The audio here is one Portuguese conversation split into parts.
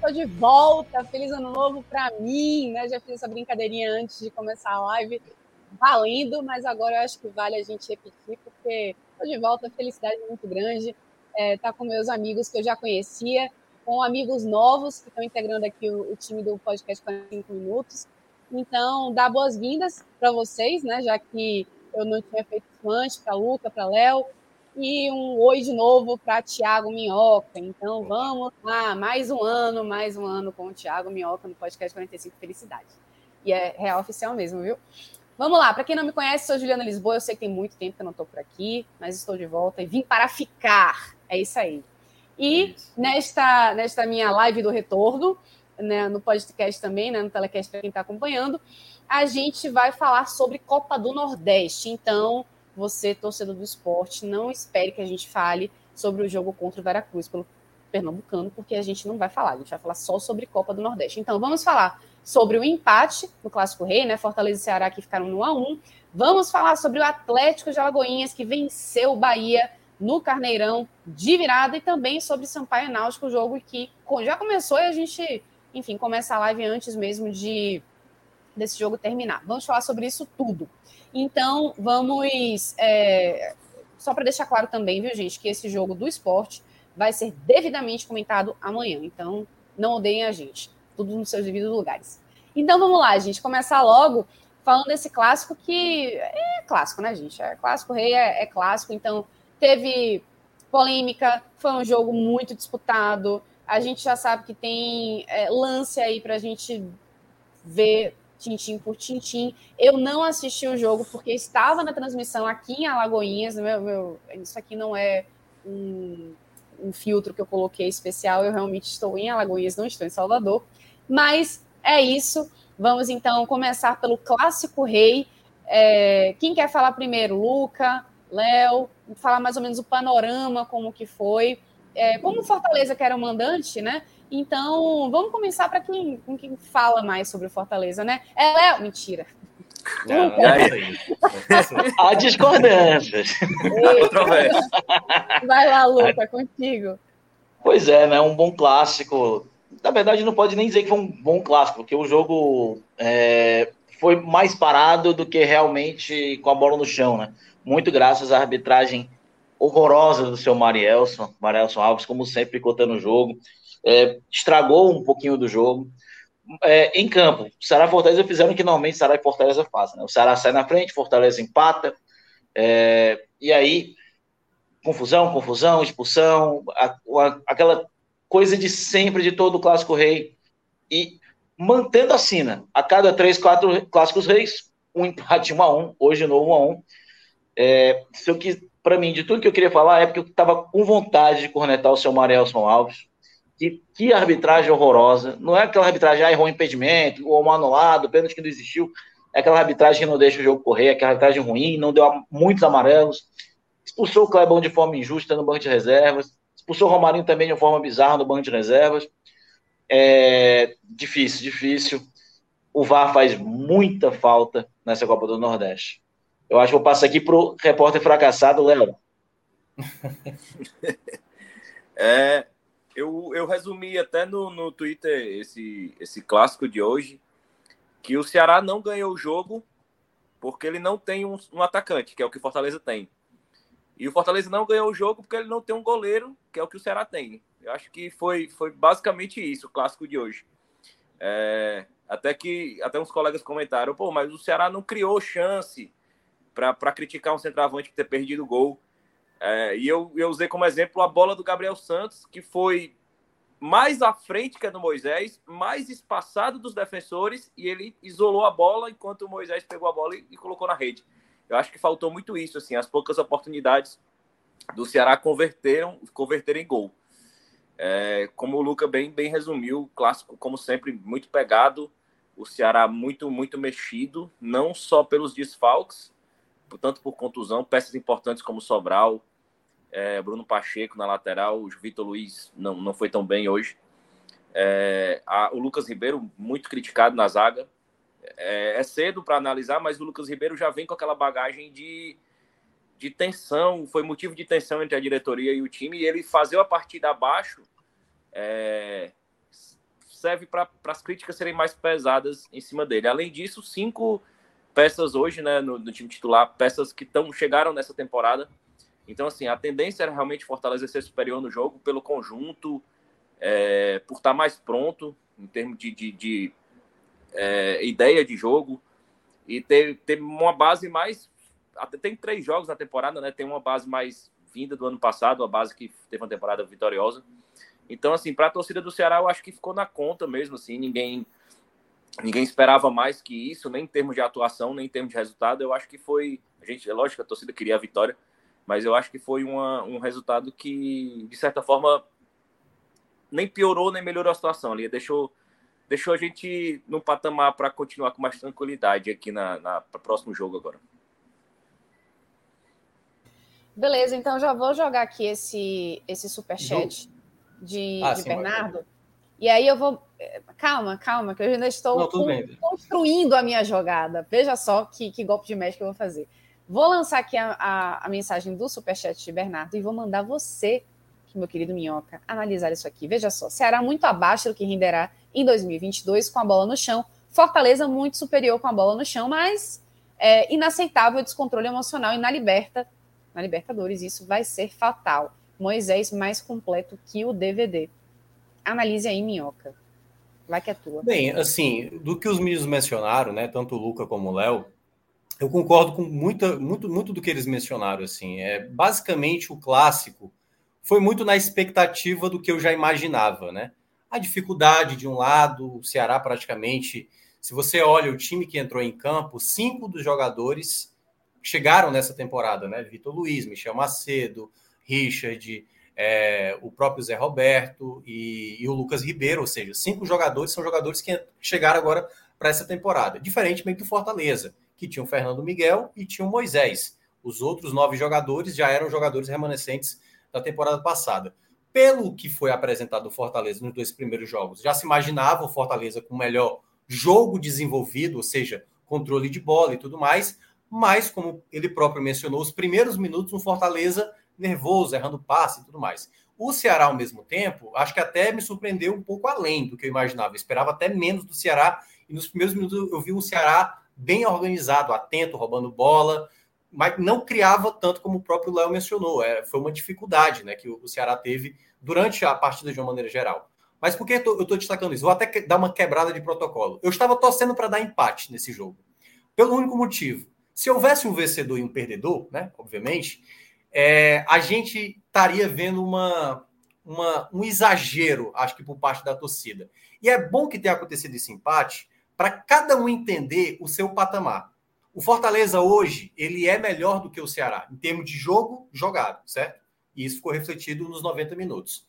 Tô de volta. Feliz ano novo para mim, né? Já fiz essa brincadeirinha antes de começar a live, valendo, mas agora eu acho que vale a gente repetir, porque tô de volta, felicidade muito grande. É, tá com meus amigos que eu já conhecia, com amigos novos que estão integrando aqui o, o, time do podcast 45 Minutos. Então, dá boas-vindas para vocês, né? Já que eu não tinha feito antes, para Luca, para Léo, e um oi de novo para Tiago Minhoca. Então vamos lá, mais um ano, mais um ano com o Tiago Minhoca no podcast 45 Felicidade. E é real oficial mesmo, viu? Vamos lá, para quem não me conhece, sou Juliana Lisboa. Eu sei que tem muito tempo que eu não estou por aqui, mas estou de volta e vim para ficar. É isso aí. E nesta, nesta minha live do retorno, né, no podcast também, né, no telecast para quem está acompanhando, a gente vai falar sobre Copa do Nordeste. Então, você, torcedor do esporte, não espere que a gente fale sobre o jogo contra o Veracruz pelo Pernambucano, porque a gente não vai falar, a gente vai falar só sobre Copa do Nordeste. Então, vamos falar sobre o empate no Clássico Rei, né? Fortaleza e Ceará que ficaram no 1 a 1 Vamos falar sobre o Atlético de Alagoinhas que venceu o Bahia no Carneirão de virada e também sobre Sampaio Náutico, o jogo que já começou e a gente, enfim, começa a live antes mesmo de desse jogo terminar. Vamos falar sobre isso tudo. Então, vamos. É, só para deixar claro também, viu, gente, que esse jogo do esporte vai ser devidamente comentado amanhã. Então, não odeiem a gente. Tudo nos seus devidos lugares. Então, vamos lá, gente. Começar logo falando desse clássico que é clássico, né, gente? É clássico, rei é, é clássico. Então, teve polêmica, foi um jogo muito disputado. A gente já sabe que tem é, lance aí para a gente ver tintim por tintim. Eu não assisti o jogo porque estava na transmissão aqui em Alagoinhas. Meu, meu, isso aqui não é um, um, filtro que eu coloquei especial. Eu realmente estou em Alagoinhas, não estou em Salvador. Mas é isso. Vamos então começar pelo clássico rei. É, quem quer falar primeiro? Luca, Léo, falar mais ou menos o panorama, como que foi. É, como Fortaleza que era o mandante, né? Então, vamos começar para quem, quem fala mais sobre o Fortaleza, né? É Léo. Mentira. Não, Há discordâncias. Vai lá, Luca, é contigo. Pois é, né? Um bom clássico. Na verdade, não pode nem dizer que foi um bom clássico, porque o jogo é, foi mais parado do que realmente com a bola no chão, né? Muito graças à arbitragem horrorosa do seu Marielson, Marielson Alves, como sempre, cotando o jogo é, estragou um pouquinho do jogo. É, em campo, Ceará e Fortaleza fizeram o que normalmente Ceará e Fortaleza fazem. Né? O Ceará sai na frente, Fortaleza empata, é, e aí confusão, confusão, expulsão, a, a, aquela coisa de sempre de todo o clássico rei. E mantendo a sina, a cada três, quatro clássicos reis, um empate 1 a 1 hoje novo 1 a 1 é, se eu quis, para mim, de tudo que eu queria falar é porque eu estava com vontade de cornetar o seu Marielson Alves. Que, que arbitragem horrorosa. Não é aquela arbitragem, ah, errou um impedimento, ou um anulado, pênalti que não existiu. É aquela arbitragem que não deixa o jogo correr, aquela arbitragem ruim, não deu muitos amarelos. Expulsou o Clebão de forma injusta no banco de reservas. Expulsou o Romarinho também de forma bizarra no banco de reservas. É difícil, difícil. O VAR faz muita falta nessa Copa do Nordeste. Eu acho que vou passar aqui para o repórter fracassado, Léo. é, eu, eu resumi até no, no Twitter esse, esse clássico de hoje, que o Ceará não ganhou o jogo porque ele não tem um, um atacante, que é o que o Fortaleza tem. E o Fortaleza não ganhou o jogo porque ele não tem um goleiro, que é o que o Ceará tem. Eu acho que foi, foi basicamente isso, o clássico de hoje. É, até que até uns colegas comentaram, pô, mas o Ceará não criou chance. para criticar um centroavante por ter perdido o gol. É, e eu, eu usei como exemplo a bola do Gabriel Santos, que foi mais à frente que a do Moisés, mais espaçado dos defensores, e ele isolou a bola enquanto o Moisés pegou a bola e, e colocou na rede. Eu acho que faltou muito isso, assim, as poucas oportunidades do Ceará converteram, converteram em gol. É, como o Luca bem, bem resumiu, clássico, como sempre, muito pegado, o Ceará muito, muito mexido, não só pelos desfalques, tanto por contusão, peças importantes como Sobral, é, Bruno Pacheco na lateral, o Vitor Luiz não, não foi tão bem hoje. É, a, o Lucas Ribeiro, muito criticado na zaga. É, é cedo para analisar, mas o Lucas Ribeiro já vem com aquela bagagem de, de tensão, foi motivo de tensão entre a diretoria e o time, e ele fazer a partida abaixo é, serve para as críticas serem mais pesadas em cima dele. Além disso, cinco peças hoje né, no, no time titular, peças que tão, chegaram nessa temporada. Então, assim, a tendência era realmente Fortaleza ser superior no jogo pelo conjunto, é, por estar mais pronto em termos de, de, de é, ideia de jogo e ter, ter uma base mais. Até tem três jogos na temporada, né? Tem uma base mais vinda do ano passado, a base que teve uma temporada vitoriosa. Então, assim, para a torcida do Ceará, eu acho que ficou na conta mesmo, assim, ninguém ninguém esperava mais que isso, nem em termos de atuação, nem em termos de resultado. Eu acho que foi. A gente, é lógico que a torcida queria a vitória, mas eu acho que foi uma, um resultado que, de certa forma, nem piorou nem melhorou a situação ali. Deixou, deixou a gente num patamar para continuar com mais tranquilidade aqui na, na para o próximo jogo agora. Beleza, então já vou jogar aqui esse, esse superchat de, ah, de sim, Bernardo. E aí eu vou. Calma, calma, que eu ainda estou Não, construindo a minha jogada. Veja só que, que golpe de mestre que eu vou fazer. Vou lançar aqui a, a, a, mensagem do Superchat de Bernardo e vou mandar você, meu querido Minhoca, analisar isso aqui. Veja só, Ceará muito abaixo do que renderá em 2022 com a bola no chão. Fortaleza muito superior com a bola no chão, mas é inaceitável o descontrole emocional e na Liberta, na Libertadores, isso vai ser fatal. Moisés mais completo que o DVD. Analise aí, Minhoca. Vai que é tua. Bem, assim, do que os meninos mencionaram, né, tanto o Luca como o Léo, eu concordo com muita, muito, muito do que eles mencionaram. Assim, é basicamente o clássico foi muito na expectativa do que eu já imaginava, né? A dificuldade de um lado, o Ceará praticamente. Se você olha o time que entrou em campo, cinco dos jogadores chegaram nessa temporada, né? Vitor Luiz, Michel Macedo, Richard, é, o próprio Zé Roberto e, e, o Lucas Ribeiro, ou seja, cinco jogadores são jogadores que chegaram agora para essa temporada, diferentemente do Fortaleza, que tinha o Fernando Miguel e tinha o Moisés. Os outros nove jogadores já eram jogadores remanescentes da temporada passada. Pelo que foi apresentado do Fortaleza nos dois primeiros jogos, já se imaginava o Fortaleza com melhor jogo desenvolvido, ou seja, controle de bola e tudo mais, mas, como ele próprio mencionou, os primeiros minutos no Fortaleza nervoso, errando passe e tudo mais. O Ceará, ao mesmo tempo, acho que até me surpreendeu um pouco além do que eu imaginava. Eu esperava até menos do Ceará, e nos primeiros minutos eu vi um Ceará bem organizado, atento, roubando bola, mas não criava tanto como o próprio Léo mencionou. É, foi uma dificuldade né, que o Ceará teve durante a partida de uma maneira geral. Mas por que eu estou destacando isso? Vou até dar uma quebrada de protocolo. Eu estava torcendo para dar empate nesse jogo. Pelo único motivo. Se houvesse um vencedor e um perdedor, né, obviamente, é, a gente estaria vendo uma, uma, um exagero, acho que, por parte da torcida. E é bom que tenha acontecido esse empate para cada um entender o seu patamar. O Fortaleza hoje, ele é melhor do que o Ceará, em termos de jogo jogado, certo? E isso ficou refletido nos 90 minutos.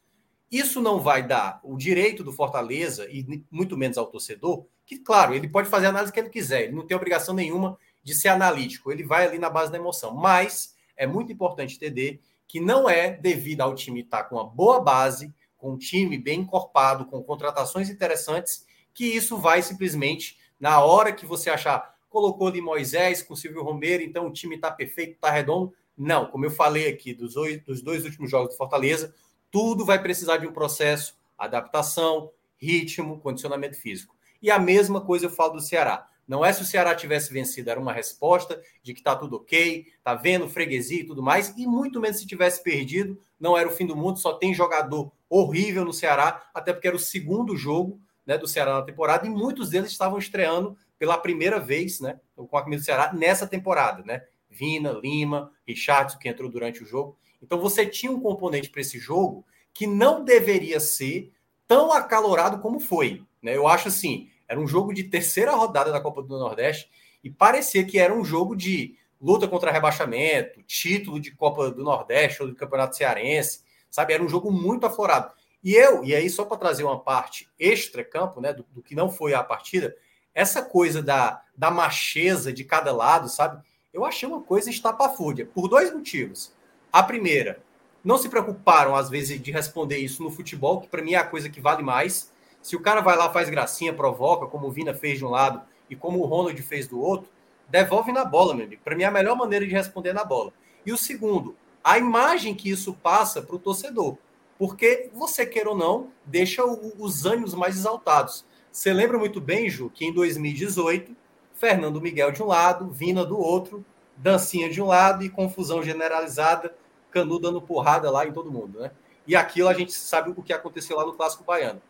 Isso não vai dar o direito do Fortaleza, e muito menos ao torcedor, que, claro, ele pode fazer a análise que ele quiser, ele não tem obrigação nenhuma de ser analítico, ele vai ali na base da emoção. Mas é muito importante entender que não é devido ao time estar com uma boa base, com um time bem encorpado, com contratações interessantes, que isso vai simplesmente, na hora que você achar, colocou de Moisés com Silvio Romero, então o time está perfeito, está redondo. Não, como eu falei aqui dos dois, dos dois últimos jogos do Fortaleza, tudo vai precisar de um processo, adaptação, ritmo, condicionamento físico. E a mesma coisa eu falo do Ceará. Não é se o Ceará tivesse vencido, era uma resposta de que está tudo ok, tá vendo freguesia e tudo mais, e muito menos se tivesse perdido, não era o fim do mundo, só tem jogador horrível no Ceará, até porque era o segundo jogo né, do Ceará na temporada, e muitos deles estavam estreando pela primeira vez, né, com a camisa do Ceará nessa temporada, né? Vina, Lima, Richardson, que entrou durante o jogo. Então você tinha um componente para esse jogo que não deveria ser tão acalorado como foi. Né? Eu acho assim, era um jogo de terceira rodada da Copa do Nordeste e parecia que era um jogo de luta contra rebaixamento, título de Copa do Nordeste ou do Campeonato Cearense, sabe? Era um jogo muito aflorado. E eu, e aí só para trazer uma parte extra-campo, né, do, do, que não foi a partida, essa coisa da, da macheza de cada lado, sabe? Eu achei uma coisa estapafúrdia, por dois motivos. A primeira, não se preocuparam, às vezes, de responder isso no futebol, que para mim é a coisa que vale mais. Se o cara vai lá, faz gracinha, provoca, como o Vina fez de um lado e como o Ronald fez do outro, devolve na bola, meu amigo. Para mim é a melhor maneira de responder na bola. E o segundo, a imagem que isso passa para o torcedor. Porque, você queira ou não, deixa os ânimos mais exaltados. Você lembra muito bem, Ju, que em 2018, Fernando Miguel de um lado, Vina do outro, dancinha de um lado e confusão generalizada, Canu dando porrada lá em todo mundo, né? E aquilo a gente sabe o que aconteceu lá no Clássico Baiano.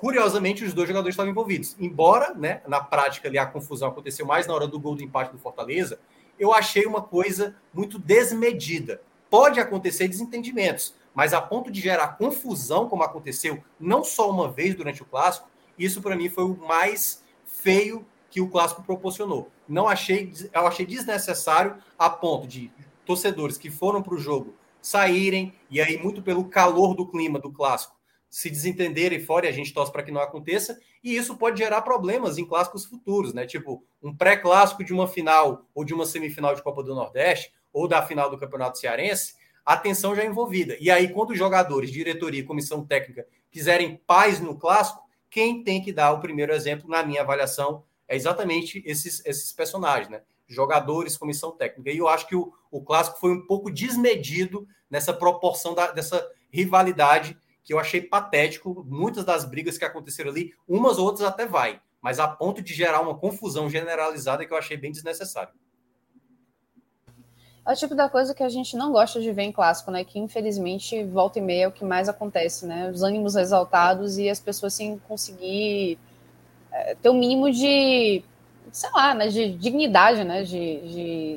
Curiosamente, os dois jogadores estavam envolvidos. Embora, né, na prática ali a confusão aconteceu mais na hora do gol do empate do Fortaleza, eu achei uma coisa muito desmedida. Pode acontecer desentendimentos, mas a ponto de gerar confusão, como aconteceu não só uma vez durante o clássico, isso para mim foi o mais feio que o clássico proporcionou. Não achei, eu achei desnecessário a ponto de torcedores que foram para o jogo saírem e aí muito pelo calor do clima do clássico se desentenderem fora e a gente torce para que não aconteça, e isso pode gerar problemas em clássicos futuros, né? Tipo, um pré-clássico de uma final ou de uma semifinal de Copa do Nordeste ou da final do Campeonato Cearense, a tensão já é envolvida. E aí, quando os jogadores, diretoria e comissão técnica quiserem paz no clássico, quem tem que dar o primeiro exemplo, na minha avaliação, é exatamente esses, esses personagens, né? Jogadores, comissão técnica. E eu acho que o, o clássico foi um pouco desmedido nessa proporção da, dessa rivalidade que eu achei patético. Muitas das brigas que aconteceram ali, umas ou outras até vai, mas a ponto de gerar uma confusão generalizada que eu achei bem desnecessário. É o tipo da coisa que a gente não gosta de ver em clássico, né? Que infelizmente volta e meia é o que mais acontece, né? Os ânimos exaltados e as pessoas sem conseguir é, ter o um mínimo de, sei lá, né? De dignidade, né? De, de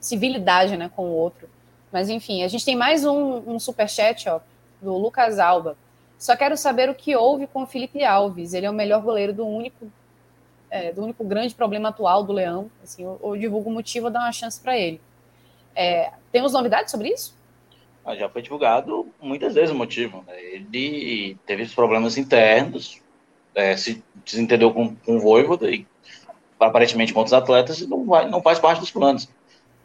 civilidade, né? Com o outro. Mas enfim, a gente tem mais um, um superchat, ó do Lucas Alba. Só quero saber o que houve com o Felipe Alves. Ele é o melhor goleiro do único, é, do único grande problema atual do Leão. Assim, eu, eu divulgo o motivo, dar uma chance para ele. É, temos novidades sobre isso? Ah, já foi divulgado muitas vezes o motivo. Né? Ele teve problemas internos, é, se desentendeu com, com o Voivoda e aparentemente com outros atletas e não, vai, não faz parte dos planos.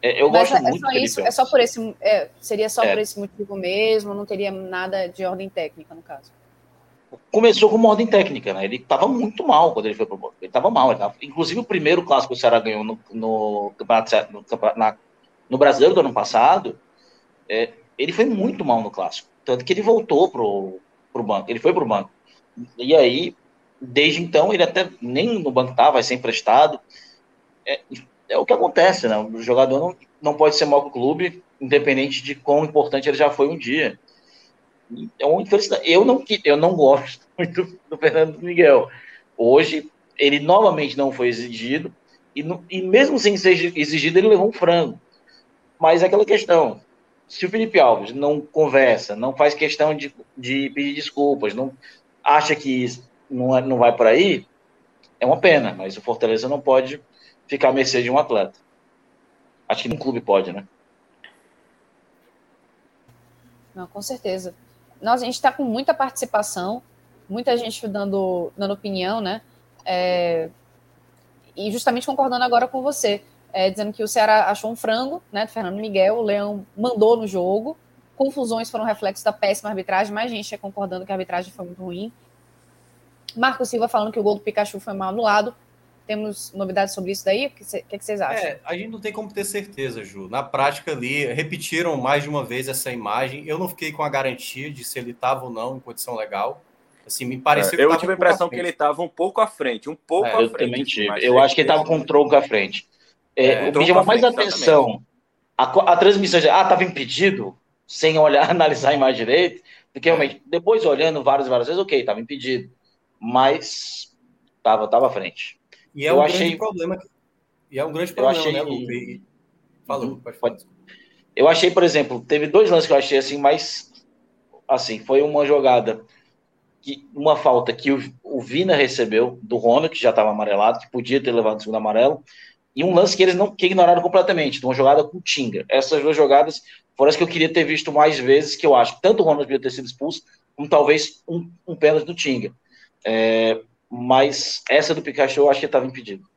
É, eu Mas gosto é, muito só isso, é só por esse é, seria só é. por esse motivo mesmo, não teria nada de ordem técnica no caso. Começou com ordem técnica, né? Ele estava muito mal quando ele foi pro Ele estava mal, ele tava... inclusive o primeiro clássico que o Ceará ganhou no, no no, na, no Brasileiro do ano passado, é, ele foi muito mal no clássico, tanto que ele voltou pro, pro banco, ele foi pro banco. E aí, desde então, ele até nem no banco estava, vai ser emprestado. É, é o que acontece, né? O jogador não, não pode ser mal clube, independente de quão importante ele já foi um dia. Então, eu não, eu não gosto muito do Fernando Miguel. Hoje, ele novamente não foi exigido, e, e mesmo sem ser exigido, ele levou um frango. Mas é aquela questão: se o Felipe Alves não conversa, não faz questão de, de pedir desculpas, não acha que não, é, não vai por aí, é uma pena, mas o Fortaleza não pode ficar à mercê de um atleta. Acho que nenhum clube pode, né? Não, com certeza. Nós, a gente está com muita participação, muita gente dando, dando opinião, né? É, e justamente concordando agora com você, é, dizendo que o Ceará achou um frango, né? Do Fernando Miguel, o Leão mandou no jogo, confusões foram reflexos da péssima arbitragem, mas gente é concordando que a arbitragem foi muito ruim. Marco Silva falando que o gol do Pikachu foi mal anulado. Temos novidades sobre isso daí? O que, cê, que, que vocês acham? É, a gente não tem como ter certeza, Ju. Na prática ali, repetiram mais de uma vez essa imagem. Eu não fiquei com a garantia de se ele estava ou não em condição legal. Assim, me pareceu é, Eu tive a impressão que ele estava um pouco à frente, um pouco é, à eu frente. Também tive. Eu acho que ele estava com um tronco à frente. É, é, me chama mais atenção a, a transmissão de, ah, estava impedido, sem olhar, analisar a imagem direito, porque realmente, depois olhando várias várias vezes, ok, estava impedido, mas estava tava à frente. E é eu um achei... grande problema. E é um grande problema, né, achei... né, Luca? E... Uhum. pode falar. Eu achei, por exemplo, teve dois lances que eu achei assim, mais assim, foi uma jogada que uma falta que o, o Vina recebeu do Ronald, que já estava amarelado, que podia ter levado o segundo amarelo, e um lance que eles não que ignoraram completamente, de uma jogada com o Tinga. Essas duas jogadas foram as que eu queria ter visto mais vezes, que eu acho que tanto o Ronald devia ter sido expulso, como talvez um, um pênalti do Tinga. É, mas essa do Pikachu eu acho que estava impedido.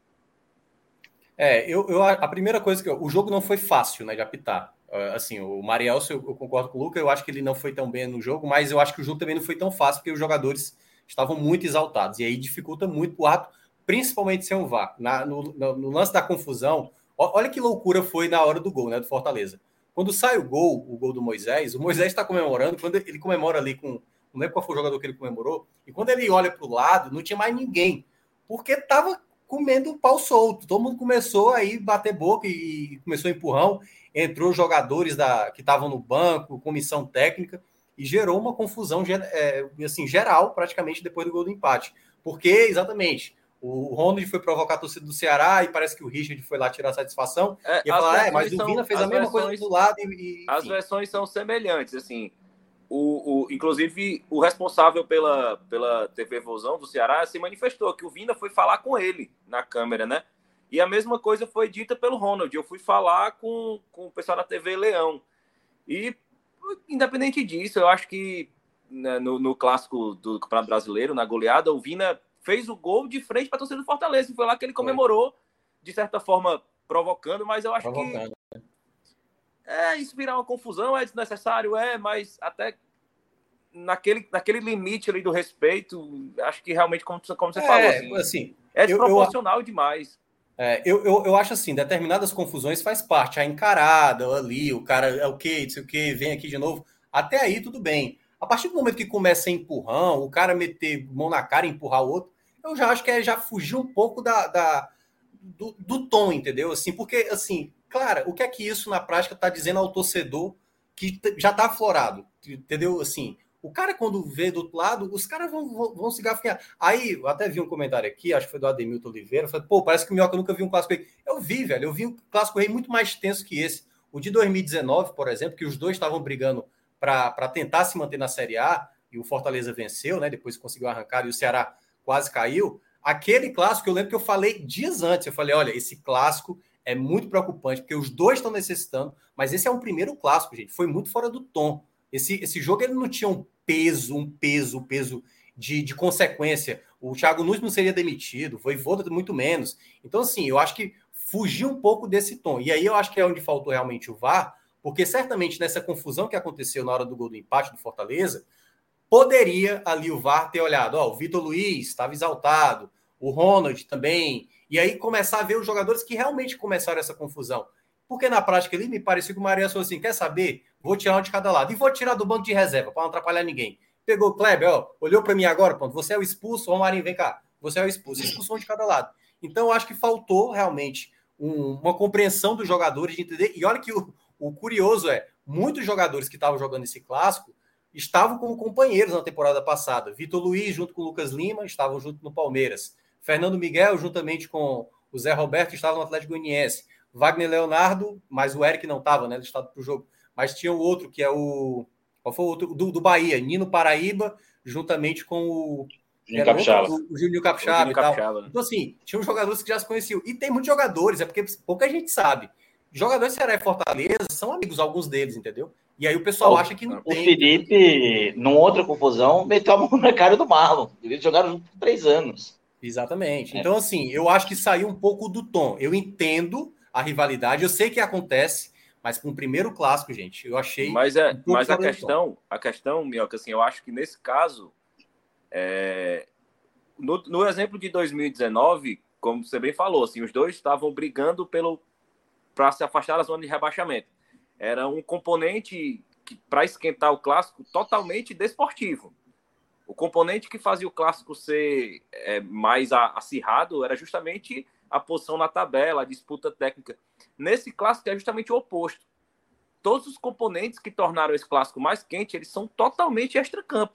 É, eu, eu, a primeira coisa que eu, o jogo não foi fácil, né, de apitar. Uh, assim, o Marielso, eu, eu, concordo com o Luca, eu acho que ele não foi tão bem no jogo, mas eu acho que o jogo também não foi tão fácil, porque os jogadores estavam muito exaltados, e aí dificulta muito o ato, principalmente sem o VAR. Na, no, no, lance da confusão, olha que loucura foi na hora do gol, né, do Fortaleza. Quando sai o gol, o gol do Moisés, o Moisés está comemorando, quando ele comemora ali com, não lembro qual foi o jogador que ele comemorou, e quando ele olha para o lado, não tinha mais ninguém, porque estava comendo o pau solto. Todo mundo começou aí bater boca e começou empurrão entrou jogadores da, que estavam no banco, comissão técnica, e gerou uma confusão é, assim, geral, praticamente, depois do gol do empate. Porque, exatamente, o Ronald foi provocar a torcida do Ceará e parece que o Richard foi lá tirar satisfação. É, e falar, é, mas o Vina fez a mesma versões, coisa do lado. E, e as versões são semelhantes, assim. O, o, inclusive, o responsável pela, pela TV Vozão do Ceará se manifestou que o Vina foi falar com ele na câmera, né? E a mesma coisa foi dita pelo Ronald. Eu fui falar com, com o pessoal da TV Leão. E, independente disso, eu acho que né, no, no, clássico do Campeonato Brasileiro, na goleada, o Vina fez o gol de frente para a torcida do Fortaleza. E foi lá que ele comemorou, de certa forma, provocando, mas eu acho provocando. que. É, isso virar uma confusão é desnecessário, é, mas até naquele, naquele limite ali do respeito, acho que realmente, como, como você é, falou, assim, assim é desproporcional eu, eu... demais. É, eu, eu, eu, acho assim, determinadas confusões faz parte, a encarada ali, o cara é o que, não sei o que, vem aqui de novo. Até aí tudo bem. A partir do momento que começa a empurrão, o cara meter mão na cara e empurrar o outro, eu já acho que é já fugir um pouco da, da do, do, tom, entendeu? Assim, porque assim, claro, o que é que isso na prática está dizendo ao torcedor que já está aflorado, entendeu? Assim, o cara, quando vê do outro lado, os caras vão, vão, vão se gafinhar. Aí, eu até vi um comentário aqui, acho que foi do Ademilton Oliveira, falei, pô, parece que o Minhoca nunca viu um clássico rei. Eu vi, velho, eu vi um clássico rei muito mais tenso que esse. O de 2019, por exemplo, que os dois estavam brigando para tentar se manter na Série A, e o Fortaleza venceu, né? Depois conseguiu arrancar e o Ceará quase caiu. Aquele clássico, eu lembro que eu falei dias antes, eu falei, olha, esse clássico é muito preocupante, porque os dois estão necessitando, mas esse é um primeiro clássico, gente. Foi muito fora do tom. Esse, esse jogo ele não tinha um peso, um peso, um peso de, de consequência. O Thiago Nunes não seria demitido, foi Voda muito menos. Então, assim, eu acho que fugiu um pouco desse tom. E aí eu acho que é onde faltou realmente o VAR, porque certamente nessa confusão que aconteceu na hora do gol do empate do Fortaleza, poderia ali o VAR ter olhado, ó, o Vitor Luiz estava exaltado, o Ronald também, e aí começar a ver os jogadores que realmente começaram essa confusão. Porque na prática ali me parecia que o Maria falou assim: quer saber? Vou tirar um de cada lado. E vou tirar do banco de reserva, para não atrapalhar ninguém. Pegou o Kleber, ó, olhou para mim agora, pronto. Você é o expulso, Romarinho, vem cá. Você é o expulso. Expulsão de cada lado. Então, eu acho que faltou realmente um, uma compreensão dos jogadores de entender. E olha que o, o curioso é: muitos jogadores que estavam jogando esse clássico estavam como companheiros na temporada passada. Vitor Luiz, junto com o Lucas Lima, estavam junto no Palmeiras. Fernando Miguel, juntamente com o Zé Roberto, estavam no Atlético Goianiense. Wagner Leonardo, mas o Eric não estava, né? Ele estava para o jogo. Mas tinha o outro, que é o. Qual foi o outro? Do, do Bahia, Nino Paraíba, juntamente com o. Juninho Capixaba. Outro, o Juninho Capixaba, tal. Capixaba, né? Então, assim, tinha uns jogadores que já se conheciam. E tem muitos jogadores, é porque pouca gente sabe. Jogadores de Ceará e Fortaleza são amigos, alguns deles, entendeu? E aí o pessoal oh, acha que não o tem. O Felipe, numa outra confusão, meteu a mão na cara do Marlon. Eles jogaram junto por três anos. Exatamente. É. Então, assim, eu acho que saiu um pouco do tom. Eu entendo a rivalidade. Eu sei que acontece, mas com o primeiro clássico, gente, eu achei. Mas é, um mas a questão, a questão, Mioca, assim, eu acho que nesse caso, é, no, no exemplo de 2019, como você bem falou, assim, os dois estavam brigando pelo para se afastar da zona de rebaixamento. Era um componente para esquentar o clássico totalmente desportivo. O componente que fazia o clássico ser é, mais acirrado era justamente a posição na tabela, a disputa técnica. Nesse clássico é justamente o oposto. Todos os componentes que tornaram esse clássico mais quente, eles são totalmente extra-campo.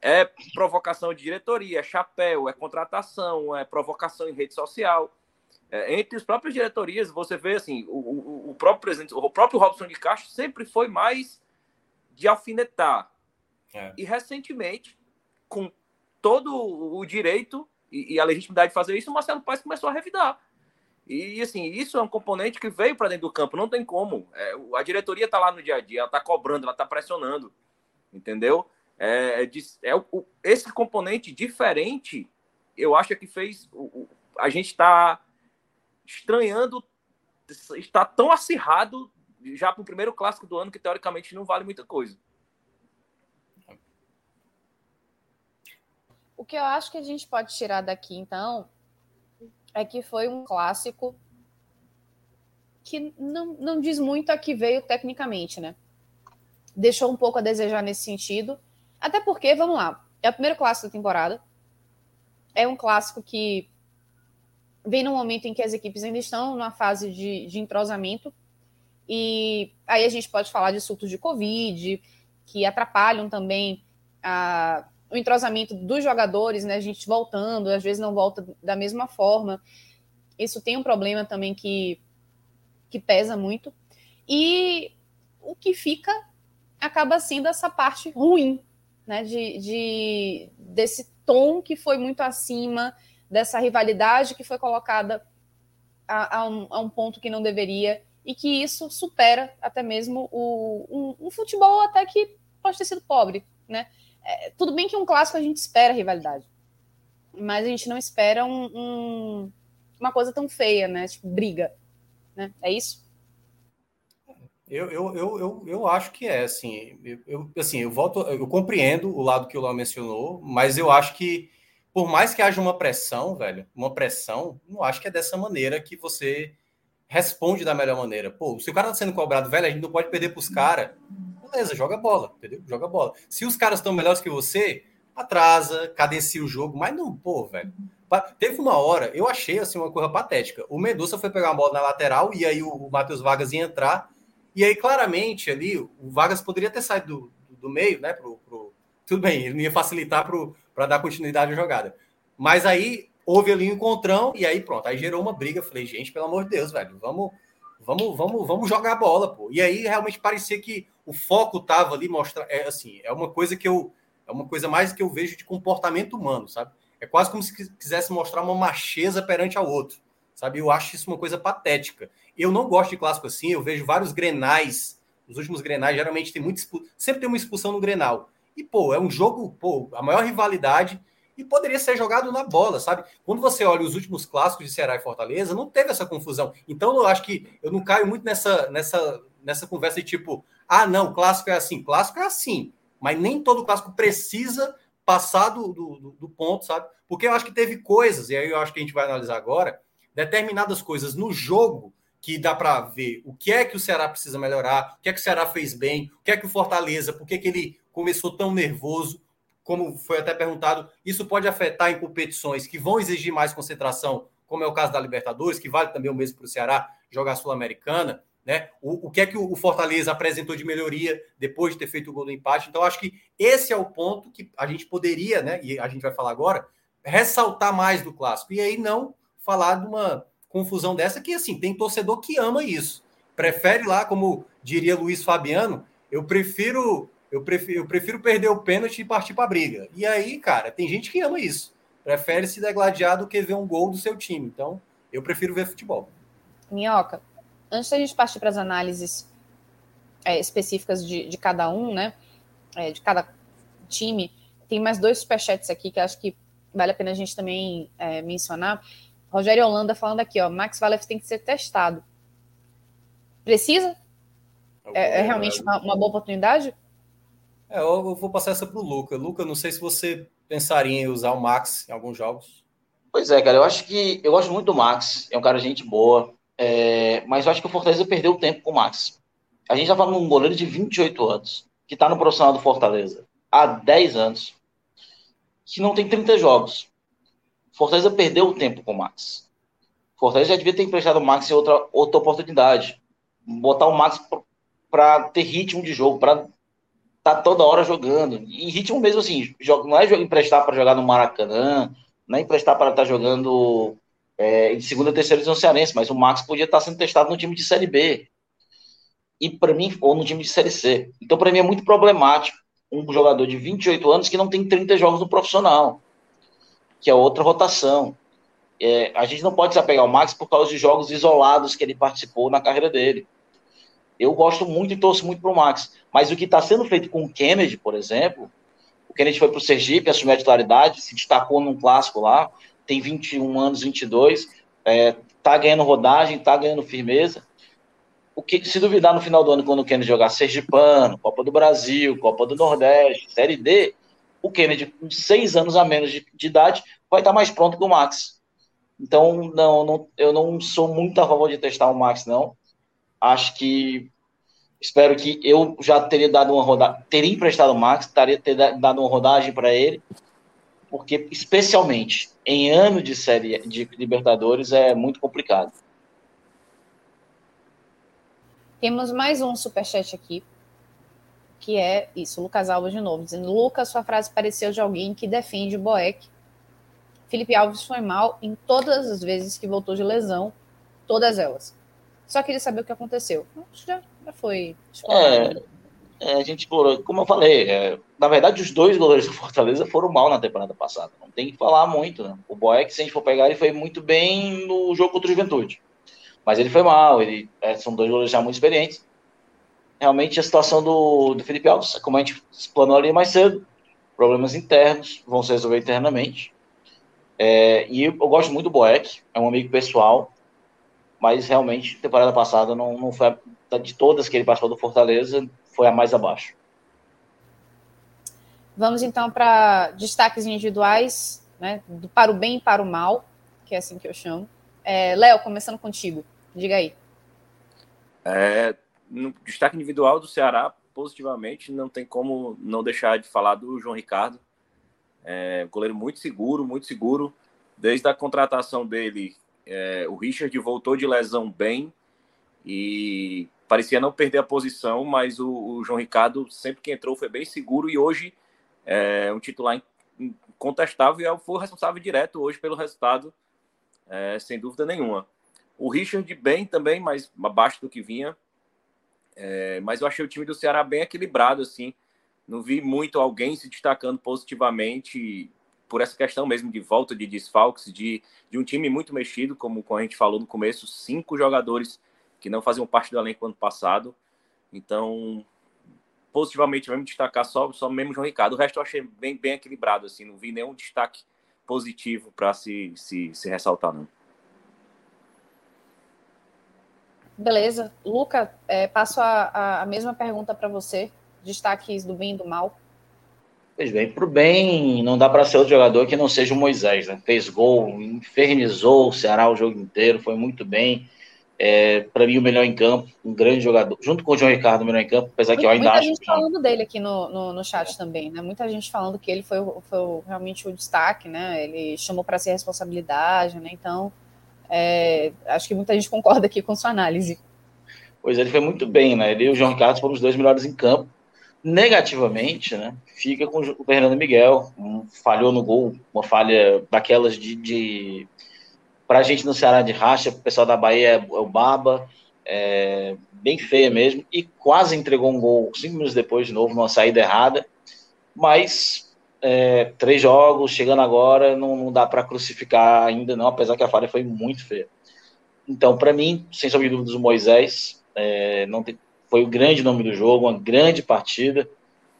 É provocação de diretoria, é chapéu, é contratação, é provocação em rede social. É, entre as próprias diretorias, você vê assim, o, o, o, próprio presidente, o próprio Robson de Castro sempre foi mais de alfinetar. É. E recentemente, com todo o direito e, e, a legitimidade de fazer isso, o Marcelo Paes começou a revidar. E assim, isso é um componente que veio para dentro do campo, não tem como. É, a diretoria está lá no dia a dia, ela está cobrando, ela está pressionando, entendeu? É, é, é esse componente diferente, eu acho que fez o, a gente está estranhando, está tão acirrado já para o primeiro clássico do ano que teoricamente não vale muita coisa. O que eu acho que a gente pode tirar daqui, então, é que foi um clássico que não, não diz muito a que veio tecnicamente, né? Deixou um pouco a desejar nesse sentido. Até porque, vamos lá, é o primeiro clássico da temporada. É um clássico que vem no momento em que as equipes ainda estão numa fase de, de entrosamento. E aí a gente pode falar de surtos de Covid, que atrapalham também a, o entrosamento dos jogadores, né? A gente voltando, às vezes não volta da mesma forma. Isso tem um problema também que, que pesa muito. E o que fica acaba sendo essa parte ruim, né? De, de desse tom que foi muito acima dessa rivalidade que foi colocada a, a, um, a, um, ponto que não deveria e que isso supera até mesmo o, um, um futebol até que pode ter sido pobre, né? É, tudo bem que um clássico a gente espera rivalidade, mas a gente não espera um, uma coisa tão feia, né? Tipo, briga, né? É isso? Eu, eu, eu, eu, eu acho que é, assim, eu, eu, assim, eu volto, eu compreendo o lado que o Léo mencionou, mas eu acho que por mais que haja uma pressão, velho, uma pressão, não acho que é dessa maneira que você responde da melhor maneira. Pô, se o cara tá sendo cobrado, velho, a gente não pode perder pros caras. Beleza, joga bola, entendeu? Joga bola. Se os caras estão melhores que você, atrasa, cadencia o jogo, mas não, pô, velho. Teve uma hora, eu achei assim uma coisa patética. O Mendonça foi pegar uma bola na lateral e aí o Matheus Vargas ia entrar. E aí, claramente, ali, o Vargas poderia ter saído do, do meio, né? Pro, pro... Tudo bem, ele não ia facilitar para dar continuidade à jogada. Mas aí houve ali um encontrão e aí pronto, aí gerou uma briga. Falei, gente, pelo amor de Deus, velho, vamos, vamos, vamos, vamos jogar a bola, pô. E aí realmente parecia que o foco tava ali mostrar, é assim, é uma coisa que eu é uma coisa mais que eu vejo de comportamento humano, sabe? É quase como se quisesse mostrar uma macheza perante ao outro, sabe? Eu acho isso uma coisa patética. Eu não gosto de clássico assim, eu vejo vários grenais, os últimos grenais geralmente tem muito sempre tem uma expulsão no grenal. E, pô, é um jogo, pô, a maior rivalidade e poderia ser jogado na bola, sabe? Quando você olha os últimos clássicos de Ceará e Fortaleza, não teve essa confusão. Então, eu acho que eu não caio muito nessa, nessa, nessa conversa de tipo, ah, não, clássico é assim. Clássico é assim, mas nem todo clássico precisa passar do, do, do ponto, sabe? Porque eu acho que teve coisas, e aí eu acho que a gente vai analisar agora, determinadas coisas no jogo que dá para ver o que é que o Ceará precisa melhorar, o que é que o Ceará fez bem, o que é que o Fortaleza, por que, que ele começou tão nervoso, como foi até perguntado, isso pode afetar em competições que vão exigir mais concentração, como é o caso da Libertadores, que vale também o mesmo para o Ceará jogar Sul-Americana, né? O, o, que é que o Fortaleza apresentou de melhoria depois de ter feito o gol do empate? Então, acho que esse é o ponto que a gente poderia, né? E a gente vai falar agora, ressaltar mais do clássico. E aí não falar de uma confusão dessa que, assim, tem torcedor que ama isso. Prefere lá, como diria Luiz Fabiano, eu prefiro eu prefiro, eu prefiro perder o pênalti e partir para a briga. E aí, cara, tem gente que ama isso. Prefere se degladiar do que ver um gol do seu time. Então, eu prefiro ver futebol. Minhoca, antes da gente partir para as análises é, específicas de, de cada um, né? É, de cada time, tem mais dois superchats aqui que acho que vale a pena a gente também é, mencionar. Rogério Holanda falando aqui, ó, Max Valef tem que ser testado. Precisa? É, é realmente uma, uma boa oportunidade? É, eu vou passar essa para o Luca. Luca, não sei se você pensaria em usar o Max em alguns jogos. Pois é, cara, eu acho que eu gosto muito do Max, é um cara de gente boa, é, mas eu acho que o Fortaleza perdeu o tempo com o Max. A gente está falando de um goleiro de 28 anos, que está no profissional do Fortaleza há 10 anos, que não tem 30 jogos. Fortaleza perdeu o tempo com o Max. Fortaleza já devia ter emprestado o Max em outra, outra oportunidade. Botar o Max para ter ritmo de jogo, para tá toda hora jogando. em ritmo mesmo assim, não é emprestar para jogar no Maracanã, não é emprestar para estar tá jogando é, de segunda e terceira divisão cearense, mas o Max podia estar sendo testado no time de Série B. E para mim, ou no time de Série C. Então, para mim, é muito problemático um jogador de 28 anos que não tem 30 jogos no profissional, que é outra rotação. É, a gente não pode se apegar ao Max por causa de jogos isolados que ele participou na carreira dele. Eu gosto muito e torço muito para o Max. Mas o que está sendo feito com o Kennedy, por exemplo, o Kennedy foi para o Sergipe, assumiu a titularidade, se destacou num clássico lá, tem 21 anos, 22, é, tá ganhando rodagem, tá ganhando firmeza. O que, se duvidar no final do ano, quando o Kennedy jogar Sergipano, Copa do Brasil, Copa do Nordeste, Série D, o Kennedy, com seis anos a menos de, de idade, vai estar tá mais pronto que o Max. Então, não, não, eu não sou muito a favor de testar o Max, não. Acho que. Espero que eu já teria dado uma rodagem, teria emprestado o Max, teria ter dado uma rodagem para ele, porque, especialmente em ano de série de Libertadores, é muito complicado. Temos mais um superchat aqui, que é isso, Lucas Alves de novo, dizendo: Lucas, sua frase pareceu de alguém que defende o Boeck. Felipe Alves foi mal em todas as vezes que voltou de lesão, todas elas. Só queria saber o que aconteceu. Já, já foi. É, é, a gente explorou, como eu falei, é, na verdade, os dois goleiros do Fortaleza foram mal na temporada passada. Não tem que falar muito, né? O Boeck, se a gente for pegar, ele foi muito bem no jogo contra o Juventude. Mas ele foi mal, ele, é, são dois goleiros já muito experientes. Realmente, a situação do, do Felipe Alves, como a gente explanou ali mais cedo, problemas internos vão se resolver internamente. É, e eu gosto muito do Boeck, é um amigo pessoal, mas realmente, temporada passada não, não foi a, de todas que ele passou do Fortaleza, foi a mais abaixo. Vamos então para destaques individuais, né, do para o bem e para o mal, que é assim que eu chamo. É, Léo, começando contigo, diga aí. É, no destaque individual do Ceará, positivamente, não tem como não deixar de falar do João Ricardo. É, goleiro muito seguro, muito seguro. Desde a contratação dele, é, o Richard voltou de lesão bem e parecia não perder a posição, mas o, o João Ricardo, sempre que entrou, foi bem seguro e hoje é um titular incontestável e foi o responsável direto hoje pelo resultado, é, sem dúvida nenhuma. O Richard bem também, mas abaixo do que vinha. É, mas eu achei o time do Ceará bem equilibrado, assim. Não vi muito alguém se destacando positivamente por essa questão mesmo de volta de desfalques, de, de um time muito mexido, como, como a gente falou no começo, cinco jogadores que não faziam parte do elenco ano passado. Então, positivamente, mesmo destacar só, só mesmo João Ricardo. O resto eu achei bem, bem equilibrado, assim, não vi nenhum destaque positivo para se, se, se ressaltar, não. Beleza. Luca, é, passo a, a mesma pergunta para você. Destaques do bem e do mal. Pois bem, para o bem, não dá para ser outro jogador que não seja o Moisés, né? Fez gol, infernizou o Ceará o jogo inteiro, foi muito bem. É, para mim, o melhor em campo, um grande jogador, junto com o João Ricardo, o melhor em campo, apesar que eu ainda muita acho. Muita gente falando dele aqui no, no, no chat é. também, né? Muita gente falando que ele foi, foi realmente o destaque, né? Ele chamou para ser responsabilidade, né? Então, é, acho que muita gente concorda aqui com sua análise. Pois é, ele foi muito bem, né? Ele e o João Ricardo foram os dois melhores em campo negativamente, né, fica com o Fernando Miguel, um, falhou no gol, uma falha daquelas de, de para a gente no Ceará de racha, o pessoal da Bahia é, o Baba, é, bem feia mesmo, e quase entregou um gol cinco minutos depois de novo, numa saída errada, mas é, três jogos, chegando agora, não, não dá para crucificar ainda não, apesar que a falha foi muito feia. Então, para mim, sem sombra de dúvidas, o Moisés é, não tem, foi o grande nome do jogo, uma grande partida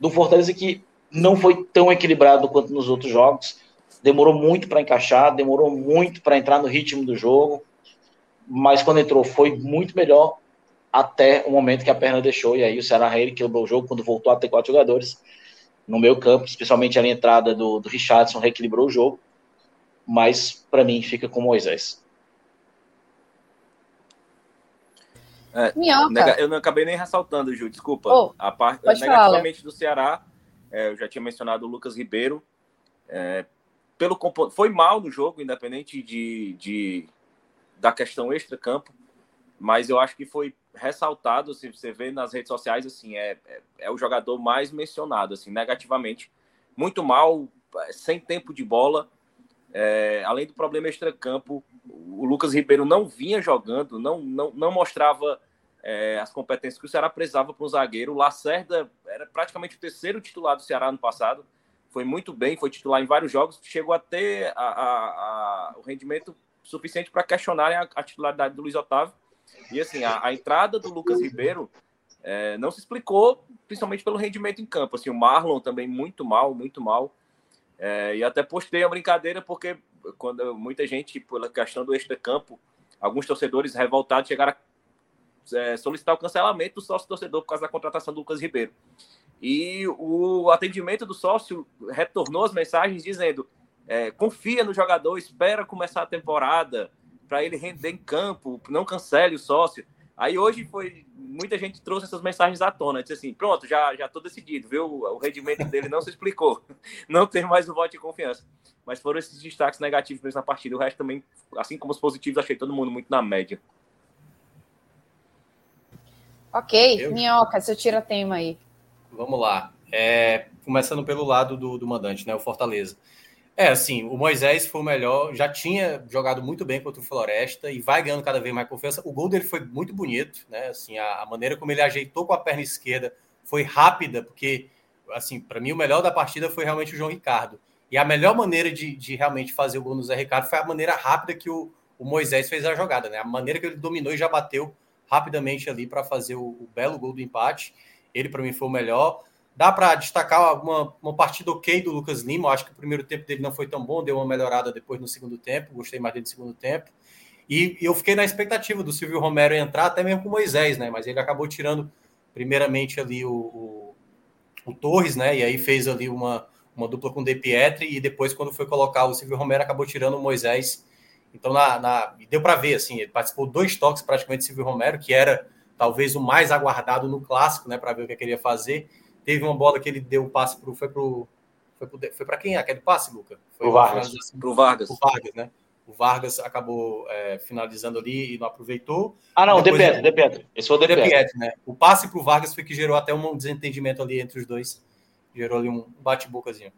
do Fortaleza que não foi tão equilibrado quanto nos outros jogos. Demorou muito para encaixar, demorou muito para entrar no ritmo do jogo, mas quando entrou foi muito melhor até o momento que a perna deixou. E aí o Ceará reequilibrou o jogo quando voltou a ter quatro jogadores no meio campo, especialmente a entrada do, do Richardson reequilibrou o jogo. Mas para mim fica com Moisés. É. Eu não acabei nem ressaltando, Ju, desculpa. Oh, a parte negativamente falar. do Ceará, é, eu já tinha mencionado o Lucas Ribeiro. É, pelo foi mal no jogo, independente de, de da questão extra-campo, mas eu acho que foi ressaltado, se você vê nas redes sociais, assim, é, é, é, o jogador mais mencionado, assim, negativamente. Muito mal, sem tempo de bola, é, além do problema extra-campo, o Lucas Ribeiro não vinha jogando, não, não, não mostrava é, as competências que o Ceará precisava para um zagueiro. O Lacerda era praticamente o terceiro titular do Ceará no passado, foi muito bem, foi titular em vários jogos, chegou a ter a, a, a, o rendimento suficiente para questionarem a, titularidade do Luiz Otávio. E assim, a, entrada do Lucas Ribeiro é, não se explicou, principalmente pelo rendimento em campo. Assim, o Marlon também muito mal, muito mal. É, e até postei a brincadeira porque quando muita gente, pela questão do extra-campo, alguns torcedores revoltados chegaram a é, solicitar o cancelamento do sócio torcedor por causa da contratação do Lucas Ribeiro. E o atendimento do sócio retornou as mensagens dizendo: é, confia no jogador, espera começar a temporada para ele render em campo, não cancele o sócio. Aí hoje foi muita gente trouxe essas mensagens à tona, disse assim, pronto, já já tô decidido, viu? O rendimento dele não se explicou, não tem mais o voto de confiança. Mas foram esses destaques negativos mesmo na partida. O resto também, assim como os positivos, achei todo mundo muito na média. Ok, Eu... Minhoca, você tira tema aí. Vamos lá. É, começando pelo lado do, do mandante, né? O Fortaleza. É, assim, o Moisés foi o melhor, já tinha jogado muito bem contra o Floresta e vai ganhando cada vez mais confiança. O gol dele foi muito bonito, né? Assim, a, a maneira como ele ajeitou com a perna esquerda foi rápida, porque, assim, para mim o melhor da partida foi realmente o João Ricardo. E a melhor maneira de, de realmente fazer o gol no Zé Ricardo foi a maneira rápida que o, o Moisés fez a jogada, né? A maneira que ele dominou e já bateu rapidamente ali para fazer o, o belo gol do empate. Ele, para mim, foi o melhor. Dá para destacar uma, uma partida ok do Lucas Lima. Eu acho que o primeiro tempo dele não foi tão bom, deu uma melhorada depois no segundo tempo. Gostei mais dele no segundo tempo. E, e eu fiquei na expectativa do Silvio Romero entrar, até mesmo com o Moisés, né? Mas ele acabou tirando, primeiramente, ali o, o, o Torres, né? E aí fez ali uma, uma dupla com o De Pietri. E depois, quando foi colocar o Silvio Romero, acabou tirando o Moisés. Então, na, na deu para ver, assim, ele participou dois toques praticamente do Silvio Romero, que era talvez o mais aguardado no clássico, né? Para ver o que ele queria fazer Teve uma bola que ele deu um passe pro. Foi pro. Foi, pro, foi para quem? Aquele passe, Luca? Foi o Vargas. Pro Vargas. O Vargas, né? O Vargas acabou é, finalizando ali e não aproveitou. Ah, não, De Pedro, De Pedro. Esse foi o De Pedro. né? O passe pro Vargas foi que gerou até um desentendimento ali entre os dois. Gerou ali um bate-bocazinho.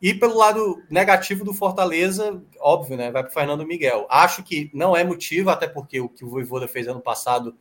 E pelo lado negativo do Fortaleza, óbvio, né? Vai para Fernando Miguel. Acho que não é motivo, até porque o que o Voivoda fez ano passado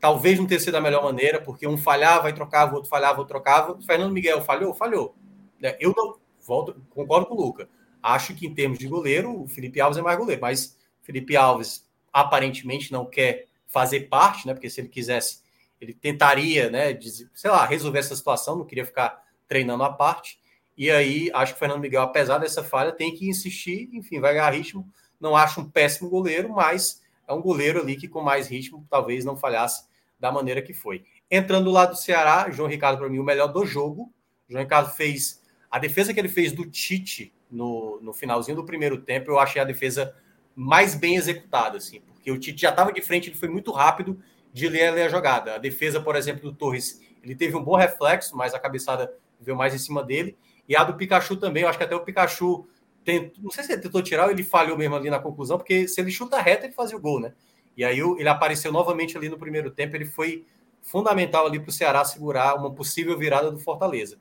talvez não tenha sido a melhor maneira, porque um falhava e trocava, o outro falhava, outro trocava. Fernando Miguel falhou? Falhou. É, eu não volto, concordo com o Luca. Acho que em termos de goleiro, o Felipe Alves é mais goleiro, mas Felipe Alves aparentemente não quer fazer parte, né? Porque se ele quisesse, ele tentaria, né, sei lá, resolver essa situação, não queria ficar treinando à parte. E aí, acho que o Fernando Miguel, apesar dessa falha, tem que insistir, enfim, vai ganhar ritmo. Não acho um péssimo goleiro, mas é um goleiro ali que com mais ritmo talvez não falhasse da maneira que foi. Entrando do lado do Ceará, João Ricardo, para mim, o melhor do jogo. João Ricardo fez a defesa que ele fez do Tite no, no finalzinho do primeiro tempo, eu achei a defesa mais bem executada, assim, porque o Tite já estava de frente, ele foi muito rápido de ler, ler a jogada. A defesa, por exemplo, do Torres, ele teve um bom reflexo, mas a cabeçada veio mais em cima dele. E a do Pikachu também, eu acho que até o Pikachu tentou, não sei se ele tentou tirar ou ele falhou mesmo ali na conclusão, porque se ele chuta reto, ele fazia o gol, né? E aí ele apareceu novamente ali no primeiro tempo, ele foi fundamental ali para o Ceará segurar uma possível virada do Fortaleza.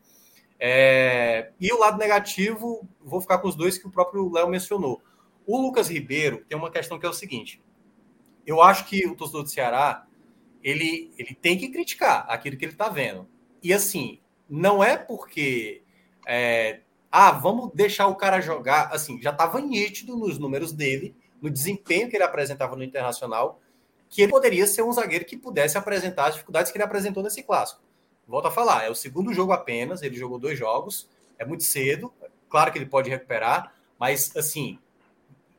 É... E o lado negativo, vou ficar com os dois que o próprio Léo mencionou. O Lucas Ribeiro tem uma questão que é o seguinte: eu acho que o torcedor do Ceará ele, ele tem que criticar aquilo que ele está vendo. E assim, não é porque é, ah, vamos deixar o cara jogar. Assim, já estava nítido nos números dele, no desempenho que ele apresentava no Internacional, que ele poderia ser um zagueiro que pudesse apresentar as dificuldades que ele apresentou nesse clássico. Volto a falar, é o segundo jogo apenas, ele jogou dois jogos, é muito cedo, claro que ele pode recuperar, mas assim,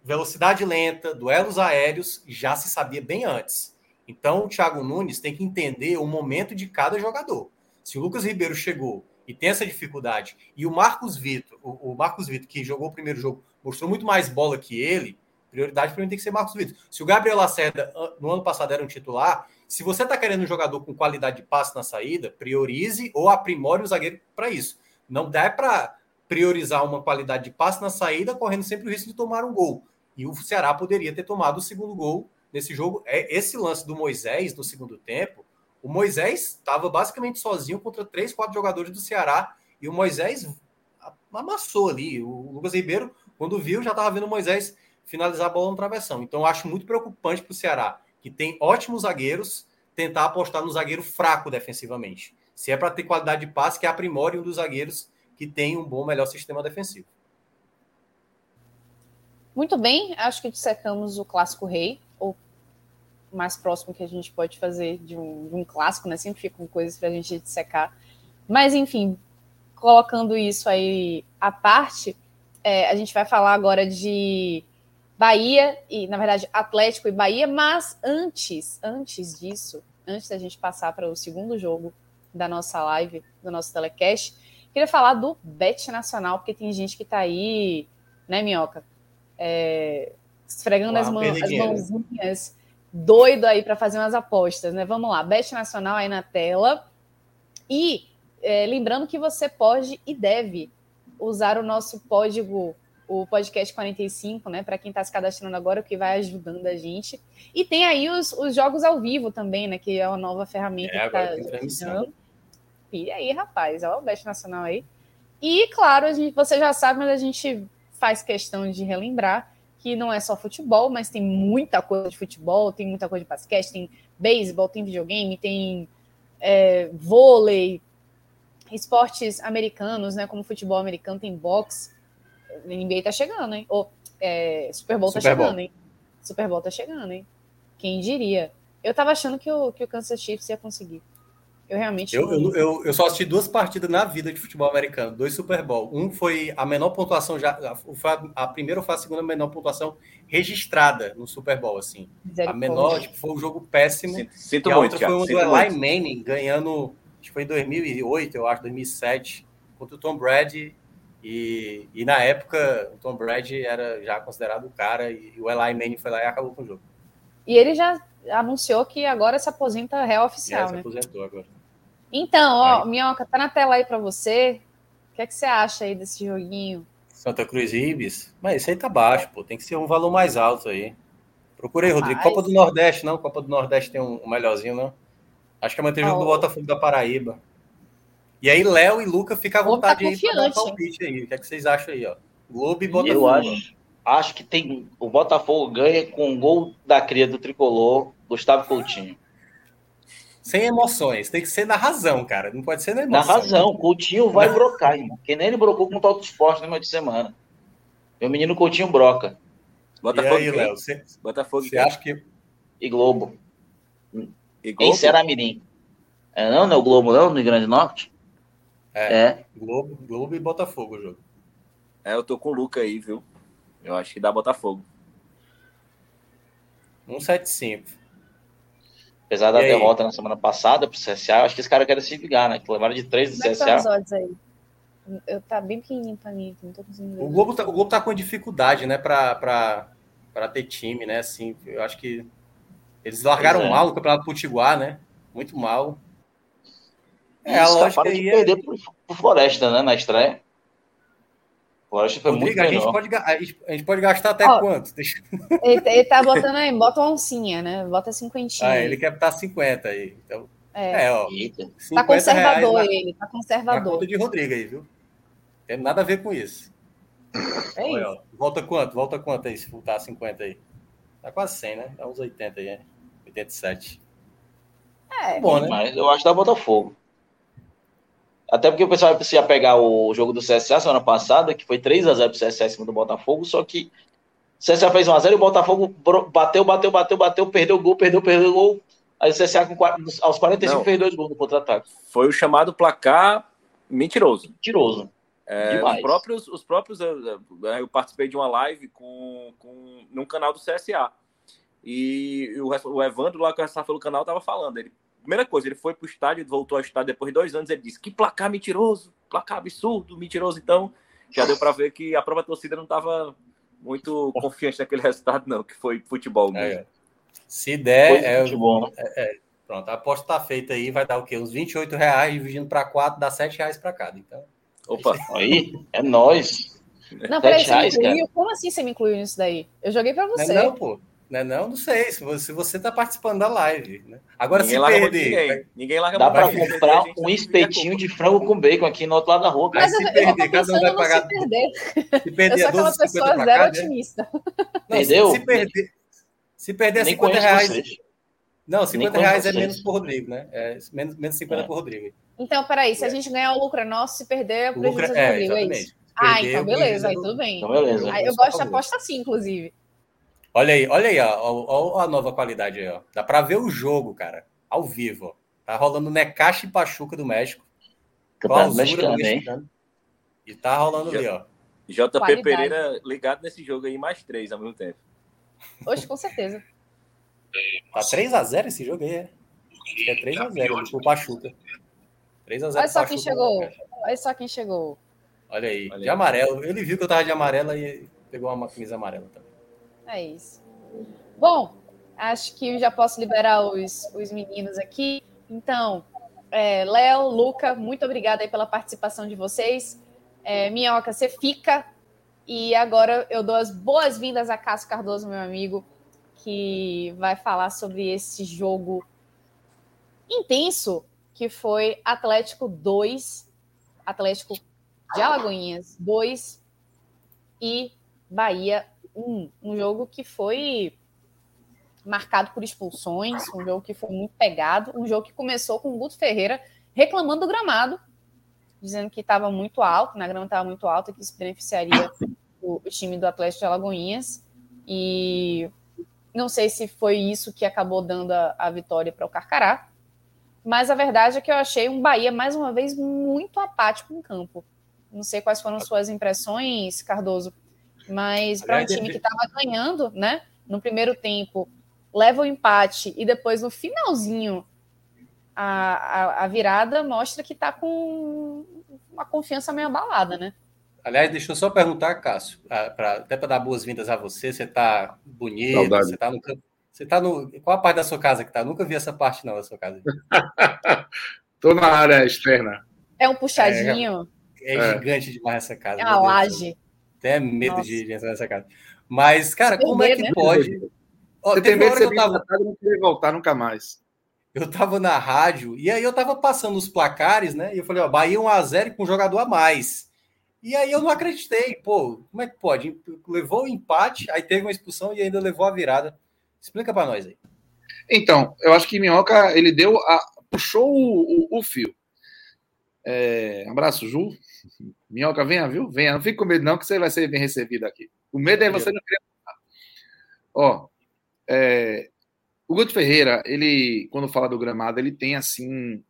velocidade lenta, duelos aéreos, já se sabia bem antes. Então o Thiago Nunes tem que entender o momento de cada jogador. Se o Lucas Ribeiro chegou e tem essa dificuldade, e o Marcos Vitor, o, o Marcos Vitor, que jogou o primeiro jogo, mostrou muito mais bola que ele, prioridade para mim tem que ser Marcos Vitor. Se o Gabriel Lacerda no ano passado era um titular, se você está querendo um jogador com qualidade de passe na saída, priorize ou aprimore o zagueiro para isso. Não dá para priorizar uma qualidade de passe na saída, correndo sempre o risco de tomar um gol. E o Ceará poderia ter tomado o segundo gol nesse jogo. É esse lance do Moisés no segundo tempo o Moisés estava basicamente sozinho contra três, quatro jogadores do Ceará e o Moisés amassou ali. O Lucas Ribeiro, quando viu, já estava vendo o Moisés finalizar a bola no travessão. Então, acho muito preocupante para o Ceará, que tem ótimos zagueiros, tentar apostar no zagueiro fraco defensivamente. Se é para ter qualidade de passe, que aprimore um dos zagueiros que tem um bom, melhor sistema defensivo. Muito bem, acho que dissecamos o clássico rei, mais próximo que a gente pode fazer de um, de um clássico, né? Sempre ficam coisas para a gente dissecar. Mas, enfim, colocando isso aí à parte, é, a gente vai falar agora de Bahia e, na verdade, Atlético e Bahia, mas antes, antes disso, antes da gente passar para o segundo jogo da nossa live, do nosso telecast, queria falar do Bet Nacional, porque tem gente que está aí, né, Minhoca? É, esfregando as, mão, as mãozinhas, doido aí para fazer umas apostas, né? Vamos lá, Bet Nacional aí na tela. E é, lembrando que você pode e deve usar o nosso código o podcast 45, né? Para quem está se cadastrando agora, o que vai ajudando a gente. E tem aí os, os jogos ao vivo também, né? Que é uma nova ferramenta é, que está E aí, rapaz, olha o Best Nacional aí. E, claro, a gente, você já sabe, mas a gente faz questão de relembrar que não é só futebol, mas tem muita coisa de futebol, tem muita coisa de basquete, tem beisebol, tem videogame, tem é, vôlei, esportes americanos, né? Como futebol americano, tem boxe NBA tá chegando, hein? Ou, é, Super Bowl tá Super chegando, Bowl. hein? Super Bowl tá chegando, hein? Quem diria? Eu tava achando que o, que o Kansas Chiefs ia conseguir. Eu realmente. Eu, eu, eu, eu, só assisti duas partidas na vida de futebol americano, dois Super Bowl. Um foi a menor pontuação já. A, a primeira ou foi a segunda menor pontuação registrada no Super Bowl, assim. A menor tipo, foi um jogo péssimo. Sinto, sinto e a muito, outra foi uma do Eli Manning ganhando, acho que foi em 2008, eu acho, 2007, contra o Tom Brady e, e na época, o Tom Brady era já considerado o cara e o Eli Manning foi lá e acabou com o jogo. E ele já anunciou que agora se aposenta real oficial, é, né? Se aposentou agora. Então, ó. Minhoca, tá na tela aí para você. O que é que você acha aí desse joguinho? Santa Cruz e Ibis? Mas isso aí tá baixo, pô. Tem que ser um valor mais alto aí. Procurei, Rodrigo. Copa do Nordeste, não? Copa do Nordeste tem um, melhorzinho, não? Acho que é manter o jogo do Botafogo da Paraíba. E aí, Léo e Luca, fica à vontade tá aí para dar um palpite aí. O que, é que vocês acham aí, ó? Globo e Botafogo. Eu acho, acho que tem. O Botafogo ganha com um gol da cria do tricolor, Gustavo Coutinho. Sem emoções, tem que ser na razão, cara. Não pode ser na emoção. Na razão, Coutinho vai brocar, irmão. Que nem ele brocou com o Toto Esporte no meio de semana. Meu menino Coutinho broca. Botafogo e aí, Léo? Você, Botafogo você acha que. E Globo. E Globo? Em Seramirim. É, não, não é o Globo, não, no Rio Grande do Norte? É, é. Globo, Globo e Botafogo o jogo. É, eu tô com o Luca aí, viu? Eu acho que dá Botafogo. 175. Apesar da derrota na semana passada pro CSA, acho que esse cara quer se ligar, né? Que levaram de 3 do Como CSA. É tá aí? Eu tá bem pequenininho pra mim, não tô conseguindo ver. O Globo tá, o Globo tá com dificuldade, né, pra, pra, pra ter time, né? Assim, eu acho que eles largaram é. mal o Campeonato Potiguar, né? Muito mal. É, a lógica de é perder pro, pro Floresta, né, na estreia. Floresta foi Rodrigo, muito a gente, pode, a gente pode gastar até Ó, quanto? Deixa... Ele, ele tá botando aí, bota uma oncinha, né? Bota cinquentinha. Ah, ele quer botar 50 aí. Então, é, é ó. Tá conservador ele, tá conservador. Na conta de Rodrigo aí, viu? Tem nada a ver com isso. É Olha, isso. Ó, volta quanto? Volta quanto aí, se voltar 50 aí? Tá quase 100, né? Dá uns 80 aí, né? 87. É, bom, né? Mas eu acho que dá Botafogo. Até porque o pessoal ia pegar o jogo do CSA semana passada, que foi 3 a 0 pro CSA em cima do Botafogo, só que o CSA fez 1x0 e o Botafogo bateu, bateu, bateu, bateu, perdeu o gol, perdeu, perdeu o gol. Aí o CSA com, aos 45 Não. fez dois gols no contra-ataque. Foi o chamado placar mentiroso. Mentiroso. É, os próprios, os próprios eu, participei de uma live com, com num canal do CSA. E o, o Evandro lá que eu pelo canal tava falando. Ele primeira coisa, ele foi para o estádio, voltou ao estádio depois de dois anos, ele disse, que placar mentiroso, placar absurdo, mentiroso, então já deu para ver que a própria torcida não estava muito confiante naquele resultado, não, que foi futebol mesmo. É. Se der, é, futebol, né? é, é, pronto, a aposta está feita aí, vai dar o quê? Uns 28 reais dividindo para quatro, dá 7 reais para cada, então... Opa, aí, é nós. Não, peraí, você reais, me incluiu? Cara. Como assim você me incluiu nisso daí? Eu joguei para você. Não, não, pô. Né? Não, não sei. Se você, você tá participando da live. Né? Agora, ninguém se larga perder. Ninguém. ninguém larga Dá para comprar Gente, um espetinho de frango com bacon aqui no outro lado da rua. cara. Mas se eu, eu perder, tô cada um vai pagar- se perder. Se Eu perder sou a aquela 12,50 pessoa zero cá, né? otimista. Não, Entendeu? Se, se perder, se perder Nem 50 conheço reais. vocês. Não, Nem 50 conheço reais é vocês. menos pro Rodrigo, né? É menos, menos 50 É. pro Rodrigo. Então, peraí, se a gente ganhar o lucro é nosso, se perder, o O lucro prejuízo é, é do Rodrigo, é isso? Ah, então o beleza, é aí do- tudo bem. Então, beleza. Eu gosto de aposta assim, inclusive. Olha aí, olha aí, ó, ó, ó a nova qualidade aí, ó. Dá pra ver o jogo, cara, ao vivo, ó. Tá rolando Necaxa e Pachuca do México. Campeonato do mexicano, hein? mexicano. E tá rolando Já- ali, ó. JP Qualidade. Pereira ligado nesse jogo aí, mais três ao mesmo tempo. Hoje, com certeza. Tá 3x0 esse jogo aí, é. Acho que é 3x0 pro Pachuca. 3x0 Olha só quem chegou. cara. Olha só quem chegou. Olha aí, Olha de amarelo. Ele viu que eu tava de amarelo e pegou uma camisa amarela também. É isso. Bom, acho que já posso liberar os, os meninos aqui. Então, é, Léo, Luca, muito obrigada aí pela participação de vocês. É, Minhoca, você fica. E agora eu dou as boas-vindas a Cássio Cardoso, meu amigo, que vai falar sobre esse jogo intenso que foi Atlético 2, Atlético de Alagoinhas 2 e Bahia 1. Um jogo que foi marcado por expulsões, um jogo que foi muito pegado, um jogo que começou com o Guto Ferreira reclamando do gramado, dizendo que estava muito alto, na grama estava muito alta, que isso beneficiaria o, o time do Atlético de Alagoinhas. E não sei se foi isso que acabou dando a, a vitória para o Carcará, mas a verdade é que eu achei um Bahia, mais uma vez, muito apático em campo. Não sei quais foram suas impressões, Cardoso, mas para um time que estava ganhando, né? No primeiro tempo, leva o empate e depois no finalzinho a, a, a virada mostra que está com uma confiança meio abalada, né? Aliás, deixa eu só perguntar, Cássio, ah, pra- até para dar boas-vindas a você. Você tá bonito, Saudade. você tá no campo. Você tá no. Qual a parte da sua casa que tá? Nunca vi essa parte, não, da sua casa. Tô na área externa. É um puxadinho, É, É. gigante demais essa casa. é uma laje. Até medo de de entrar nessa casa. Mas, cara, como é que né? pode? Ó, Você tem medo de ser que eu tava, e não querer voltar nunca mais. eu tava na rádio e aí eu tava passando os placares, né? E eu falei, ó, Bahia 1x0 com um jogador a mais. E aí eu não acreditei, pô, como é que pode? Levou o empate, aí teve uma expulsão e ainda levou a virada. Explica pra nós aí. Então, eu acho que Minhoca, ele deu a... puxou o, o- o fio. É, abraço, Ju. Minhoca, venha, viu? Venha. Não fique com medo, não, que você vai ser bem recebido aqui. O medo é você não querer. Ó, é, o Guto Ferreira, ele, quando fala do gramado, ele tem assim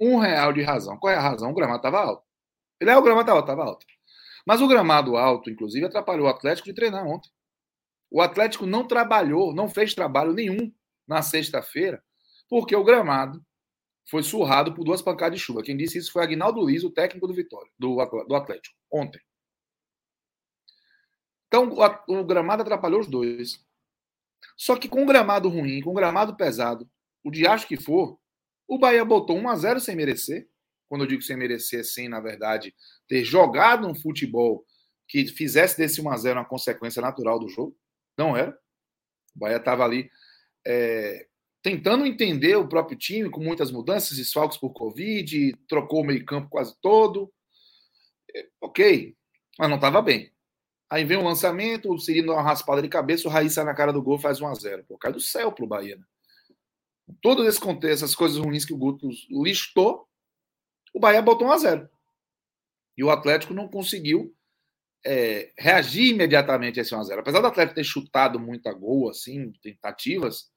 um real de razão. Qual é a razão? O gramado estava alto. Ele é o gramado estava alto. Mas o gramado alto, inclusive, atrapalhou o Atlético de treinar ontem. O Atlético não trabalhou, não fez trabalho nenhum na sexta-feira, porque o gramado foi surrado por duas pancadas de chuva. Quem disse isso foi Agnaldo Luiz, o técnico do Vitória, do, do Atlético, ontem. Então, o, o gramado atrapalhou os dois. Só que com o gramado ruim, com o gramado pesado, o diacho que for, o Bahia botou 1 a 0 sem merecer. Quando eu digo sem merecer, é sem, na verdade, ter jogado um futebol que fizesse desse 1 a 0 uma consequência natural do jogo. Não era. O Bahia estava ali é, tentando entender o próprio time, com muitas mudanças, desfalques por Covid, trocou o meio-campo quase todo. É, ok, mas não estava bem. Aí vem o lançamento, o Cirino dá uma raspada de cabeça, o Raí sai na cara do gol faz 1x0. Pô, cai do céu pro Bahia. Né? Todo esse contexto, essas coisas ruins que o Guto listou, o Bahia botou 1x0. E o Atlético não conseguiu é, reagir imediatamente a esse 1x0. Apesar do Atlético ter chutado muita gol, assim, tentativas,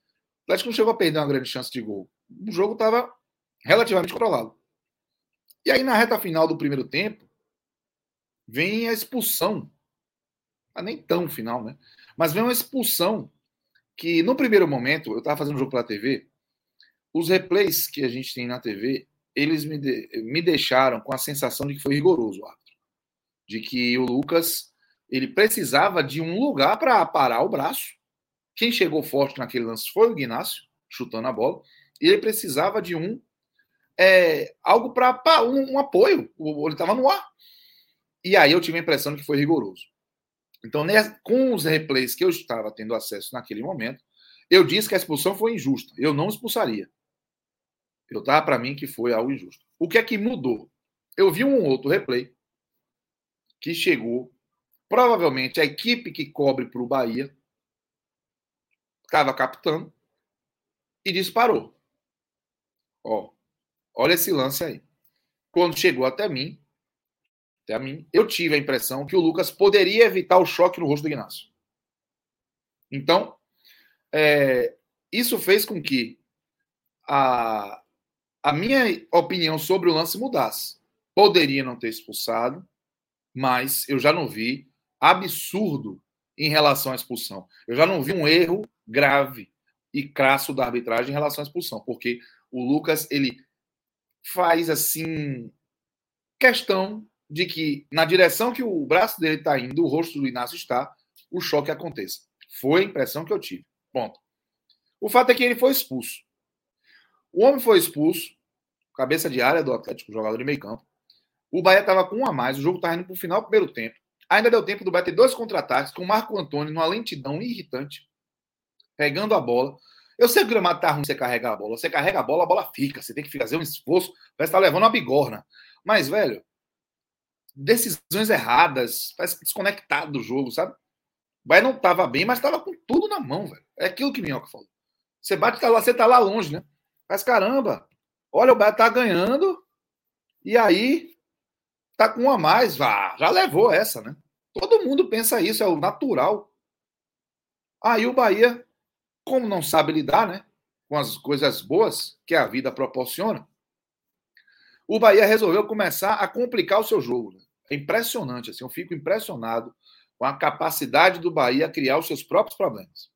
Atlético não chegou a perder uma grande chance de gol. O jogo estava relativamente controlado. E aí, na reta final do primeiro tempo, vem a expulsão. Ah, nem tão final, né? Mas vem uma expulsão que, no primeiro momento, eu estava fazendo um jogo pela TV, os replays que a gente tem na TV, eles me, de- me deixaram com a sensação de que foi rigoroso o árbitro. De que o Lucas ele precisava de um lugar para parar o braço. Quem chegou forte naquele lance foi o Ignacio, chutando a bola, e ele precisava de um é, algo para um, um apoio. Ele estava no ar. E aí eu tive a impressão de que foi rigoroso. Então, com os replays que eu estava tendo acesso naquele momento, eu disse que a expulsão foi injusta. Eu não expulsaria. Eu estava para mim que foi algo injusto. O que é que mudou? Eu vi um outro replay que chegou. Provavelmente a equipe que cobre para o Bahia estava captando e disparou. Ó, olha esse lance aí. Quando chegou até mim, até mim, eu tive a impressão que o Lucas poderia evitar o choque no rosto do Ignacio. Então, é, isso fez com que a, a minha opinião sobre o lance mudasse. Poderia não ter expulsado, mas eu já não vi absurdo em relação à expulsão. Eu já não vi um erro grave e crasso da arbitragem em relação à expulsão, porque o Lucas ele faz assim questão de que na direção que o braço dele está indo, o rosto do Inácio está, o choque aconteça. Foi a impressão que eu tive. Ponto. O fato é que ele foi expulso. O homem foi expulso, cabeça de área do Atlético, jogador de meio campo. O Bahia estava com um a mais, o jogo estava indo para o final do primeiro tempo. Ainda deu tempo do Bahia ter dois contra-ataques com o Marco Antônio numa lentidão irritante, pegando a bola. Eu sei que o gramado tá ruim você carregar a bola. Você carrega a bola, a bola fica. Você tem que fazer um esforço. Parece estar tá levando uma bigorna. Mas, velho, decisões erradas, parece desconectado do jogo, sabe? O Bahia não estava bem, mas estava com tudo na mão, velho. É aquilo que Minhoca falou. Você bate, tá lá, você tá lá longe, né? Mas caramba, olha, o Bahia tá ganhando e aí tá com uma a mais. Ah, já levou essa, né? Todo mundo pensa isso, é o natural. Aí o Bahia como não sabe lidar né, com as coisas boas que a vida proporciona, o Bahia resolveu começar a complicar o seu jogo. Né? É impressionante, assim, eu fico impressionado com a capacidade do Bahia criar os seus próprios problemas.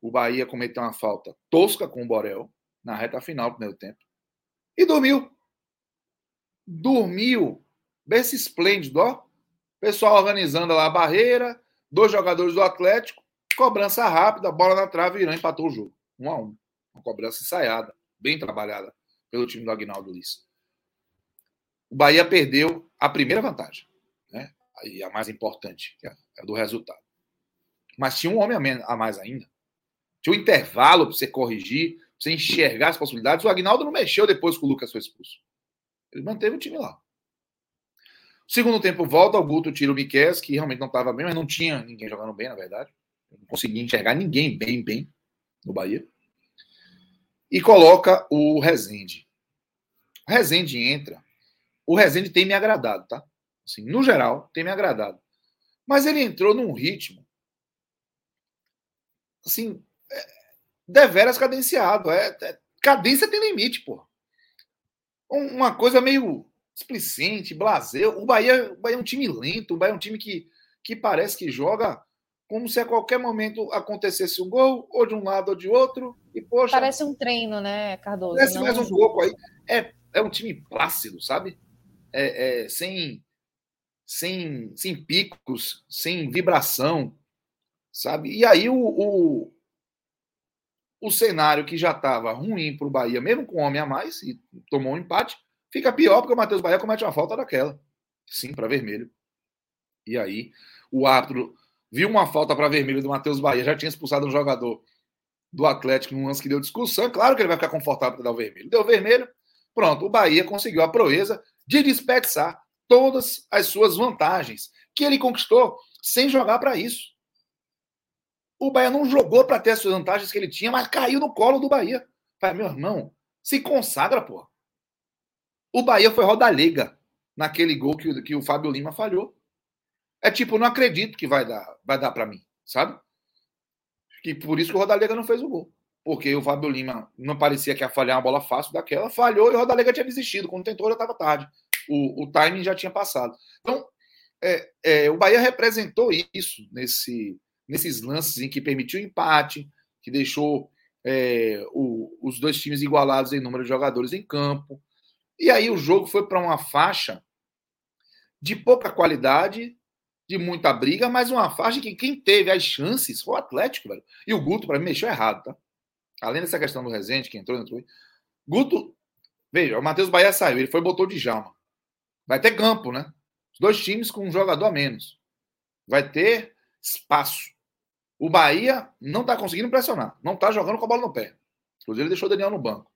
O Bahia cometeu uma falta tosca com o Borel na reta final do primeiro tempo e dormiu. Dormiu. Besse esplêndido, ó. Pessoal organizando lá a barreira, dois jogadores do Atlético Cobrança rápida, bola na trave, Irã empatou o jogo. Um a um. Uma cobrança ensaiada, bem trabalhada pelo time do Agnaldo Liz. O Bahia perdeu a primeira vantagem, né? Aí a mais importante, que é a do resultado. Mas tinha um homem a mais ainda. Tinha um intervalo para você corrigir, para você enxergar as possibilidades. O Agnaldo não mexeu depois que o Lucas foi expulso. Ele manteve o time lá. Segundo tempo, volta, o Guto tira o Miquel, que realmente não estava bem, mas não tinha ninguém jogando bem, na verdade não conseguia enxergar ninguém bem, bem no Bahia. E coloca o Rezende. O Rezende entra. O Rezende tem me agradado, tá? Assim, no geral, tem me agradado. Mas ele entrou num ritmo assim, é, deveras cadenciado. É, é, cadência tem limite, pô. Uma coisa meio explicente, blazer. O Bahia, o Bahia é um time lento, o Bahia é um time que, que parece que joga como se a qualquer momento acontecesse um gol, ou de um lado ou de outro, e poxa. Parece um treino, né, Cardoso? Parece mais um pouco aí. É, é um time plácido, sabe? É, é, sem, sem, sem picos, sem vibração, sabe? E aí o, o, o cenário que já estava ruim para o Bahia, mesmo com um homem a mais, e tomou um empate, fica pior porque o Matheus Bahia comete uma falta daquela. Sim, para vermelho. E aí o árbitro viu uma falta para vermelho do Matheus Bahia, já tinha expulsado um jogador do Atlético num lance que deu discussão. Claro que ele vai ficar confortável para dar o vermelho. Deu vermelho, pronto. O Bahia conseguiu a proeza de desperdiçar todas as suas vantagens que ele conquistou sem jogar para isso. O Bahia não jogou para ter as suas vantagens que ele tinha, mas caiu no colo do Bahia. Falei, meu irmão, se consagra, pô. O Bahia foi roda-liga naquele gol que, que o Fábio Lima falhou. É tipo, não acredito que vai dar, vai dar para mim, sabe? Que por isso que o Rodalega não fez o gol. Porque o Fábio Lima não parecia que ia falhar uma bola fácil daquela, falhou e o Rodalega tinha desistido. Quando tentou, já estava tarde. O, o timing já tinha passado. Então, é, é, o Bahia representou isso nesse, nesses lances em que permitiu empate, que deixou é, o, os dois times igualados em número de jogadores em campo. E aí o jogo foi para uma faixa de pouca qualidade, de muita briga, mas uma faixa que quem teve as chances foi o Atlético, velho. E o Guto, para mim, mexeu errado, tá? Além dessa questão do Rezende, que entrou, entrou. Guto, veja, o Matheus Bahia saiu, ele foi e botou de Jalma. Vai ter campo, né? Os dois times com um jogador a menos. Vai ter espaço. O Bahia não está conseguindo pressionar, não está jogando com a bola no pé. Inclusive, ele deixou o Daniel no banco.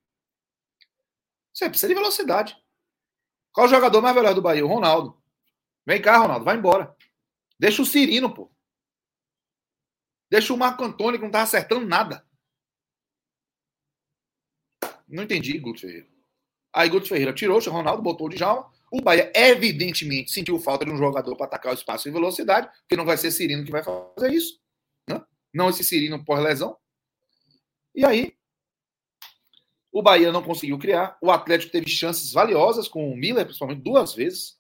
Você precisa de velocidade. Qual o jogador mais veloz do Bahia? O Ronaldo. Vem cá, Ronaldo, vai embora. Deixa o Cirino, pô. Deixa o Marco Antônio, que não tá acertando nada. Não entendi, Guto Ferreira. Aí Guto Ferreira tirou o Ronaldo, botou o Djalma. O Bahia, evidentemente, sentiu falta de um jogador para atacar o espaço em velocidade, porque não vai ser Cirino que vai fazer isso. Né? Não esse Cirino pós-lesão. E aí, o Bahia não conseguiu criar. O Atlético teve chances valiosas com o Miller, principalmente duas vezes.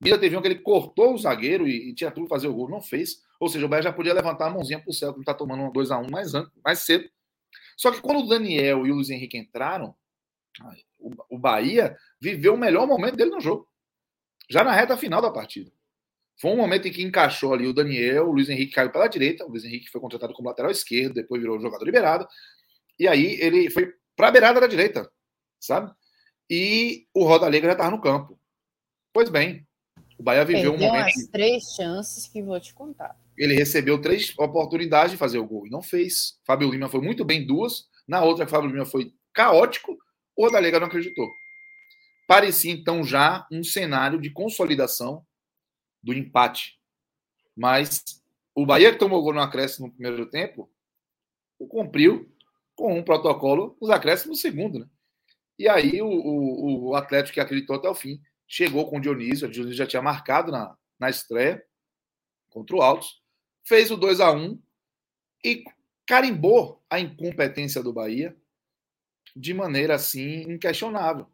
O Miller teve um que ele cortou o zagueiro e, e tinha tudo fazer o gol, não fez. Ou seja, o Bahia já podia levantar a mãozinha para o céu, que está tomando um 2x1 mais, mais cedo. Só que quando o Daniel e o Luiz Henrique entraram, o Bahia viveu o melhor momento dele no jogo. Já na reta final da partida. Foi um momento em que encaixou ali o Daniel, o Luiz Henrique caiu pela direita, o Luiz Henrique foi contratado como lateral esquerdo, depois virou jogador liberado. E aí ele foi para a beirada da direita, sabe? E o Roda Alegre já estava no campo. Pois bem, o Bahia viveu Perdeu um momento. as três chances que vou te contar. Ele recebeu três oportunidades de fazer o gol e não fez. Fábio Lima foi muito bem duas. Na outra, Fábio Lima foi caótico. O Rodalega não acreditou. Parecia então já um cenário de consolidação do empate. Mas o Bahia que tomou gol no acréscimo no primeiro tempo, o cumpriu com um protocolo nos acréscimos no segundo. Né? E aí o, o, o Atlético que acreditou até o fim chegou com o Dionísio. O Dionísio já tinha marcado na, na estreia contra o Altos fez o 2 a 1 e carimbou a incompetência do Bahia de maneira assim inquestionável.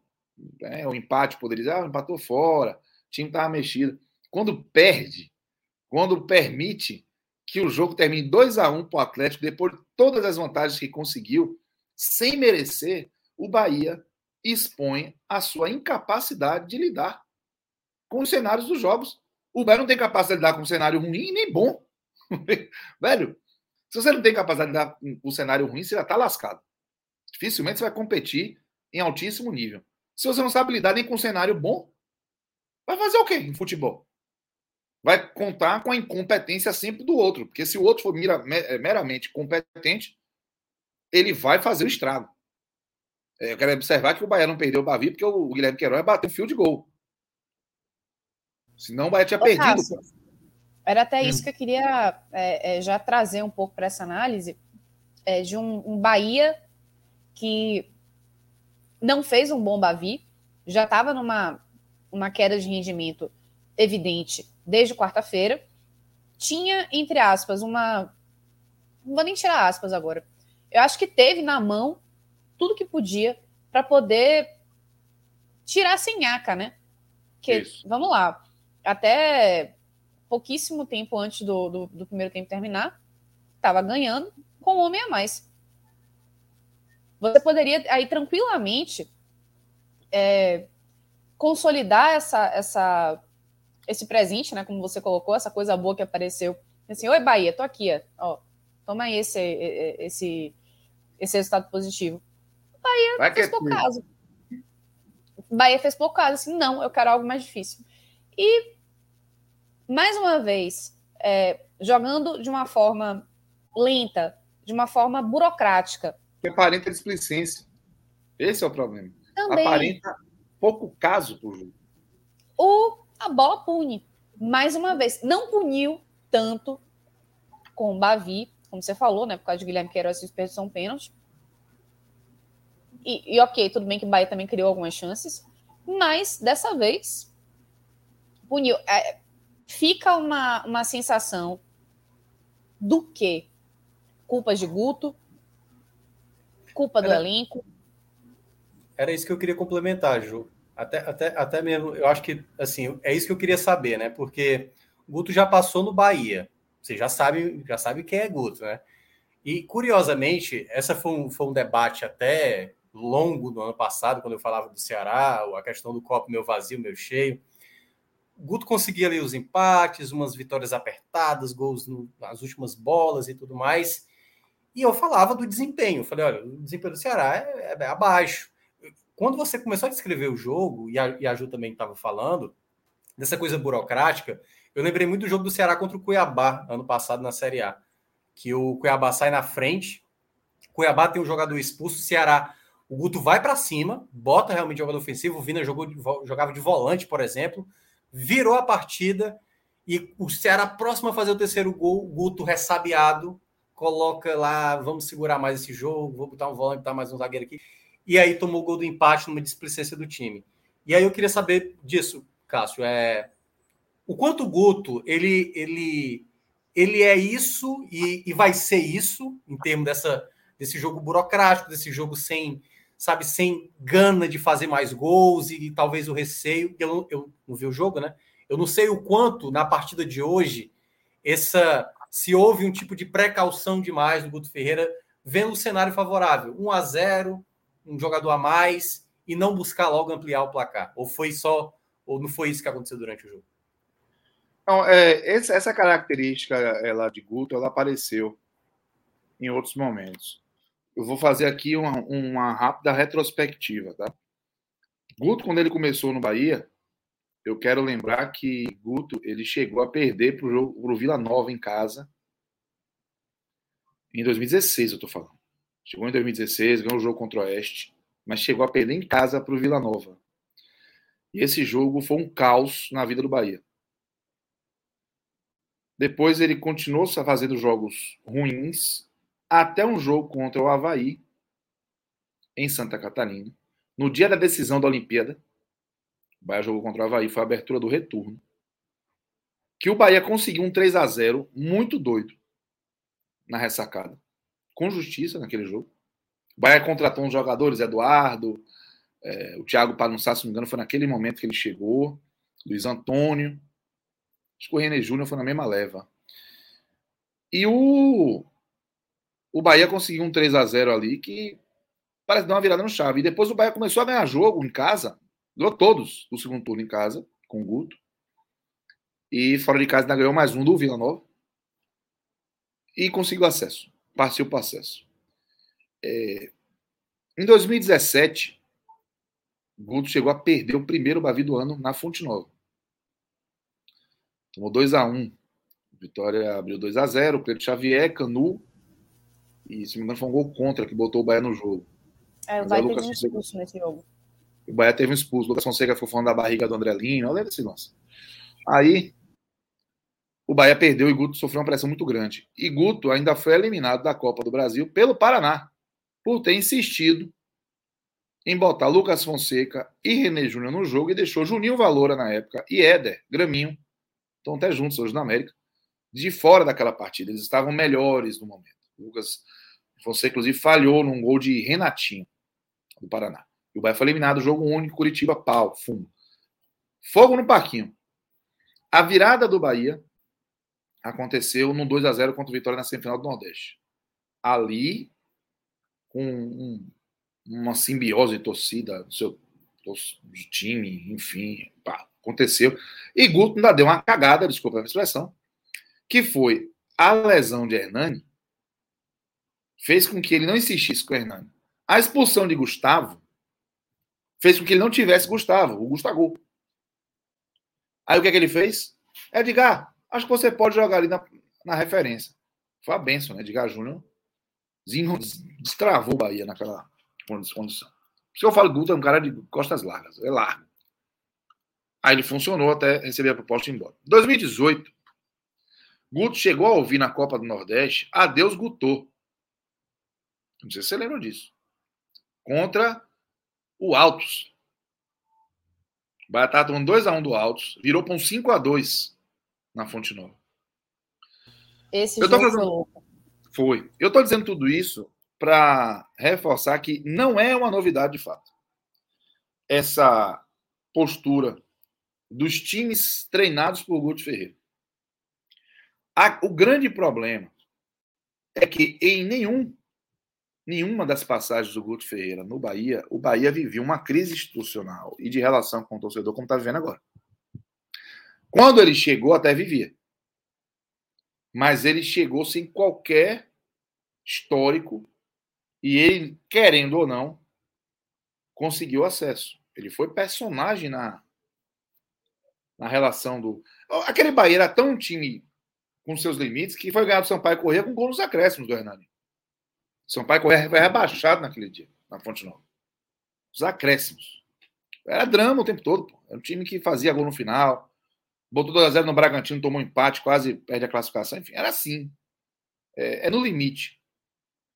É, o empate poderia dizer, ah, empatou fora, o time estava mexido. Quando perde, quando permite que o jogo termine 2 a 1 para o Atlético, depois de todas as vantagens que conseguiu, sem merecer, o Bahia expõe a sua incapacidade de lidar com os cenários dos jogos. O Bahia não tem capacidade de lidar com um cenário ruim nem bom. Velho, se você não tem capacidade de dar um, cenário ruim, você já está lascado. Dificilmente você vai competir em altíssimo nível. Se você não sabe lidar nem com um cenário bom, vai fazer o quê em futebol? Vai contar com a incompetência sempre do outro. Porque se o outro for é, meramente competente, ele vai fazer o estrago. É, eu quero observar que o Bahia não perdeu o Bavi porque o Guilherme Queiroz bateu um fio de gol. Senão o Bahia tinha Ô, perdido. Cássio, era até hum. isso que eu queria é, é, já trazer um pouco para essa análise é, de um, um, Bahia que não fez um bom Bavi, já estava numa uma queda de rendimento evidente desde quarta-feira, tinha, entre aspas, uma. Não vou nem tirar aspas agora. Eu acho que teve na mão tudo que podia para poder tirar sem nhaca, né? Que, vamos lá, até pouquíssimo tempo antes do, do, do primeiro tempo terminar, estava ganhando com um homem a mais. Você poderia aí tranquilamente é, consolidar essa, essa, esse presente, né? Como você colocou, essa coisa boa que apareceu. Assim, oi Bahia, tô aqui, ó. Toma aí esse, esse, esse resultado positivo. Bahia Vai fez pouco caso. Bahia fez pouco caso, assim, não, eu quero algo mais difícil. E mais uma vez, é, jogando de uma forma lenta, de uma forma burocrática. Que aparenta displicência. Esse é o problema. Também. Aparenta pouco caso por jogo. O, a bola pune. Mais uma vez, não puniu tanto com o Bavi, como você falou, né? Por causa de Guilherme Queiroz desperdiçou um pênalti. E, e ok, tudo bem que o Bahia também criou algumas chances, mas dessa vez puniu. É, fica uma, uma sensação do que? Culpa de Guto? Culpa do Era... elenco? Era isso que eu queria complementar, Ju. Até, até, até mesmo, eu acho que, assim, é isso que eu queria saber, né? Porque Guto já passou no Bahia. Você já sabe, já sabe quem é Guto, né? E, curiosamente, essa foi um, foi um debate até longo do ano passado, quando eu falava do Ceará, a questão do copo meu vazio, meu cheio. Guto conseguia ali os empates, umas vitórias apertadas, gols no, nas últimas bolas e tudo mais. E eu falava do desempenho. Falei, olha, o desempenho do Ceará é, é abaixo. Quando você começou a descrever o jogo, e a, e a Ju também estava falando, dessa coisa burocrática, Eu lembrei muito do jogo do Ceará contra o Cuiabá, ano passado na Série A. Que o Cuiabá sai na frente, Cuiabá tem um jogador expulso, o Ceará, o Guto vai para cima, bota realmente jogador ofensivo, o Vina jogou jogava de volante, por exemplo, virou a partida e o Ceará próximo a fazer o terceiro gol, o Guto ressabiado, coloca lá, vamos segurar mais esse jogo, vou botar um volante, botar mais um zagueiro aqui. E aí tomou o gol do empate numa displicência do time. E aí eu queria saber disso, Cássio, é o quanto o Guto ele ele ele é isso e, e vai ser isso em termos dessa desse jogo burocrático, desse jogo sem sabe sem gana de fazer mais gols e, e talvez o receio. Eu, eu não vi o jogo, né? Eu não sei o quanto na partida de hoje essa se houve um tipo de precaução demais do Guto Ferreira vendo o cenário favorável, 1 a 0, um jogador a mais e não buscar logo ampliar o placar. Ou foi só ou não foi isso que aconteceu durante o jogo? Não, é, essa característica ela de Guto, ela apareceu em outros momentos. Eu vou fazer aqui uma, uma rápida retrospectiva, tá? Guto, quando ele começou no Bahia, eu quero lembrar que Guto ele chegou a perder para o Vila Nova em casa em 2016, eu estou falando. Chegou em 2016, ganhou o jogo contra o Oeste, mas chegou a perder em casa para o Vila Nova. E esse jogo foi um caos na vida do Bahia. Depois ele continuou fazendo jogos ruins até um jogo contra o Havaí em Santa Catarina, no dia da decisão da Olimpíada o Bahia jogou contra o Havaí, foi a abertura do retorno. Que o Bahia conseguiu um 3 a 0 muito doido na ressacada. Com justiça naquele jogo. O Bahia contratou uns jogadores, Eduardo, é, o Thiago Panussá, se não me engano, foi naquele momento que ele chegou. Luiz Antônio. Acho que o René Júnior foi na mesma leva. E o, o Bahia conseguiu um 3 a 0 ali que parece dar uma virada no chave. E depois o Bahia começou a ganhar jogo em casa Ganhou todos do segundo turno em casa, com o Guto. E fora de casa ainda ganhou mais um do Vila Nova. E conseguiu acesso. Partiu para acesso. É... Em 2017, o Guto chegou a perder o primeiro Bavi do ano na Fonte Nova. Tomou 2x1. Vitória abriu 2x0. Pedro Xavier, Canu. E se não me engano, foi um gol contra que botou o Bahia no jogo. É, o Bahia teve um expulso nesse jogo. O Bahia teve um expulso. O Lucas Fonseca foi falando da barriga do André. Eu lembro desse lance. Aí, o Bahia perdeu e Guto sofreu uma pressão muito grande. E Guto ainda foi eliminado da Copa do Brasil pelo Paraná, por ter insistido em botar Lucas Fonseca e René Júnior no jogo e deixou Juninho Valora na época e Éder, Graminho, estão até juntos hoje na América, de fora daquela partida. Eles estavam melhores no momento. Lucas Fonseca, inclusive, falhou num gol de Renatinho, do Paraná. E o Bahia foi eliminado, jogo único, Curitiba, pau, fumo. Fogo no Parquinho. A virada do Bahia aconteceu no 2 a 0 contra o Vitória na semifinal do Nordeste. Ali, com um, uma simbiose torcida seu time, enfim, pá, aconteceu. E Guto ainda deu uma cagada, desculpa a expressão, que foi a lesão de Hernani fez com que ele não insistisse com o Hernani. A expulsão de Gustavo fez com que ele não tivesse Gustavo, o Gustavo. Aí o que é que ele fez? Edgar, acho que você pode jogar ali na, na referência. Foi a benção, né? Edgar Júnior destravou o Bahia naquela condição. Que eu falo, Guto é um cara de costas largas, é largo. Aí ele funcionou até receber a proposta e ir embora. 2018, Guto chegou a ouvir na Copa do Nordeste Adeus Guto. Não sei se você lembra disso. Contra o Altos. O Bahia estava tomando 2x1 do Altos, virou para um 5x2 na Fonte Nova. Esse Eu jogo fazendo... Foi. Eu estou dizendo tudo isso para reforçar que não é uma novidade de fato. Essa postura dos times treinados por Guto Ferreira. o grande problema é que em nenhum nenhuma das passagens do Guto Ferreira no Bahia, o Bahia vivia uma crise institucional e de relação com o torcedor, como está vivendo agora. Quando ele chegou, até vivia. Mas ele chegou sem qualquer histórico e ele, querendo ou não, conseguiu acesso. Ele foi personagem na, na relação do. Aquele Bahia era tão um time com seus limites que foi ganhar do Sampaio Corrêa com gol nos acréscimos do Hernani. Sampaio Corrêa foi rebaixado naquele dia, na Fonte Nova. Os acréscimos. Era drama o tempo todo. Pô. Era um time que fazia gol no final, botou 2x0 no Bragantino, tomou um empate, quase perde a classificação. Enfim, era assim. É, é no limite.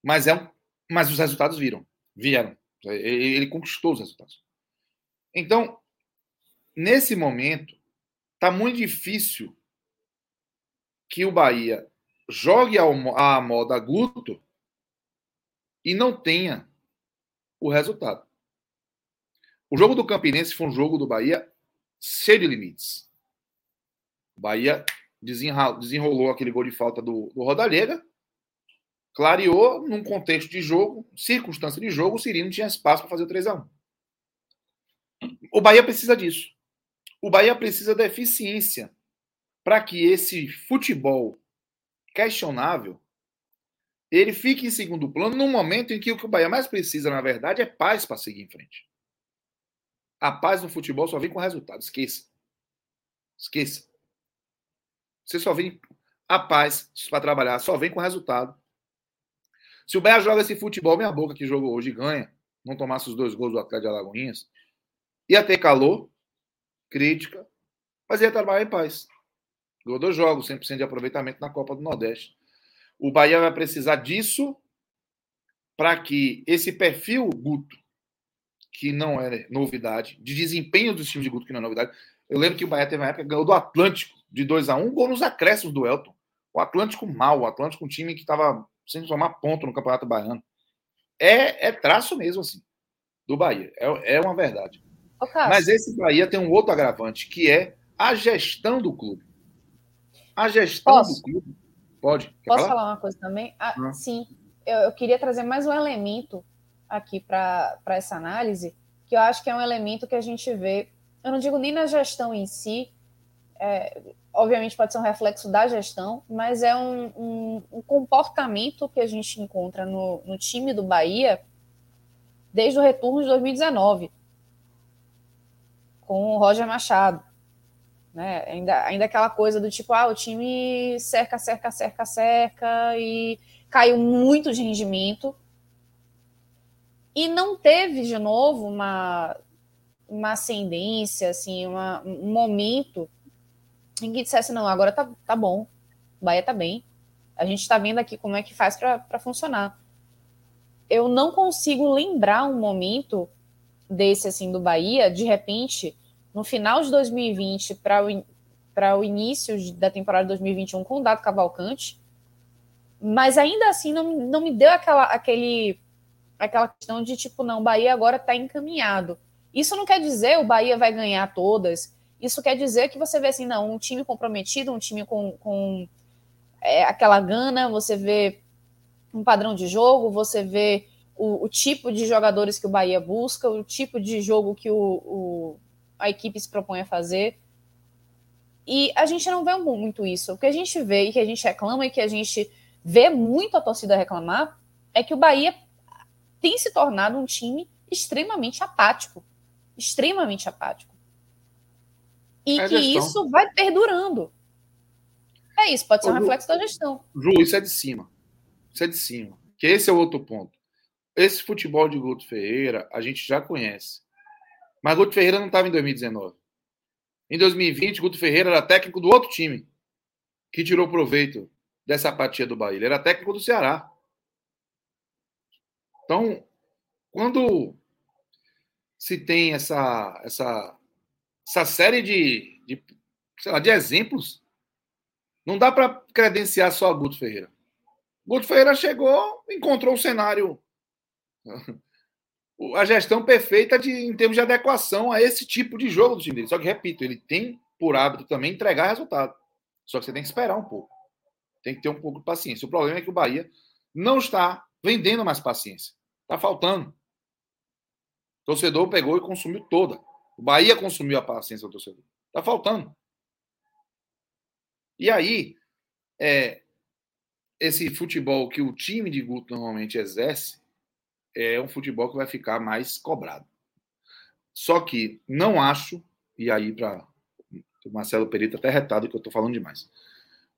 Mas, é um, mas os resultados viram. Vieram. Ele, ele conquistou os resultados. Então, nesse momento, está muito difícil que o Bahia jogue a moda Guto e não tenha o resultado. O jogo do Campinense foi um jogo do Bahia cheio de limites. O Bahia desenrolou aquele gol de falta do, do Rodallega, clareou num contexto de jogo, circunstância de jogo, o Cirino tinha espaço para fazer o 3 a 1 O Bahia precisa disso. O Bahia precisa da eficiência para que esse futebol questionável ele fique em segundo plano no momento em que o que o Bahia mais precisa, na verdade, é paz para seguir em frente. A paz no futebol só vem com resultado. Esqueça. Esqueça. Você só vem a paz para trabalhar, só vem com resultado. Se o Bahia joga esse futebol, minha boca que jogou hoje ganha, não tomasse os dois gols do Atlético de Alagoinhas, ia ter calor, crítica, mas ia trabalhar em paz. Ganhou dois jogos, 100% de aproveitamento na Copa do Nordeste. O Bahia vai precisar disso para que esse perfil Guto, que não é novidade, de desempenho dos times de Guto, que não é novidade. Eu lembro que o Bahia teve uma época que ganhou do Atlântico de 2 a 1 um, gol nos acréscimos do Elton. O Atlântico mal, o Atlântico um time que estava sem tomar ponto no Campeonato Baiano. É, é traço mesmo, assim, do Bahia. É, é uma verdade. Mas esse Bahia tem um outro agravante, que é a gestão do clube. A gestão Posso? do clube. Pode. Quer Posso falar? falar? uma coisa também? Ah, ah. Sim. Eu, eu, queria trazer mais um elemento aqui para essa análise, que eu acho que é um elemento que a gente vê. Eu não digo nem na gestão em si, é, obviamente pode ser um reflexo da gestão, mas é um, um, um comportamento que a gente encontra no, no time do Bahia desde o retorno de 2019 com o Roger Machado. Né? Ainda, ainda aquela coisa do tipo, ah, o time cerca, cerca, cerca, cerca, e caiu muito de rendimento. E não teve, de novo, uma, uma ascendência, assim, uma, um momento em que dissesse, não, agora tá, tá bom, Bahia tá bem. A gente está vendo aqui como é que faz para funcionar. Eu não consigo lembrar um momento desse assim do Bahia, de repente, no final de 2020 para o, o início da temporada 2021 com o Dado Cavalcante, mas ainda assim não, não me deu aquela, aquele, aquela questão de tipo, não, o Bahia agora está encaminhado. Isso não quer dizer o Bahia vai ganhar todas, isso quer dizer que você vê assim, não, um time comprometido, um time com, com é, aquela gana, você vê um padrão de jogo, você vê o, o, tipo de jogadores que o Bahia busca, o tipo de jogo que o, o, a equipe se propõe a fazer. E a gente não vê muito isso. O que a gente vê e que a gente reclama e que a gente vê muito a torcida reclamar é que o Bahia tem se tornado um time extremamente apático. Extremamente apático. E é que isso vai perdurando. É isso, pode ser um reflexo da gestão. Ju, isso é de cima. Isso é de cima. Que esse é o outro ponto. Esse futebol de Guto Ferreira a gente já conhece. Mas Guto Ferreira não estava em 2019. Em 2020, Guto Ferreira era técnico do outro time que tirou proveito dessa apatia do Bahia. Ele era técnico do Ceará. Então, quando se tem essa, essa, essa série de, de, lá, de exemplos, não dá para credenciar só Guto Ferreira. Guto Ferreira chegou, encontrou um cenário a gestão perfeita de, em termos de adequação a esse tipo de jogo do time dele. Só que, repito, ele tem por hábito também entregar resultado. Só que você tem que esperar um pouco. Tem que ter um pouco de paciência. O problema é que o Bahia não está vendendo mais paciência. Está faltando. O torcedor pegou e consumiu toda. O Bahia consumiu a paciência do torcedor. Está faltando. E aí, é, esse futebol que o time de Guto normalmente exerce, é um futebol que vai ficar mais cobrado. Só que não acho, e aí para O Marcelo Perito até retado que eu estou falando demais.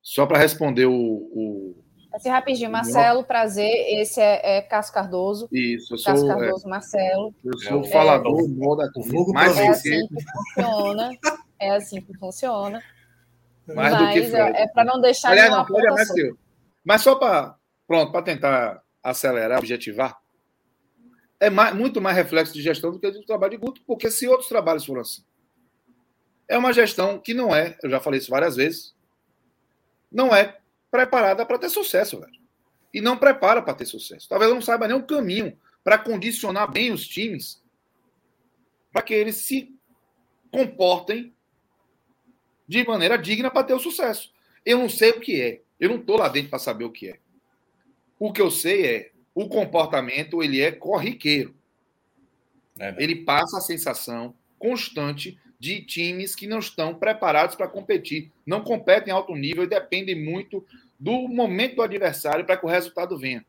Só para responder o... Assim, rapidinho, Marcelo, prazer. Esse é, é Cássio Cardoso. Isso, eu sou. Cássio é, Cardoso, Marcelo. Eu sou é, falador, é, moda, mais é assim que funciona. É assim que funciona. Mais Mas do que é, é para não deixar Aliás, não, pode mais que eu. Mas só para pronto, para tentar acelerar, objetivar, é mais, muito mais reflexo de gestão do que do trabalho de Guto, porque se outros trabalhos foram assim. É uma gestão que não é, eu já falei isso várias vezes, não é preparada para ter sucesso, velho. E não prepara para ter sucesso. Talvez não saiba nem o caminho para condicionar bem os times para que eles se comportem de maneira digna para ter o sucesso. Eu não sei o que é. Eu não estou lá dentro para saber o que é. O que eu sei é o comportamento ele é corriqueiro. É ele passa a sensação constante de times que não estão preparados para competir, não competem em alto nível e dependem muito do momento do adversário para que o resultado venha.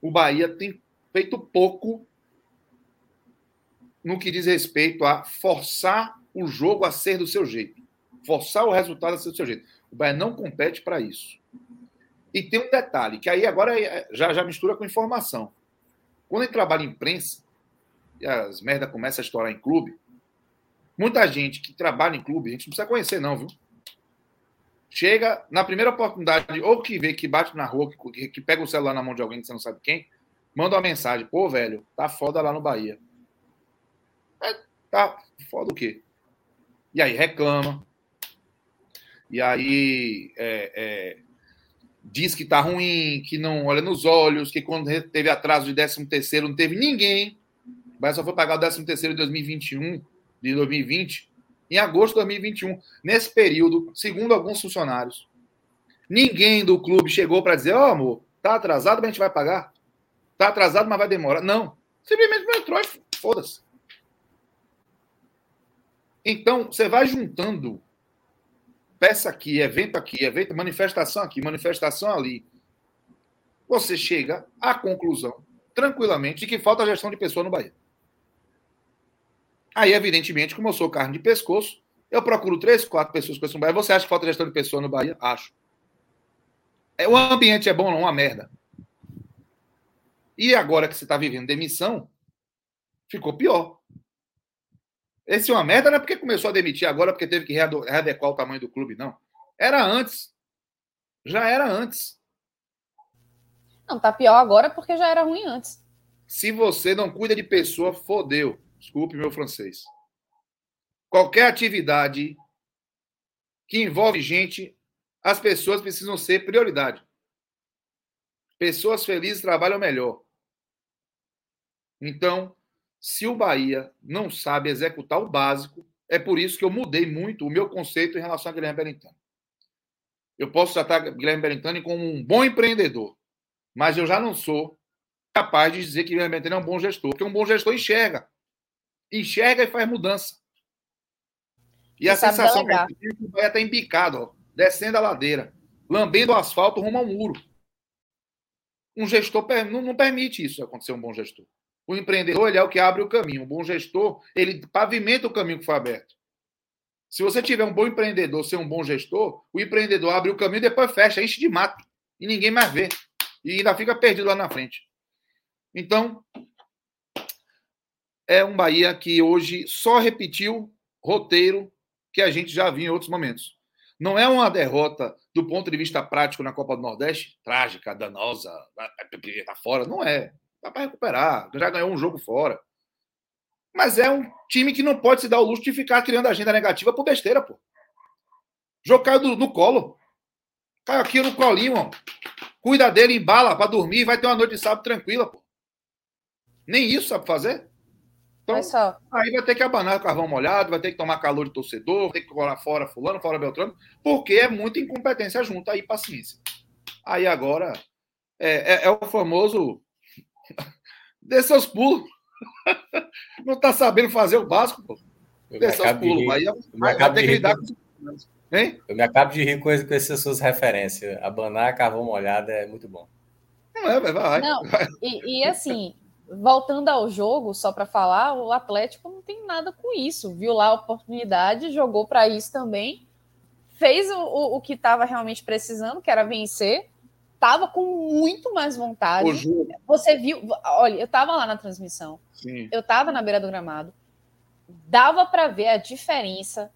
O Bahia tem feito pouco no que diz respeito a forçar o jogo a ser do seu jeito, forçar o resultado a ser do seu jeito. O Bahia não compete para isso. E tem um detalhe, que aí agora é, já, já mistura com informação. Quando gente trabalha em imprensa, e as merdas começam a estourar em clube, muita gente que trabalha em clube, a gente não precisa conhecer, não, viu? Chega na primeira oportunidade, ou que vê que bate na rua, que, que pega o celular na mão de alguém que você não sabe quem, manda uma mensagem: pô, velho, tá foda lá no Bahia. É, tá foda o quê? E aí reclama. E aí é, é, diz que tá ruim, que não olha nos olhos, que quando teve atraso de 13 terceiro não teve ninguém. Bahia só foi pagar o 13 terceiro em 2021, de 2020, em agosto de 2021. Nesse período, segundo alguns funcionários, ninguém do clube chegou para dizer, ó oh, amor, tá atrasado, mas a gente vai pagar. Tá atrasado, mas vai demorar. Não. Simplesmente não entrou e foda-se. Então, você vai juntando peça aqui, evento aqui, evento, manifestação aqui, manifestação ali. Você chega à conclusão, tranquilamente, de que falta gestão de pessoa no Bahia. Aí, evidentemente, como eu sou carne de pescoço, eu procuro três, quatro pessoas com no Bahia. Você acha que falta gestão de pessoa no Bahia? Acho. É, o ambiente é bom, não? Uma merda. E agora que você está vivendo demissão, ficou pior. Esse é uma merda, não é porque começou a demitir agora, porque teve que readequar o tamanho do clube, não. Era antes. Já era antes. Não, tá pior agora porque já era ruim antes. Se você não cuida de pessoa, fodeu. Desculpe meu francês. Qualquer atividade que envolve gente, as pessoas precisam ser prioridade. Pessoas felizes trabalham melhor. Então, se o Bahia não sabe executar o básico, é por isso que eu mudei muito o meu conceito em relação a Guilherme Berentani. Eu posso tratar Guilherme Berentani como um bom empreendedor, mas eu já não sou capaz de dizer que Guilherme Berentani é um bom gestor, porque um bom gestor enxerga. Enxerga e faz mudança. E, a sensação é que o Bahia está embicado, ó, descendo a ladeira, lambendo o asfalto rumo ao muro. Um gestor não, não permite isso acontecer, um bom gestor. O empreendedor ele é o que abre o caminho. O bom gestor, ele pavimenta o caminho que foi aberto. Se você tiver um bom empreendedor, ser um bom gestor, o empreendedor abre o caminho e depois fecha, enche de mato. E ninguém mais vê. E ainda fica perdido lá na frente. Então, é um Bahia que hoje só repetiu roteiro que a gente já viu em outros momentos. Não é uma derrota do ponto de vista prático na Copa do Nordeste, trágica, danosa, tá fora. Não é. Dá para recuperar. Já ganhou um jogo fora. Mas é um time que não pode se dar o luxo de ficar criando agenda negativa por besteira, pô. Jogo caiu do, no colo. Caiu aqui no colinho, ó. Cuida dele, embala para dormir e vai ter uma noite de sábado tranquila, pô. Nem isso sabe fazer. Então, aí vai ter que abanar o carvão molhado, vai ter que tomar calor de torcedor, vai ter que colar fora fulano, fora Beltrano, porque é muita incompetência junto aí, paciência. Aí agora é, é, é o famoso Dê seus pulos. Não está sabendo fazer o básico, pô. Dê seus pulos. Aí vai, vai ter que lidar com Hein? Eu me acabo de rir com, com essas suas referências. Abanar, carvão molhado é muito bom. Não, é, vai. Não, e, e assim, voltando ao jogo, só para falar, o Atlético não tem nada com isso. Viu lá a oportunidade, jogou para isso também. fez o, o, o que estava realmente precisando, que era vencer, estava com muito mais vontade. Você viu, olha, eu estava lá na transmissão, Sim. eu estava na beira do gramado, dava para ver a diferença